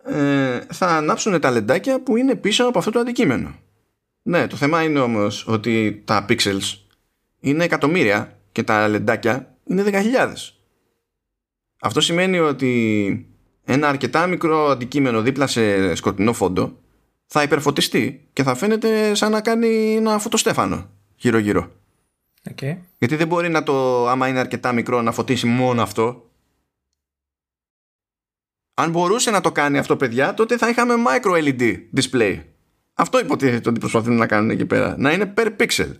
ε, θα ανάψουν τα λεντάκια που είναι πίσω από αυτό το αντικείμενο. Ναι, το θέμα είναι όμως ότι τα pixels είναι εκατομμύρια και τα λεντάκια είναι δεκαχιλιάδες. Αυτό σημαίνει ότι ένα αρκετά μικρό αντικείμενο δίπλα σε σκοτεινό φόντο θα υπερφωτιστεί και θα φαίνεται σαν να κάνει ένα φωτοστέφανο γύρω-γύρω. Okay. Γιατί δεν μπορεί να το, άμα είναι αρκετά μικρό, να φωτίσει μόνο αυτό αν μπορούσε να το κάνει αυτό, παιδιά, τότε θα είχαμε micro LED display. Αυτό υποτίθεται ότι προσπαθούν να κάνουν εκεί πέρα. Να είναι per pixel.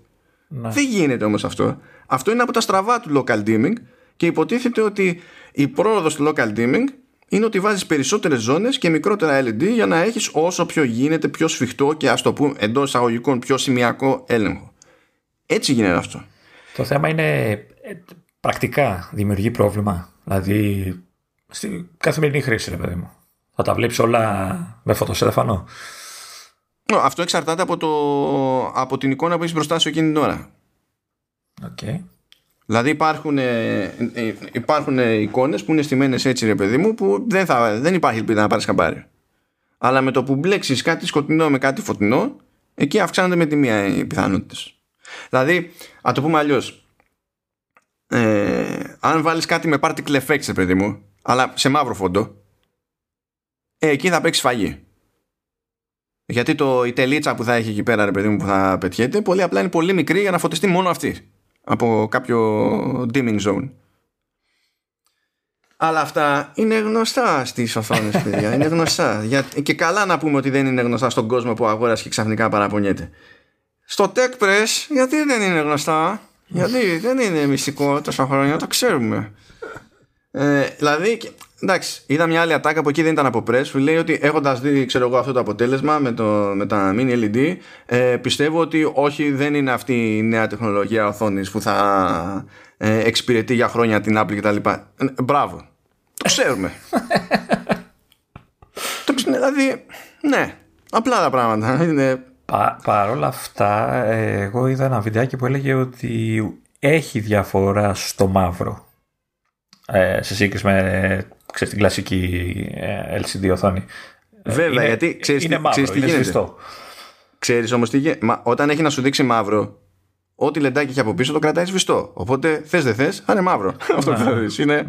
Ναι. Δεν γίνεται όμως αυτό. Αυτό είναι από τα στραβά του local dimming και υποτίθεται ότι η πρόοδος του local dimming είναι ότι βάζεις περισσότερες ζώνες και μικρότερα LED για να έχεις όσο πιο γίνεται πιο σφιχτό και ας το πούμε εντός εισαγωγικών πιο σημειακό έλεγχο. Έτσι γίνεται αυτό. Το θέμα είναι ε, πρακτικά δημιουργεί πρόβλημα. Δηλαδή Στη καθημερινή χρήση, ρε παιδί μου. Θα τα βλέπεις όλα με φωτοσέλεφανο. Αυτό εξαρτάται από, το, από την εικόνα που έχεις μπροστά σου εκείνη την ώρα. Okay. Δηλαδή υπάρχουν, ε, ε, υπάρχουν εικόνες που είναι στημένες έτσι ρε παιδί μου που δεν, θα, δεν υπάρχει ελπίδα να πάρεις καμπάρι. Αλλά με το που μπλέξεις κάτι σκοτεινό με κάτι φωτεινό εκεί αυξάνονται με τη μία οι πιθανότητες. Δηλαδή, α το πούμε αλλιώς. Ε, αν βάλεις κάτι με particle effects, παιδί μου, αλλά σε μαύρο φόντο, ε, εκεί θα παίξει φαγή. Γιατί το, η τελίτσα που θα έχει εκεί πέρα, ρε παιδί μου, που θα πετιέται, πολύ απλά είναι πολύ μικρή για να φωτιστεί μόνο αυτή. Από κάποιο dimming zone. Αλλά αυτά είναι γνωστά στις οθόνες, παιδιά. Είναι γνωστά. Για... Και καλά να πούμε ότι δεν είναι γνωστά στον κόσμο που αγόρασε και ξαφνικά παραπονιέται. Στο Tech Press, γιατί δεν είναι γνωστά; Γιατί δεν είναι μυστικό τόσα χρόνια, το ξέρουμε. Ε, δηλαδή, εντάξει, είδα μια άλλη ατάκα που εκεί δεν ήταν από press που λέει ότι έχοντας δει ξέρω εγώ, αυτό το αποτέλεσμα με, το, με τα mini LED, ε, πιστεύω ότι όχι, δεν είναι αυτή η νέα τεχνολογία οθόνης που θα ε, εξυπηρετεί για χρόνια την Apple κτλ. Ε, μπράβο. Το ξέρουμε. το, δηλαδή, ναι, απλά τα πράγματα. Είναι... Πα, Παρ' όλα αυτά, εγώ είδα ένα βιντεάκι που έλεγε ότι έχει διαφορά στο μαύρο ε, σε σύγκριση με ξέρεις, την κλασική ε, LCD οθόνη. Βέβαια, είναι, γιατί ξέρεις, είναι μαύρο, ξέρεις τι είναι γίνεται. Ξέρεις όμως τι γίνεται. Μα, όταν έχει να σου δείξει μαύρο, ό,τι λεντάκι έχει από πίσω το κρατάει σβηστό. Οπότε θες δεν θες, θα είναι μαύρο. Αυτό που είναι,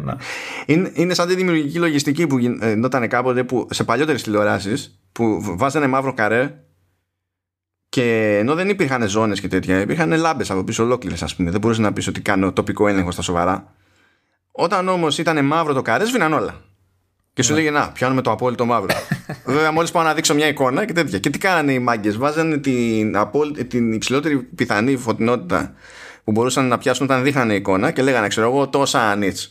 είναι, είναι σαν τη δημιουργική λογιστική που γινόταν κάποτε που σε παλιότερες τηλεοράσεις που βάζανε μαύρο καρέ και ενώ δεν υπήρχαν ζώνες και τέτοια, υπήρχαν λάμπες από πίσω ολόκληρες, ας πούμε. Δεν μπορούσες να πεις ότι κάνω τοπικό έλεγχο στα σοβαρά. Όταν όμως ήταν μαύρο το καρέ, σβήναν όλα. Και σου ναι. λέγε Να, πιάνουμε το απόλυτο μαύρο. Βέβαια, μόλις πάω να δείξω μια εικόνα και τέτοια. Και τι κάνανε οι μάγκες, βάζανε την, την υψηλότερη πιθανή φωτεινότητα που μπορούσαν να πιάσουν όταν δείχνανε εικόνα και λέγανε, ξέρω εγώ, τόσα nits.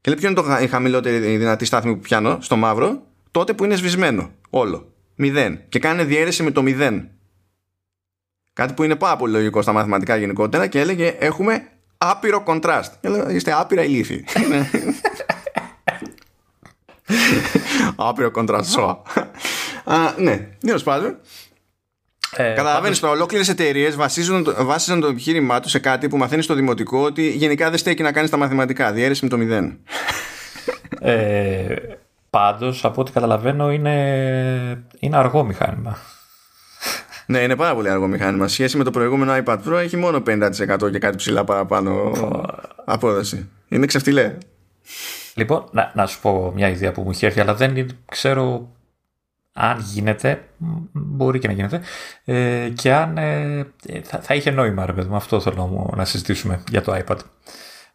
Και λέει, ποιο είναι το, η χαμηλότερη δυνατή στάθμη που πιάνω στο μαύρο, τότε που είναι σβησμένο. Όλο. Μηδέν. Και κάνει διαίρεση με το μηδέν. Κάτι που είναι πάρα πολύ λογικό στα μαθηματικά γενικότερα και έλεγε έχουμε άπειρο κοντράστ. Είστε άπειρα ηλίθιοι. άπειρο κοντράστ σώα. ναι, τέλος πάντων. Ε, Καταλαβαίνεις πάντως... ολόκληρες εταιρείες βάσιζαν το επιχείρημά τους σε κάτι που μαθαίνεις στο δημοτικό ότι γενικά δεν στέκει να κάνεις τα μαθηματικά. Διέρεση με το μηδέν. ε, Πάντως, από ό,τι καταλαβαίνω, είναι, είναι αργό μηχάνημα. Ναι, είναι πάρα πολύ αργό μηχάνημα. Σχέση με το προηγούμενο iPad Pro έχει μόνο 50% και κάτι ψηλά παραπάνω απόδοση. Είναι ξεφτιλέ. Λοιπόν, να, να σου πω μια ιδέα που μου έχει έρθει, αλλά δεν ξέρω αν γίνεται, μπορεί και να γίνεται, ε, και αν ε, θα, θα, είχε νόημα, ρε παιδί μου. Αυτό θέλω να συζητήσουμε για το iPad.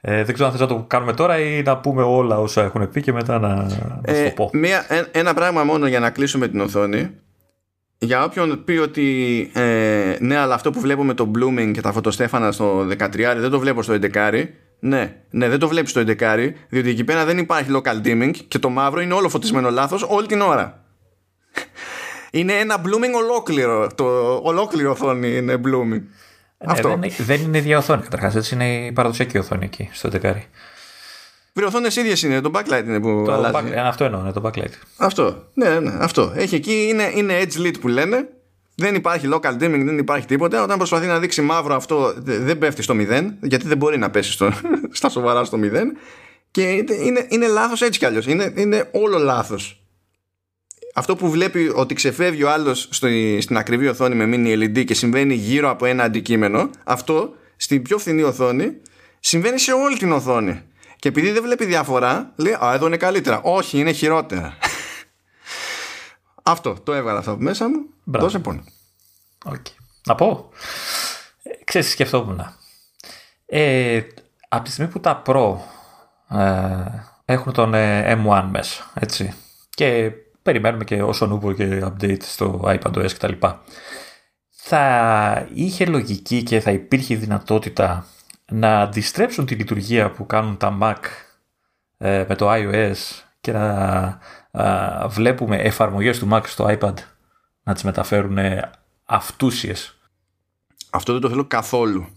Ε, δεν ξέρω αν θες να το κάνουμε τώρα ή να πούμε όλα όσα έχουν πει και μετά να, να ε, το πω. Μια, ένα πράγμα μόνο για να κλείσουμε την οθόνη για όποιον πει ότι ε, ναι, αλλά αυτό που βλέπω με το blooming και τα φωτοστέφανα στο 13 δεν το βλέπω στο 11. Ναι, ναι, δεν το βλέπεις στο 11, διότι εκεί πέρα δεν υπάρχει local dimming και το μαύρο είναι όλο φωτισμένο λάθος όλη την ώρα. είναι ένα blooming ολόκληρο. Το ολόκληρο οθόνη είναι blooming. Ναι, αυτό. Δεν, δεν είναι ίδια οθόνη καταρχάς. Έτσι είναι η παραδοσιακή οθόνη εκεί στο 11. Οι οθόνε ίδιες είναι, το backlight είναι που το αλλάζει. Back, αυτό εννοώ, ναι, το backlight. Αυτό. Ναι, ναι, αυτό. Έχει εκεί, είναι, είναι edge lit που λένε. Δεν υπάρχει local dimming, δεν υπάρχει τίποτα. Όταν προσπαθεί να δείξει μαύρο αυτό, δεν πέφτει στο 0, γιατί δεν μπορεί να πέσει στο, στα σοβαρά στο 0. Και είναι, είναι λάθος έτσι κι αλλιώς. Είναι, είναι όλο λάθος. Αυτό που βλέπει ότι ξεφεύγει ο άλλος στην ακριβή οθόνη με mini LED και συμβαίνει γύρω από ένα αντικείμενο, αυτό στην πιο φθηνή οθόνη συμβαίνει σε όλη την οθόνη. Και επειδή δεν βλέπει διαφορά, λέει Α, εδώ είναι καλύτερα. Όχι, είναι χειρότερα. αυτό το έβγαλα αυτό από μέσα μου. Μπράβο. Δώσε πόνο. Okay. Να πω. Ε, ξέρεις, σκεφτόμουν. Ε, από τη στιγμή που τα Pro ε, έχουν τον ε, M1 μέσα, έτσι, και περιμένουμε και όσο νούβο και update στο iPad OS κτλ. Θα είχε λογική και θα υπήρχε δυνατότητα να αντιστρέψουν τη λειτουργία που κάνουν τα Mac ε, με το iOS και να βλέπουμε εφαρμογές του Mac στο iPad να τις μεταφέρουν αυτούσιες. Αυτό δεν το θέλω καθόλου.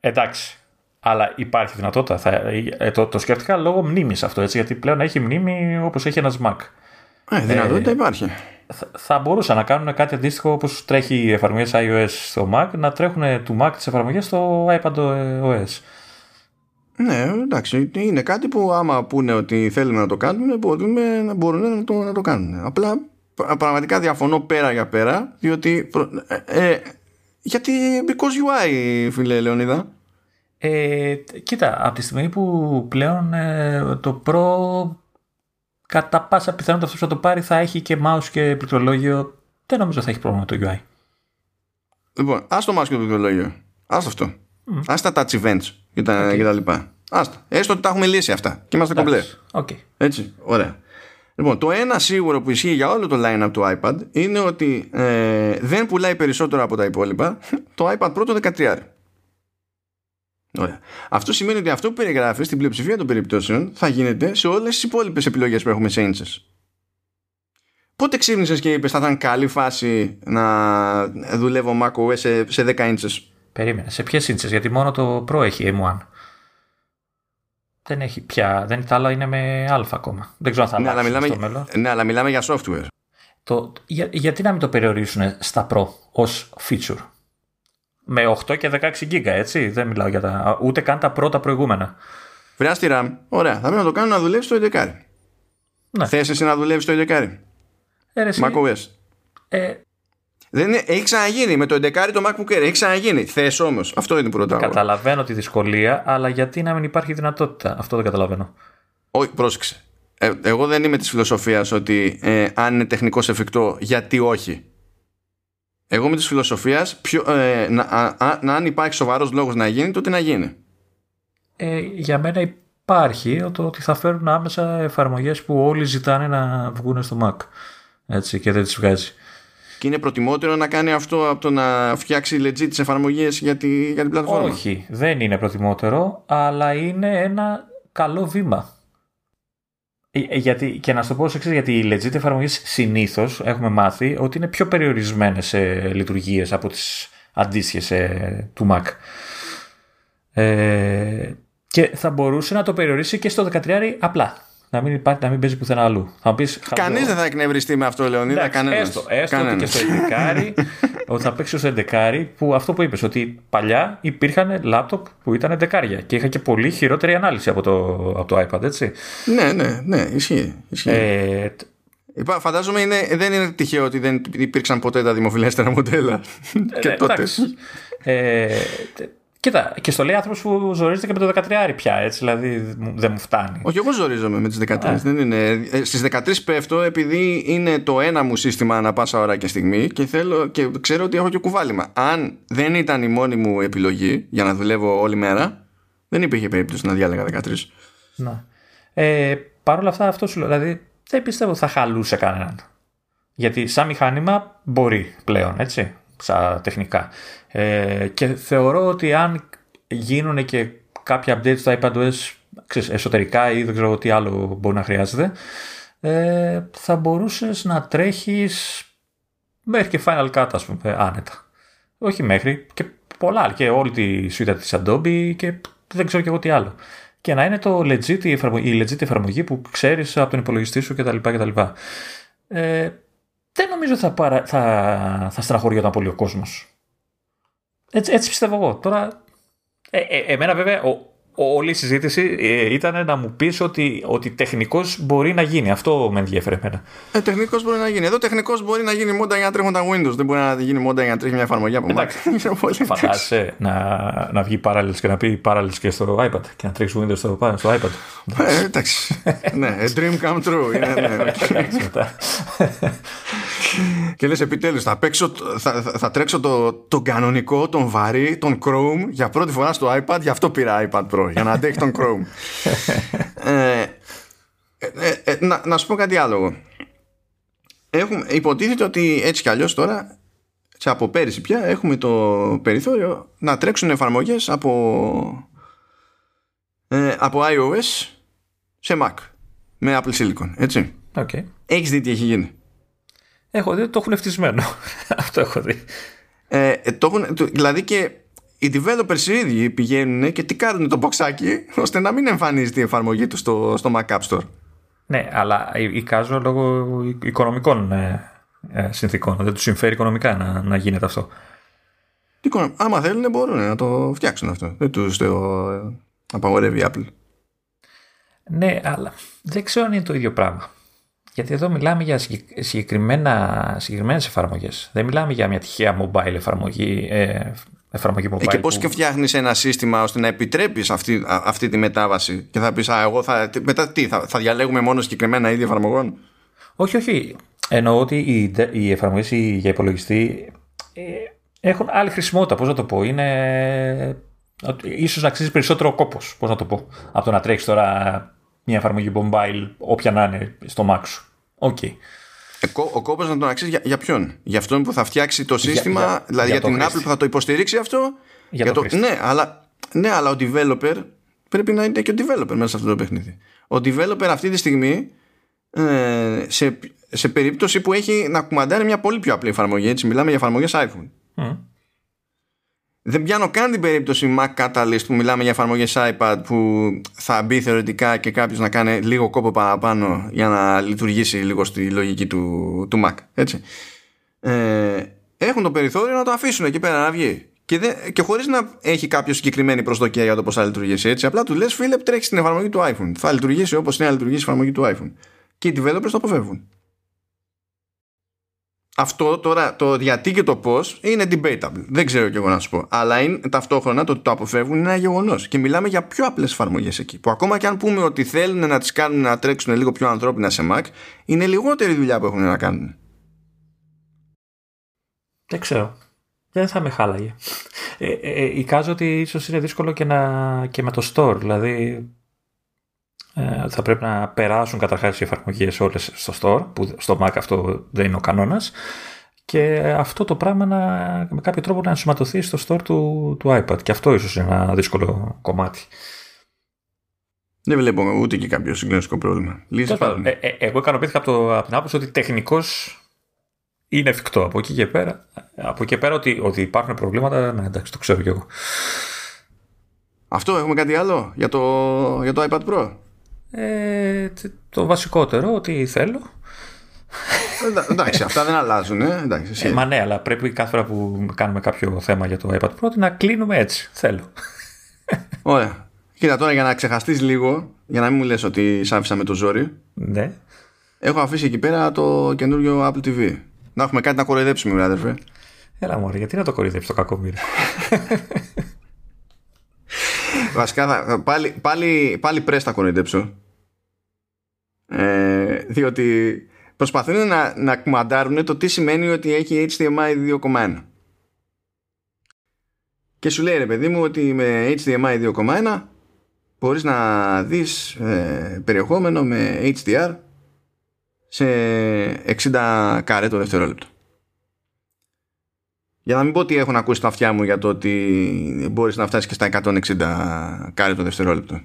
Εντάξει. Αλλά υπάρχει δυνατότητα. Θα, ε, το, το σκέφτηκα λόγω μνήμης αυτό, έτσι, γιατί πλέον έχει μνήμη όπως έχει ένας Mac. Ε, δυνατότητα ε, υπάρχει θα μπορούσαν να κάνουν κάτι αντίστοιχο όπως τρέχει οι εφαρμογές iOS στο Mac να τρέχουν του Mac τις εφαρμογές στο iPad OS. Ναι, εντάξει, είναι κάτι που άμα πούνε ότι θέλουμε να το κάνουμε μπορούν, μπορούν να, το, να το κάνουν. Απλά πραγματικά διαφωνώ πέρα για πέρα διότι ε, ε, γιατί because UI φίλε Λεωνίδα ε, κοίτα, από τη στιγμή που πλέον ε, το Pro κατά πάσα πιθανότητα αυτός που θα το πάρει θα έχει και mouse και πληκτρολόγιο. Δεν νομίζω θα έχει πρόβλημα με το UI. Λοιπόν, ας το mouse και το πληκτρολόγιο. Άστο αυτό. Mm. Α τα touch events και τα, okay. λοιπά. Άστα. Έστω ότι τα έχουμε λύσει αυτά και είμαστε κομπλέ. Okay. Έτσι, ωραία. Λοιπόν, το ένα σίγουρο που ισχύει για όλο το line-up του iPad είναι ότι ε, δεν πουλάει περισσότερο από τα υπόλοιπα το iPad Pro το 13. Ωραία. Αυτό σημαίνει ότι αυτό που περιγράφεις στην πλειοψηφία των περιπτώσεων θα γίνεται σε όλες τις υπόλοιπες επιλογές που έχουμε σε inches. Πότε ξύπνησες και είπες θα ήταν καλή φάση να δουλεύω macOS σε, σε 10 inches. Περίμενε. Σε ποιες inches, γιατί μόνο το Pro έχει M1. Δεν έχει πια. Δεν, τα άλλα είναι με Α ακόμα. Δεν ξέρω αν θα ναι, αλλά μιλάμε, στο μέλλον. Ναι, αλλά μιλάμε για software. Το, για, γιατί να μην το περιορίσουν στα Pro ως feature; Με 8 και 16 γίγκα, έτσι; Δεν μιλάω για τα. ούτε καν τα πρώτα προηγούμενα. Βρέα RAM. Ωραία. Θα πρέπει να το κάνω να δουλεύει στο 11. Ναι. Θες εσύ να δουλεύεις στο 11. Ε, macOS. Ε, δεν είναι, έχει ξαναγίνει με το 11 το MacBook Air. Έχει ξαναγίνει. Θες όμως. Αυτό είναι που ρωτάω. Καταλαβαίνω τη δυσκολία, αλλά γιατί να μην υπάρχει δυνατότητα; Αυτό δεν καταλαβαίνω. Όχι, πρόσεξε. Ε, εγώ δεν είμαι της φιλοσοφίας ότι ε, αν είναι τεχνικώ εφικτό, γιατί όχι. Εγώ είμαι της φιλοσοφίας ε, να, να, αν υπάρχει σοβαρός λόγος να γίνει, τότε να γίνει. Ε, για μένα υπάρχει το ότι θα φέρουν άμεσα εφαρμογές που όλοι ζητάνε να βγουν στο Mac. Έτσι, και δεν τις βγάζει. Και είναι προτιμότερο να κάνει αυτό από το να φτιάξει legit τις εφαρμογές για, τη, για την πλατφόρμα. Όχι, δεν είναι προτιμότερο, αλλά είναι ένα καλό βήμα. Ε, ε, γιατί, και να σου το πω ως εξής, γιατί οι legit εφαρμογές συνήθως έχουμε μάθει ότι είναι πιο περιορισμένες σε λειτουργίες από τις αντίστοιχες ε, του Mac. Ε, και θα μπορούσε να το περιορίσει και στο 13 απλά να μην, υπάρχει, να μην παίζει πουθενά αλλού. Θα πεις, Κανείς δεν θα εκνευριστεί με αυτό, Λεωνίδα. Κανένας. Έστω, έστω ότι και στο 11 ότι θα παίξει ως 11 που αυτό που είπες, ότι παλιά υπήρχαν λάπτοπ που ήταν 11 και είχα και πολύ χειρότερη ανάλυση από το, από το iPad, έτσι. Ναι, ναι, ναι, ισχύει. ισχύει. Ε, Φαντάζομαι είναι, δεν είναι τυχαίο ότι δεν υπήρξαν ποτέ τα δημοφιλέστερα μοντέλα. Ε, και ναι, τότε. Ε, Κοίτα, και στο λέει άνθρωπος που ζορίζεται και με το 13 πια, έτσι, δηλαδή δεν μου φτάνει. Όχι, εγώ ζορίζομαι με τις 13. Δεν είναι. Ε, Στις 13 πέφτω επειδή είναι το ένα μου σύστημα ανά πάσα ώρα και στιγμή και, θέλω, και ξέρω ότι έχω και κουβάλιμα. Αν δεν ήταν η μόνη μου επιλογή για να δουλεύω όλη μέρα, δεν υπήρχε περίπτωση να διάλεγα 13. Να. Ε, Παρ' όλα αυτά, αυτό σου λέω. Δηλαδή, δεν πιστεύω ότι θα χαλούσε κανέναν. Γιατί σαν μηχάνημα μπορεί πλέον, έτσι, σαν τεχνικά. Ε, και θεωρώ ότι αν γίνουν και κάποια updates στο iPadOS ξέρεις, εσωτερικά ή δεν ξέρω τι άλλο μπορεί να χρειάζεται ε, θα μπορούσες να τρέχεις μέχρι και Final Cut ας πούμε άνετα. Όχι μέχρι και πολλά και όλη τη suite της Adobe και δεν ξέρω και εγώ τι άλλο. Και να είναι το legit, η, εφαρμογή, η legit εφαρμογή που ξέρεις από τον υπολογιστή σου κτλ. κτλ. Ε, δεν νομίζω θα, παρα... θα, θα στεναχωριόταν πολύ ο κόσμος έτσι, έτσι πιστεύω εγώ. Τώρα, ε, ε, εμένα βέβαια ο, όλη η συζήτηση ε, ήταν να μου πεις ότι, ότι τεχνικός μπορεί να γίνει. Αυτό με ενδιαφέρει εμένα. Ε, τεχνικός μπορεί να γίνει. Εδώ τεχνικός μπορεί να γίνει μόντα για να τρέχουν τα Windows. Δεν μπορεί να γίνει μόντα για να τρέχει μια εφαρμογή από Mac. Φαντάζεσαι να, να βγει Parallels και να πει Parallels και στο iPad και να τρέξει Windows στο, στο iPad. Ε, εντάξει. ναι, dream come true. Είναι, ναι, και λες επιτέλους θα, παίξω, θα, θα, θα τρέξω το, το κανονικό, τον βαρύ, τον Chrome για πρώτη φορά στο iPad, γι' αυτό πήρα iPad Pro, για να αντέχει τον Chrome. Ε, ε, ε, να, να σου πω κάτι άλλο. Έχουμε, υποτίθεται ότι έτσι κι αλλιώς τώρα σε από πέρυσι πια έχουμε το περιθώριο να τρέξουν εφαρμογές από, από iOS σε Mac με Apple Silicon, έτσι. Okay. Έχεις δει τι έχει γίνει; Έχω δει ότι το έχουν ευτισμένο. Αυτό έχω δει. Ε, ε, το έχουν, δηλαδή και οι developers οι ίδιοι πηγαίνουν και τι κάνουν το μποξάκι ώστε να μην εμφανίζεται η εφαρμογή του στο, στο Mac App Store. Ναι, αλλά εικάζω λόγω οικονομικών ε, ε, συνθήκων. Δεν τους συμφέρει οικονομικά να, να γίνεται αυτό. Άμα θέλουν μπορούν να το φτιάξουν αυτό. Δεν τους το απαγορεύει η Apple. Ναι, αλλά δεν ξέρω αν είναι το ίδιο πράγμα. Γιατί εδώ μιλάμε για συγκεκριμένα, συγκεκριμένες εφαρμογές. Δεν μιλάμε για μια τυχαία mobile εφαρμογή, ε, εφαρμογή mobile. Ε, και πώς που... και φτιάχνεις ένα σύστημα ώστε να επιτρέπεις αυτή, αυτή τη μετάβαση και θα πεις α, εγώ θα, μετά τι, θα, θα διαλέγουμε μόνο συγκεκριμένα είδη εφαρμογών. Όχι, όχι. Εννοώ ότι οι, οι εφαρμογές για υπολογιστή ε, έχουν άλλη χρησιμότητα. Πώς να το πω. Είναι... Ίσως να αξίζει περισσότερο κόπος, πώς να το πω, από το να τρέχεις τώρα μια εφαρμογή mobile, όποια να είναι στο Mac σου. OK. Okay. Ε, ο κόπος να τον αξίζει για, για ποιον, για αυτόν που θα φτιάξει το σύστημα, για, δηλαδή για, για την Apple που θα το υποστηρίξει αυτό; Για, το, Ναι, αλλά ναι, αλλά ο developer πρέπει να είναι και ο developer μέσα σε αυτό το παιχνίδι. Ο developer αυτή τη στιγμή ε, σε, σε περίπτωση που έχει να κουμαντάρει μια πολύ πιο απλή εφαρμογή, έτσι μιλάμε για εφαρμογές iPhone. Δεν πιάνω καν την περίπτωση Mac Catalyst που μιλάμε για εφαρμογές iPad που θα μπει θεωρητικά και κάποιος να κάνει λίγο κόπο παραπάνω για να λειτουργήσει λίγο στη λογική του, του Mac. Έτσι. Ε, έχουν το περιθώριο να το αφήσουν εκεί πέρα να βγει. Και, δεν, και χωρίς να έχει κάποιο συγκεκριμένη προσδοκία για το πώς θα λειτουργήσει έτσι. Απλά του λες, φίλε, τρέχει στην εφαρμογή του iPhone. Θα λειτουργήσει όπως είναι να λειτουργήσει η εφαρμογή του iPhone. Και οι developers το αποφεύγουν. Αυτό τώρα το γιατί και το πώς είναι debatable. Δεν ξέρω κι εγώ να σου πω. Αλλά είναι, ταυτόχρονα το ότι το αποφεύγουν είναι ένα γεγονός. Και μιλάμε για πιο απλές εφαρμογές εκεί. Που ακόμα και αν πούμε ότι θέλουν να τις κάνουν να τρέξουν λίγο πιο ανθρώπινα σε Mac, είναι λιγότερη δουλειά που έχουν να κάνουν. Δεν ξέρω. Δεν θα με χάλαγε. Ε, ε, ε, εικάζω ότι ίσως είναι δύσκολο και, να, και με το store. Δηλαδή ε, θα πρέπει να περάσουν καταρχάς οι εφαρμογές όλες στο store, που στο Mac αυτό δεν είναι ο κανόνας. Και αυτό το πράγμα να, με κάποιο τρόπο να ενσωματωθεί στο store του, του iPad. Και αυτό ίσως είναι ένα δύσκολο κομμάτι. Δεν βλέπω ούτε και κάποιο συγκλονιστικό πρόβλημα. ε, ε, εγώ ικανοποιήθηκα από, από την άποψη ότι τεχνικώς είναι εφικτό. Από εκεί και πέρα, από εκεί και πέρα ότι, ότι υπάρχουν προβλήματα, ναι, εντάξει, το ξέρω κι εγώ. Αυτό έχουμε κάτι άλλο για το, για το iPad Pro; Ε, το βασικότερο, ότι θέλω. εντάξει, αυτά δεν αλλάζουν. Ε. Εντάξει, ε, μα ναι, αλλά πρέπει κάθε φορά που κάνουμε κάποιο θέμα για το iPad Pro να κλείνουμε έτσι. Θέλω. Ωραία. Κοίτα τώρα για να ξεχαστείς λίγο, για να μην μου λες ότι σ' άφησα με το ζόρι. Ναι. Έχω αφήσει εκεί πέρα το καινούριο Apple TV. Να έχουμε κάτι να κοροϊδέψουμε, αδερφέ. Έλα μωρέ, γιατί να το κοροϊδέψει το κακό μοίρα. Βασικά, πάλι, πάλι, πάλι πρέστα τα κοροϊδέψω. Ε, διότι προσπαθούν να, να κουμαντάρουν το τι σημαίνει ότι έχει HDMI 2.1. Και σου λέει ρε παιδί μου ότι με HDMI 2.1 μπορείς να δεις ε, περιεχόμενο με HDR σε 60 καρέ το δευτερόλεπτο. Για να μην πω ότι έχουν ακούσει τα αυτιά μου για το ότι μπορείς να φτάσεις και στα 160 κάρε το δευτερόλεπτο.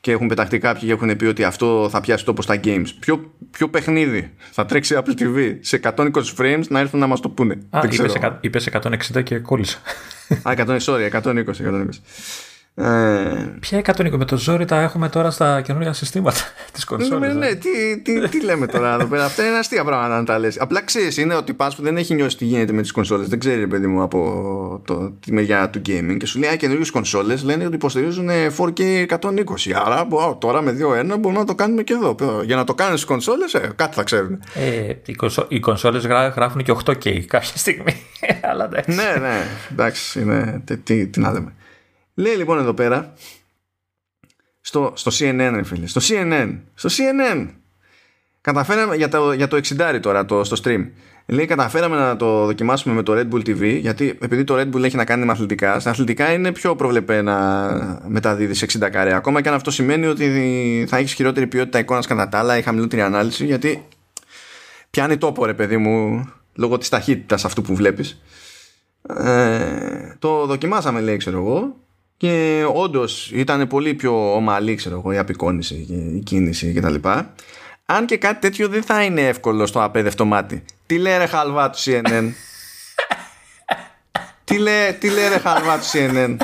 Και έχουν πεταχτεί κάποιοι και έχουν πει ότι αυτό θα πιάσει τόπο στα games. Ποιο, ποιο παιχνίδι θα τρέξει Apple TV σε 120 frames να έρθουν να μας το πούνε; Α, είπες, 160 και κόλλησα. Α, 120, sorry, 120. 120. Ε... Ποια 120 με το ζόρι τα έχουμε τώρα στα καινούργια συστήματα της κονσόλας. Ναι, ναι, τι, τι, τι λέμε τώρα εδώ πέρα; Αυτά είναι αστεία πράγματα να τα λες. Απλά ξέρεις, είναι ότι πας που δεν έχει νιώσει τι γίνεται με τις κονσόλες. Δεν ξέρει, παιδί μου, από το, τη μεριά του gaming. Και σου λέει, Α, καινούριε κονσόλες λένε ότι υποστηρίζουν 4K 120. Άρα τώρα με 2-1 μπορούμε να το κάνουμε και εδώ. Για να το κάνουν στι κονσόλες, ε, κάτι θα ξέρουν. Ε, οι, κονσό, οι κονσόλες γράφουν και 8K κάποια στιγμή. Αλλά ναι, ναι, εντάξει, είναι, τι, τι, τι να λέμε. Λέει λοιπόν εδώ πέρα στο, στο CNN φίλε, στο CNN, στο CNN καταφέραμε για το, για το 60 τώρα το, στο stream. Λέει καταφέραμε να το δοκιμάσουμε με το Red Bull TV γιατί επειδή το Red Bull έχει να κάνει με αθλητικά στα αθλητικά είναι πιο προβλεπέ να μεταδίδεις σε 60 καρέ. Ακόμα και αν αυτό σημαίνει ότι θα έχεις χειρότερη ποιότητα εικόνας κατά τα άλλα ή χαμηλότερη ανάλυση γιατί πιάνει τόπο ρε παιδί μου λόγω της ταχύτητας αυτού που βλέπεις. Ε, το δοκιμάσαμε λέει ξέρω εγώ και όντως ήταν πολύ πιο ομαλή ξέρω εγώ, η απεικόνηση, η κίνηση κτλ. Αν και κάτι τέτοιο δεν θα είναι εύκολο στο απέδευτο μάτι. Τι λέει ρε χαλβά του CNN. τι, λέει, τι λέει ρε χαλβά του CNN.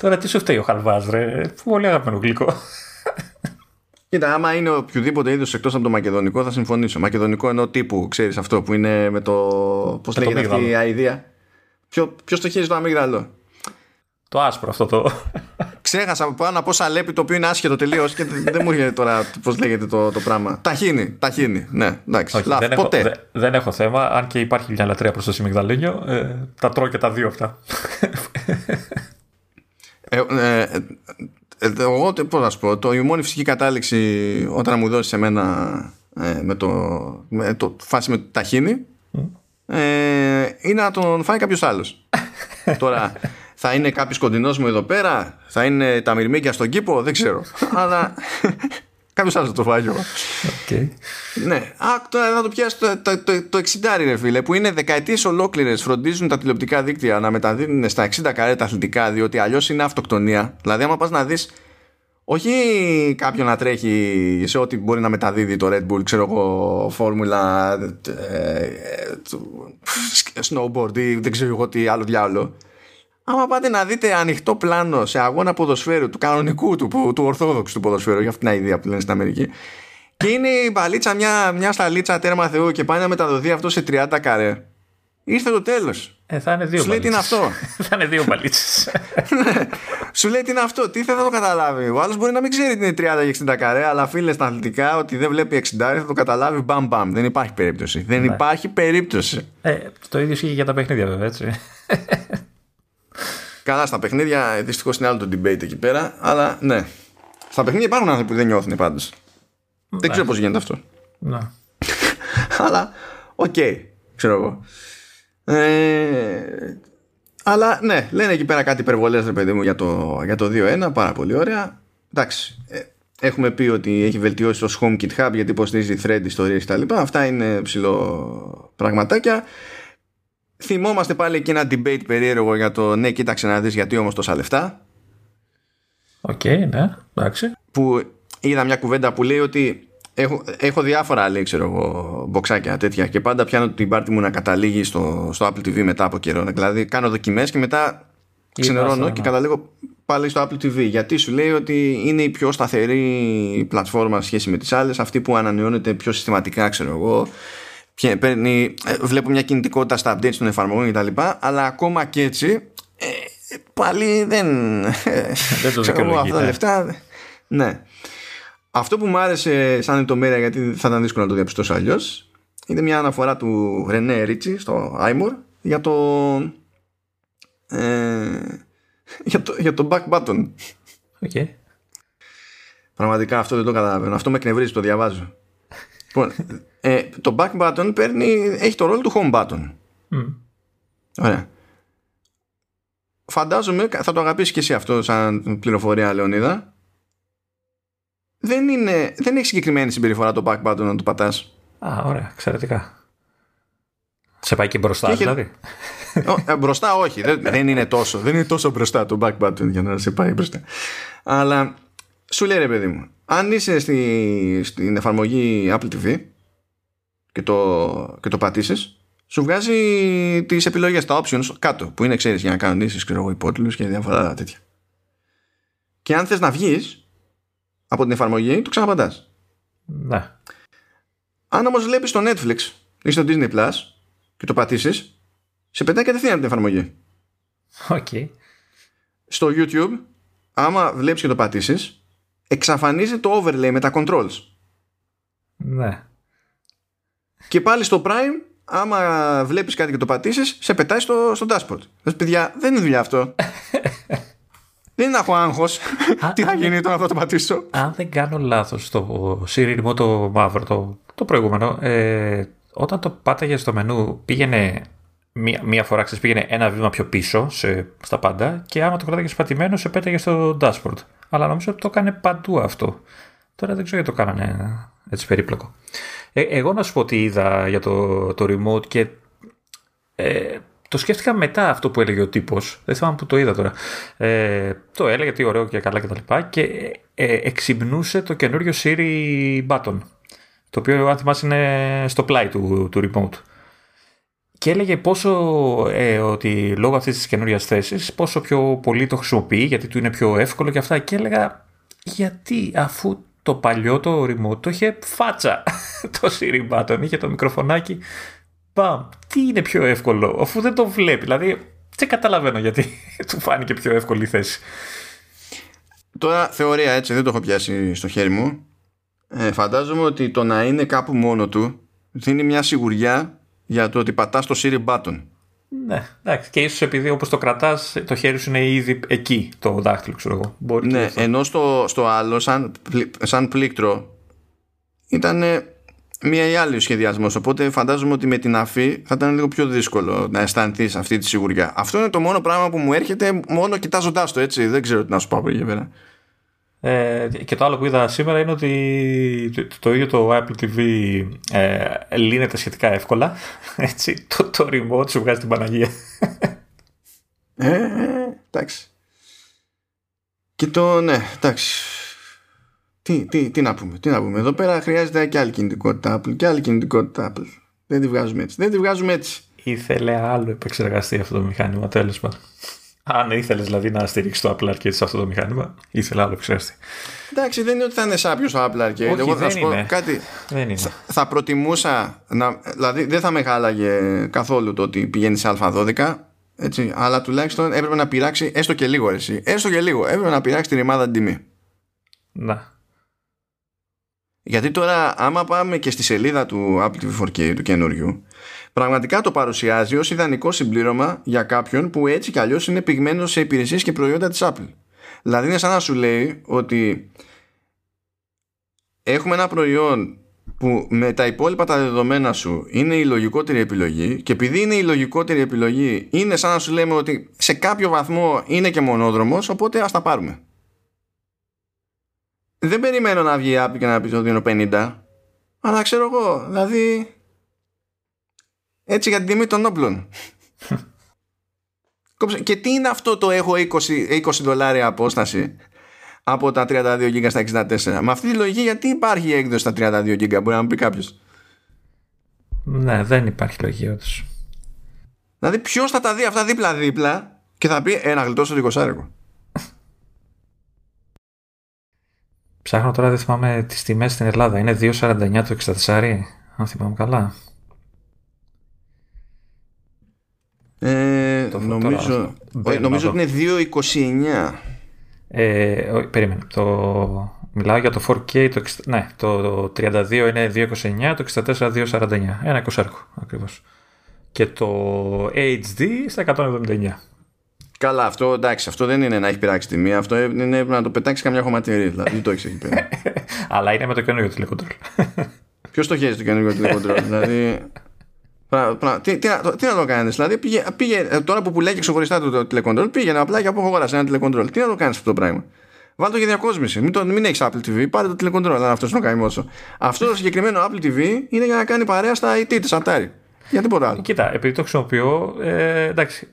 Τώρα τι σου φταίει ο χαλβάς ρε; Πολύ αγαπημένο γλυκό. Κοίτα, άμα είναι οποιοδήποτε είδος εκτός από το μακεδονικό, θα συμφωνήσω. Μακεδονικό εννοώ τύπου, ξέρεις αυτό που είναι με το. Πώς λέγεται αυτή η αηδία. Ποιο το χέρι το αμύγδαλο; Το άσπρο αυτό το. Ξέχασα πάνω να πω σαλέπι το οποίο είναι άσχετο τελείως και δεν μου έρχεται τώρα πώς λέγεται το, το πράγμα. Ταχύνει, ταχύνει. Ναι, εντάξει. Όχι, δεν, ποτέ. Έχω, δεν έχω θέμα. Αν και υπάρχει μια λατρεία προς το Σιμιγδαλίνιο, ε, τα τρώω και τα δύο αυτά. ε, ε, ε, εγώ πώς να σου πω, το, η μόνη φυσική κατάληξη όταν μου δώσεις εμένα ε, με, το, με το φάση με το ταχύνει ε, είναι να τον φάει κάποιος άλλος. Τώρα θα είναι κάποιο κοντινό μου εδώ πέρα, θα είναι τα μυρμήγκια στον κήπο, δεν ξέρω. Αλλά Κάποιο άλλο το φάγει. Okay. Ναι. Α, τώρα θα το πιάσει το, το, το, το 60 ρε φίλε, που είναι δεκαετίε ολόκληρε. Φροντίζουν τα τηλεοπτικά δίκτυα να μεταδίδουν στα 60 καρέ τα αθλητικά, διότι αλλιώ είναι αυτοκτονία. Δηλαδή, άμα πα να δει όχι κάποιον να τρέχει σε ό,τι μπορεί να μεταδίδει το Red Bull, ξέρω εγώ, φόρμουλα, ε, snowboard ή δεν ξέρω εγώ τι άλλο διάλογο. Άμα πάτε να δείτε ανοιχτό πλάνο σε αγώνα ποδοσφαίρου, του κανονικού, του, του ορθόδοξου του ποδοσφαίρου, για αυτήν την ιδέα που λένε στην Αμερική, και είναι η μπαλίτσα μια, μια σταλίτσα τέρμα Θεού και πάει να μεταδοθεί αυτό σε 30 καρέ. Ήρθε το τέλος. Ε, θα είναι δύο Σου λέει τι είναι αυτό. θα είναι δύο μπαλίτσες. Σου λέει τι είναι αυτό. Τι θα το καταλάβει. Ο άλλος μπορεί να μην ξέρει τι είναι 30 και 60 καρέ, αλλά φίλε στα αθλητικά ότι δεν βλέπει 60 θα το καταλάβει μπαμ μπαμ. Δεν υπάρχει περίπτωση. Δεν ναι. υπάρχει περίπτωση. Ε, το ίδιο ισχύει για τα παιχνίδια βέβαια έτσι. Καλά, στα παιχνίδια δυστυχώς είναι άλλο το debate εκεί πέρα, αλλά ναι. Στα παιχνίδια υπάρχουν άνθρωποι που δεν νιώθουν πάντως. Ναι. Δεν ξέρω πώς γίνεται αυτό. Ναι. αλλά, OK, okay, ξέρω εγώ. Ε, αλλά ναι, λένε εκεί πέρα κάτι υπερβολές, ρε παιδί μου, για το, για το 2.1. Πάρα πολύ ωραία. Εντάξει. Ε, έχουμε πει ότι έχει βελτιώσει το HomeKit Hub γιατί υποστηρίζει Thread ιστορίες κτλ. Αυτά είναι ψιλοπραγματάκια. Θυμόμαστε πάλι και ένα debate περίεργο για το ναι, κοίταξε να δεις γιατί όμως τόσα λεφτά. OK, okay, ναι, εντάξει. Που είδα μια κουβέντα που λέει ότι έχω, έχω διάφορα λέει ξέρω εγώ μποξάκια τέτοια και πάντα πιάνω την πάρτι μου να καταλήγει στο, στο Apple TV μετά από καιρό δηλαδή κάνω δοκιμές και μετά ξενερώνω και ναι. καταλήγω πάλι στο Apple TV γιατί σου λέει ότι είναι η πιο σταθερή πλατφόρμα σχέση με τις άλλες αυτή που ανανεώνεται πιο συστηματικά ξέρω εγώ παίρνει, ε, βλέπω μια κινητικότητα στα updates των εφαρμογών κτλ αλλά ακόμα και έτσι ε, πάλι δεν δεν το ξέρω αυτά τα λεφτά ναι αυτό που μου άρεσε σαν λεπτομέρεια γιατί θα ήταν δύσκολο να το διαπιστώσω αλλιώς. είναι μια αναφορά του Ρενέ Ρίτσι στο iMore για το, ε, για το για το back button. Okay. Πραγματικά αυτό δεν το καταλαβαίνω. Αυτό με εκνευρίζει, το διαβάζω. λοιπόν, ε, το back button παίρνει, έχει το ρόλο του home button. Mm. Ωραία. Φαντάζομαι, θα το αγαπήσεις και εσύ αυτό σαν πληροφορία, Λεωνίδα δεν, είναι, δεν έχει συγκεκριμένη συμπεριφορά το back button να το πατάς. Α, ωραία, εξαιρετικά. Σε πάει και μπροστά και δηλαδή. Ε, μπροστά όχι, δεν, δεν, είναι τόσο. Δεν είναι τόσο μπροστά το back button για να σε πάει μπροστά. Αλλά σου λέει ρε παιδί μου, αν είσαι στη, στην εφαρμογή Apple TV και το, και το πατήσεις, σου βγάζει τις επιλογές, τα options κάτω, που είναι ξέρεις για να κανονίσεις ξέρω, υπότιλους και διάφορα τέτοια. Και αν θες να βγεις, από την εφαρμογή, το ξαναπαντάς. Ναι. Αν όμως βλέπεις το Netflix ή στο Disney Plus και το πατήσεις, σε πετάει κατευθείαν από την εφαρμογή. Okay. Στο YouTube, άμα βλέπεις και το πατήσεις, εξαφανίζει το overlay με τα controls. Ναι. Και πάλι στο Prime, άμα βλέπεις κάτι και το πατήσεις, σε πετάει στο, στο dashboard. Λες, παιδιά, δεν είναι δουλειά αυτό. Δεν είναι έχω άγχος. Τι θα γίνει τώρα θα το πατήσω. Αν δεν κάνω λάθος, το Siri το μαύρο, το, το προηγούμενο, ε, όταν το πάταγες στο μενού, πήγαινε μία, μία φορά, ξέρεις, πήγαινε ένα βήμα πιο πίσω σε, στα πάντα και άμα το κράταγες πατημένο, σε πέταγες στο dashboard. Αλλά νομίζω ότι το έκανε παντού αυτό. Τώρα δεν ξέρω γιατί το κάνανε έτσι περίπλοκο. Ε, εγώ να σου πω τι είδα για το, το remote και ε, το σκέφτηκα μετά αυτό που έλεγε ο τύπος. Δεν θυμάμαι που το είδα τώρα. Ε, το έλεγε τι ωραίο και καλά κτλ. Και, και ε, εξυμνούσε το καινούριο Siri button. Το οποίο, αν θυμάσαι, είναι στο πλάι του, του remote. Και έλεγε πόσο ε, ότι λόγω αυτής της καινούριας θέσης, πόσο πιο πολύ το χρησιμοποιεί, γιατί του είναι πιο εύκολο και αυτά. Και έλεγα, γιατί αφού το παλιό το remote το είχε φάτσα το Siri button, είχε το μικροφωνάκι Μπαμ, τι είναι πιο εύκολο, αφού δεν το βλέπει. Δηλαδή, δεν καταλαβαίνω γιατί του φάνηκε πιο εύκολη η θέση. Τώρα θεωρία έτσι, δεν το έχω πιάσει στο χέρι μου. Ε, φαντάζομαι ότι το να είναι κάπου μόνο του δίνει μια σιγουριά για το ότι πατάς το Siri button. Ναι, εντάξει. Και ίσως επειδή όπως το κρατάς, το χέρι σου είναι ήδη εκεί το δάχτυλο, ξέρω εγώ. Μπορεί ναι, ενώ στο, στο άλλο, σαν, σαν πλήκτρο, ήταν μία ή άλλη ο σχεδιασμός. Οπότε φαντάζομαι ότι με την αφή θα ήταν λίγο πιο δύσκολο να αισθανθείς αυτή τη σιγουριά. Αυτό είναι το μόνο πράγμα που μου έρχεται μόνο κοιτάζοντάς το έτσι. Δεν ξέρω τι να σου πω από εκεί πέρα. Ε, και το άλλο που είδα σήμερα είναι ότι το, το ίδιο το Apple TV ε, λύνεται σχετικά εύκολα. Έτσι, το, το remote σου βγάζει την Παναγία. Ε, ε, εντάξει. Και το, ναι, εντάξει. Τι, τι, τι να πούμε, τι να πούμε. Εδώ πέρα χρειάζεται και άλλη κινητικότητα Apple και άλλη κινητικότητα Apple. Δεν τη βγάζουμε έτσι. Δεν τη βγάζουμε έτσι. Ήθελε άλλο επεξεργαστή αυτό το μηχάνημα, τέλος πάντων. Αν ήθελες δηλαδή να στηρίξεις το Apple Arcade σε αυτό το μηχάνημα, ήθελε άλλο επεξεργαστή. Εντάξει, δεν είναι ότι θα είναι σάπιος το Apple Arcade. Όχι, Εγώ θα δεν σου πω είναι. κάτι. Δεν είναι. Θα προτιμούσα να. Δηλαδή δεν θα με χάλαγε καθόλου το ότι πηγαίνει σε Α12. Έτσι, αλλά τουλάχιστον έπρεπε να πειράξει έστω και λίγο εσύ. Έστω και λίγο. Έπρεπε να πειράξει τη ρημάδα την τιμή. Να. Γιατί τώρα, άμα πάμε και στη σελίδα του Apple TV 4K του καινούριου, πραγματικά το παρουσιάζει ως ιδανικό συμπλήρωμα για κάποιον που έτσι κι αλλιώς είναι πυγμένος σε υπηρεσίες και προϊόντα της Apple. Δηλαδή είναι σαν να σου λέει ότι έχουμε ένα προϊόν που με τα υπόλοιπα τα δεδομένα σου είναι η λογικότερη επιλογή και επειδή είναι η λογικότερη επιλογή είναι σαν να σου λέμε ότι σε κάποιο βαθμό είναι και μονόδρομος οπότε ας τα πάρουμε. Δεν περιμένω να βγει η Apple και να πει το 250 αλλά ξέρω εγώ δηλαδή έτσι για την τιμή των όπλων. Κόψε- και τι είναι αυτό το έχω 20, 20 δολάρια απόσταση από τα 32 GB στα 64. Με αυτή τη λογική γιατί υπάρχει η έκδοση στα 32 GB μπορεί να μου πει κάποιος; Ναι, δεν υπάρχει λογική όντως. Δηλαδή ποιος θα τα δει αυτά δίπλα-δίπλα και θα πει ένα γλιτώσω 20 άρικο. Ψάχνω τώρα, δεν θυμάμαι τις τιμές στην Ελλάδα. Είναι 2,49 το 64, αν θυμάμαι καλά. Ε, Το φω- νομίζω τώρα, όχι, μπαίνω νομίζω να ότι είναι 2,29. Ε, όχι, περίμενε. Το... Μιλάω για το 4K. Το, 60 ναι, το, το 32 είναι 2,29, το 64 2,49. Ένα 20 ακριβώς. Και το HD στα 179. Καλά, αυτό εντάξει, αυτό δεν είναι να έχει πειράξει τιμή. Αυτό είναι να το πετάξει καμιά χωματερή. Δηλαδή, δεν το έχεις εκεί πέρα. Αλλά είναι με το καινούργιο τηλεκοντρόλ. Ποιος το χέζει το καινούργιο τηλεκοντρόλ, δηλαδή; Πρα- πρα- τι, τι, να- τι να το κάνεις, δηλαδή πήγε, πήγε, ε, τώρα που πουλάει και ξεχωριστά το, το τηλεκοντρόλ, πήγαινε απλά και από έχω αγοράσει ένα τηλεκοντρόλ. Τι να το κάνεις αυτό το πράγμα; Βάλτε το για διακόσμηση. Μην, το, μην έχεις Apple TV, πάρε το τηλεκοντρόλ. Αν αυτός είναι ο καημός σου. Αυτό το συγκεκριμένο Apple TV είναι για να κάνει παρέα στα IT της Atari. Για τίποτα άλλο. Κοίτα, επειδή το χρησιμοποιώ, ε, εντάξει,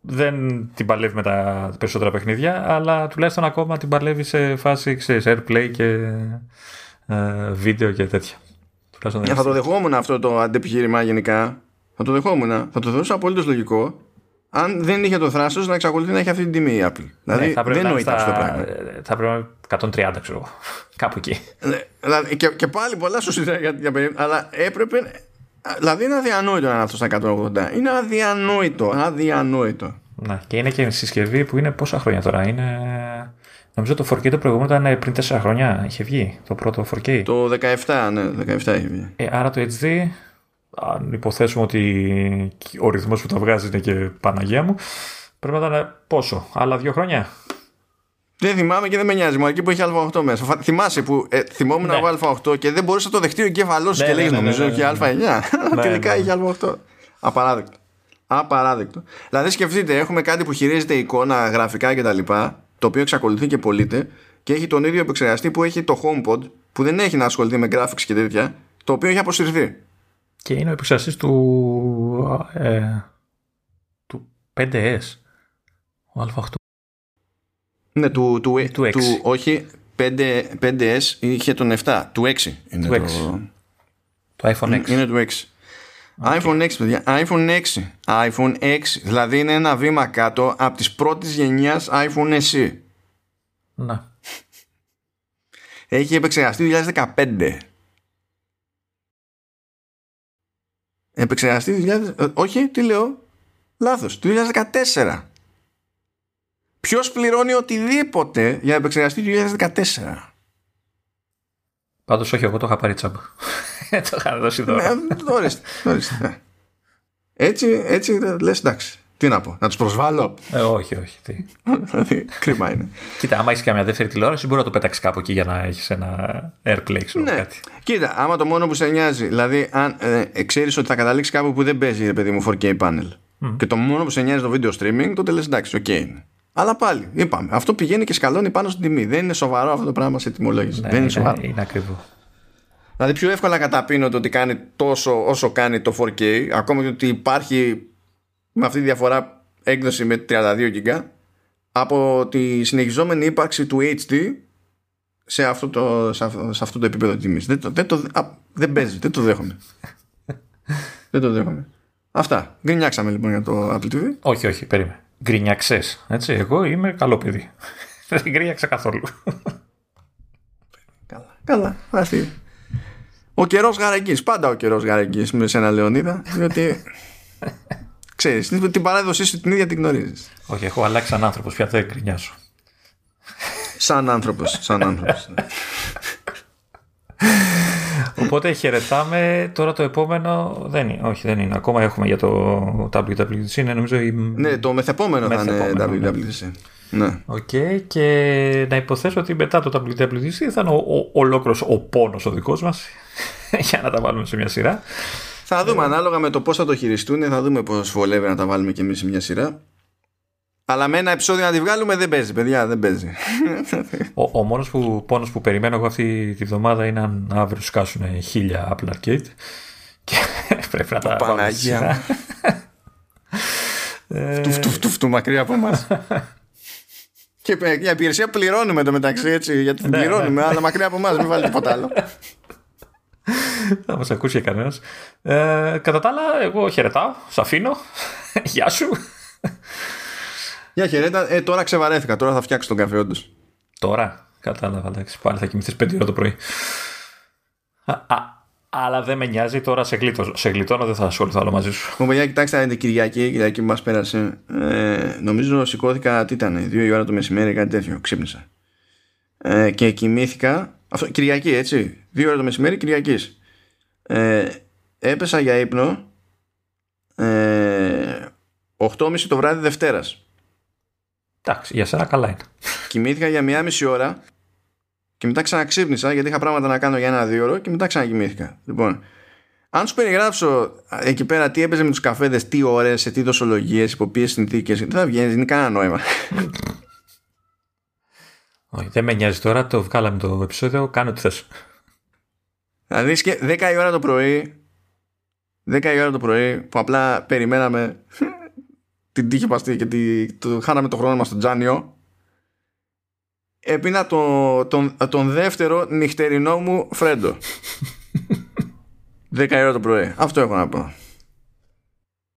δεν την παλεύει με τα περισσότερα παιχνίδια, αλλά τουλάχιστον ακόμα την παλεύει σε φάση, ξέρεις, airplay και ε, βίντεο και τέτοια. Τουλάχιστον Για θα το δεχόμουν αυτό το αντεπιχείρημα γενικά. Θα το δεχόμουν. Θα το θεωρούσα απολύτως λογικό. Αν δεν είχε το θράσος να εξακολουθεί να έχει αυτή την τιμή η Apple. Δηλαδή Ναι, θα πρέπει δεν να είναι νοείται αυτό το στα- πράγμα. ε, Θα πρέπει να είναι 130, ξέρω εγώ. Κάπου εκεί. Ναι, Δηλαδή, και, και πάλι πολλά σου για, για περίπτωση. Αλλά έπρεπε. Δηλαδή είναι αδιανόητο να είναι αυτό στα 180. Είναι αδιανόητο. Αδιανόητο. Ναι, και είναι και συσκευή που είναι πόσα χρόνια τώρα. Είναι... Νομίζω το 4K το προηγούμενο ήταν πριν 4 χρόνια. Είχε βγει το πρώτο 4K. Το 17, ναι, 17 έχει βγει. Ε, άρα το HD, αν υποθέσουμε ότι ο ρυθμός που τα βγάζει είναι και Παναγία μου, πρέπει να ήταν πόσο, άλλα δύο χρόνια. Δεν θυμάμαι και δεν με νοιάζει. Μου αρκεί που έχει Α8 μέσα. Φα- Θυμάσαι που ε, θυμόμουν Ναι. εγώ Α8 και δεν μπορούσε να το δεχτεί ο εγκέφαλός σου Ναι, και ναι, λέγεις ναι, νομίζω ναι, ναι, και ναι. Α9. Ναι, Τελικά ναι. είχε Α8. Απαράδεκτο. Απαράδεκτο. Δηλαδή σκεφτείτε, έχουμε κάτι που χειρίζεται εικόνα, γραφικά κτλ. Το οποίο εξακολουθεί και πωλείται και έχει τον ίδιο επεξεργαστή που έχει το HomePod που δεν έχει να ασχοληθεί με graphics και τέτοια. Το οποίο έχει αποσυρθεί. Και είναι ο επεξεργαστής του, ε, του 5S, ο Α8. Ναι, του, του, Του 6. όχι, 5, 5S είχε τον 7. Του 6 είναι Του το, 6. Το iPhone X. Είναι του 6. iPhone 6, παιδιά. iPhone 6. iPhone 6. Δηλαδή είναι ένα βήμα κάτω από τις πρώτες γενιάς iPhone SE. Να. Έχει επεξεργαστεί 2015. Επεξεργαστεί 2000... ε, όχι, τι λέω. Λάθος. Το 2014. Ποιος πληρώνει οτιδήποτε για επεξεργαστή του 2014. Πάντως όχι, εγώ το είχα πάρει τσάμπα. το είχα δώσει Ναι, δώρο. ορίστε, ορίστε, ναι. Έτσι, έτσι λες εντάξει. Τι να πω, να τους προσβάλλω. Ε, όχι, όχι. Τι. Δηλαδή, κρίμα είναι. Κοίτα, άμα έχεις καμιά δεύτερη τηλεόραση, μπορεί να το πετάξεις κάπου εκεί για να έχεις ένα airplay, ξέρω Ναι. κάτι. Κοίτα, άμα το μόνο που σε νοιάζει, δηλαδή αν ε, ξέρεις ότι θα καταλήξει κάπου που δεν παίζει, ρε παιδί μου, 4K panel. Και το μόνο που σε νοιάζει το video streaming, τότε λες εντάξει, οκ είναι. Αλλά πάλι, είπαμε, αυτό πηγαίνει και σκαλώνει πάνω στην τιμή. Δεν είναι σοβαρό αυτό το πράγμα σε τιμολόγηση. Ναι, δεν είναι, σοβαρό. Είναι ακριβό. Δηλαδή πιο εύκολα καταπίνω το ότι κάνει τόσο όσο κάνει το 4K, ακόμα και ότι υπάρχει με αυτή τη διαφορά έκδοση με 32 GB, από τη συνεχιζόμενη ύπαρξη του HD σε αυτό το, σε αυτό, σε αυτό το επίπεδο τιμής. Δεν, το, δεν, το, α, δεν παίζει, δεν το δέχομαι. δεν το δέχομαι. Αυτά. Γκρινιάξαμε λοιπόν για το Apple TV. Όχι, όχι, περίμενε. Γκρινιαξέ. Έτσι, εγώ είμαι καλό παιδί. Δεν γκρινιάξα καθόλου. Καλά. Καλά. Αυτή. Ο καιρός γαραγγί. Πάντα ο καιρός γαραγγί με σένα, Λεωνίδα. Διότι. ξέρεις, την παράδοσή σου την ίδια την γνωρίζεις. Όχι, έχω αλλάξει σαν άνθρωπος. Πια δεν γκρινιάζω. Σαν άνθρωπος. Σαν άνθρωπος. Οπότε χαιρετάμε. Τώρα το επόμενο δεν είναι. Όχι, δεν είναι. Ακόμα έχουμε για το WWDC. Είναι νομίζω η... Ναι, το μεθεπόμενο, θα είναι WWDC. Ναι. OK, okay, και να υποθέσω ότι μετά το WWDC θα είναι ο, ο, ολόκληρος ο πόνος ο δικός μας για να τα βάλουμε σε μια σειρά. Θα δούμε ανάλογα με το πώς θα το χειριστούν, θα δούμε πώς βολεύει να τα βάλουμε και εμείς σε μια σειρά. Αλλά με ένα επεισόδιο να τη βγάλουμε δεν παίζει, παιδιά, δεν παίζει. Ο, ο μόνος που, πόνος που περιμένω εγώ αυτή τη βδομάδα είναι αν αύριο σκάσουν χίλια Apple Arcade και πρέπει να τα Παναγία. Φτου, φτου, φτου, μακριά από εμάς. Και για υπηρεσία πληρώνουμε το μεταξύ έτσι. Γιατί την πληρώνουμε, αλλά μακριά από εμάς, μην βάλει τίποτα άλλο. Θα μας ακούσει κανένας. Ε, κατά τα άλλα, εγώ χαιρετάω. Σ' αφήνω. Γεια σου. Γεια χαιρέτα. Ε, τώρα ξεβαρέθηκα. Τώρα θα φτιάξω τον καφέ, όντως. Τώρα. Κατάλαβα. Εντάξει. Πάλι θα κοιμηθείς 5 ώρα το πρωί. Α, α, αλλά δεν με νοιάζει. Τώρα σε, γλίτω, σε γλιτώνω. Δεν θα ασχοληθώ άλλο μαζί σου. Μου παιδιά, κοιτάξτε, είναι Κυριακή. Κυριακή που μας πέρασε. Ε, νομίζω σηκώθηκα. Τι ήταν, 2 η ώρα το μεσημέρι, κάτι τέτοιο. Ξύπνησα. Ε, και κοιμήθηκα. Αυτό, Κυριακή, έτσι. 2 ώρα το μεσημέρι, Κυριακής. Ε, έπεσα για ύπνο. Ε, 8.30 το βράδυ Δευτέρας Εντάξει, για σένα καλά είναι. Κοιμήθηκα για μία μισή ώρα και μετά ξαναξύπνησα γιατί είχα πράγματα να κάνω για ένα-δύο ώρο και μετά ξανακοιμήθηκα. Λοιπόν, αν σου περιγράψω εκεί πέρα τι έπαιζε με τους καφέδες, τι ώρες, σε τι δοσολογίες, υπό ποιες συνθήκες, δεν θα βγαίνεις, είναι κανένα νόημα. Όχι, δεν με νοιάζει τώρα, το βγάλαμε το επεισόδιο, κάνω τι θες. Δηλαδή, 10 η ώρα το πρωί, 10 η ώρα το πρωί, που απλά περιμέναμε την τύχη παστή και τη, το, χάναμε το χρόνο μας στο Τζάνιο έπινα το, τον, τον δεύτερο νυχτερινό μου φρέντο. 10 ώρα το πρωί. Αυτό έχω να πω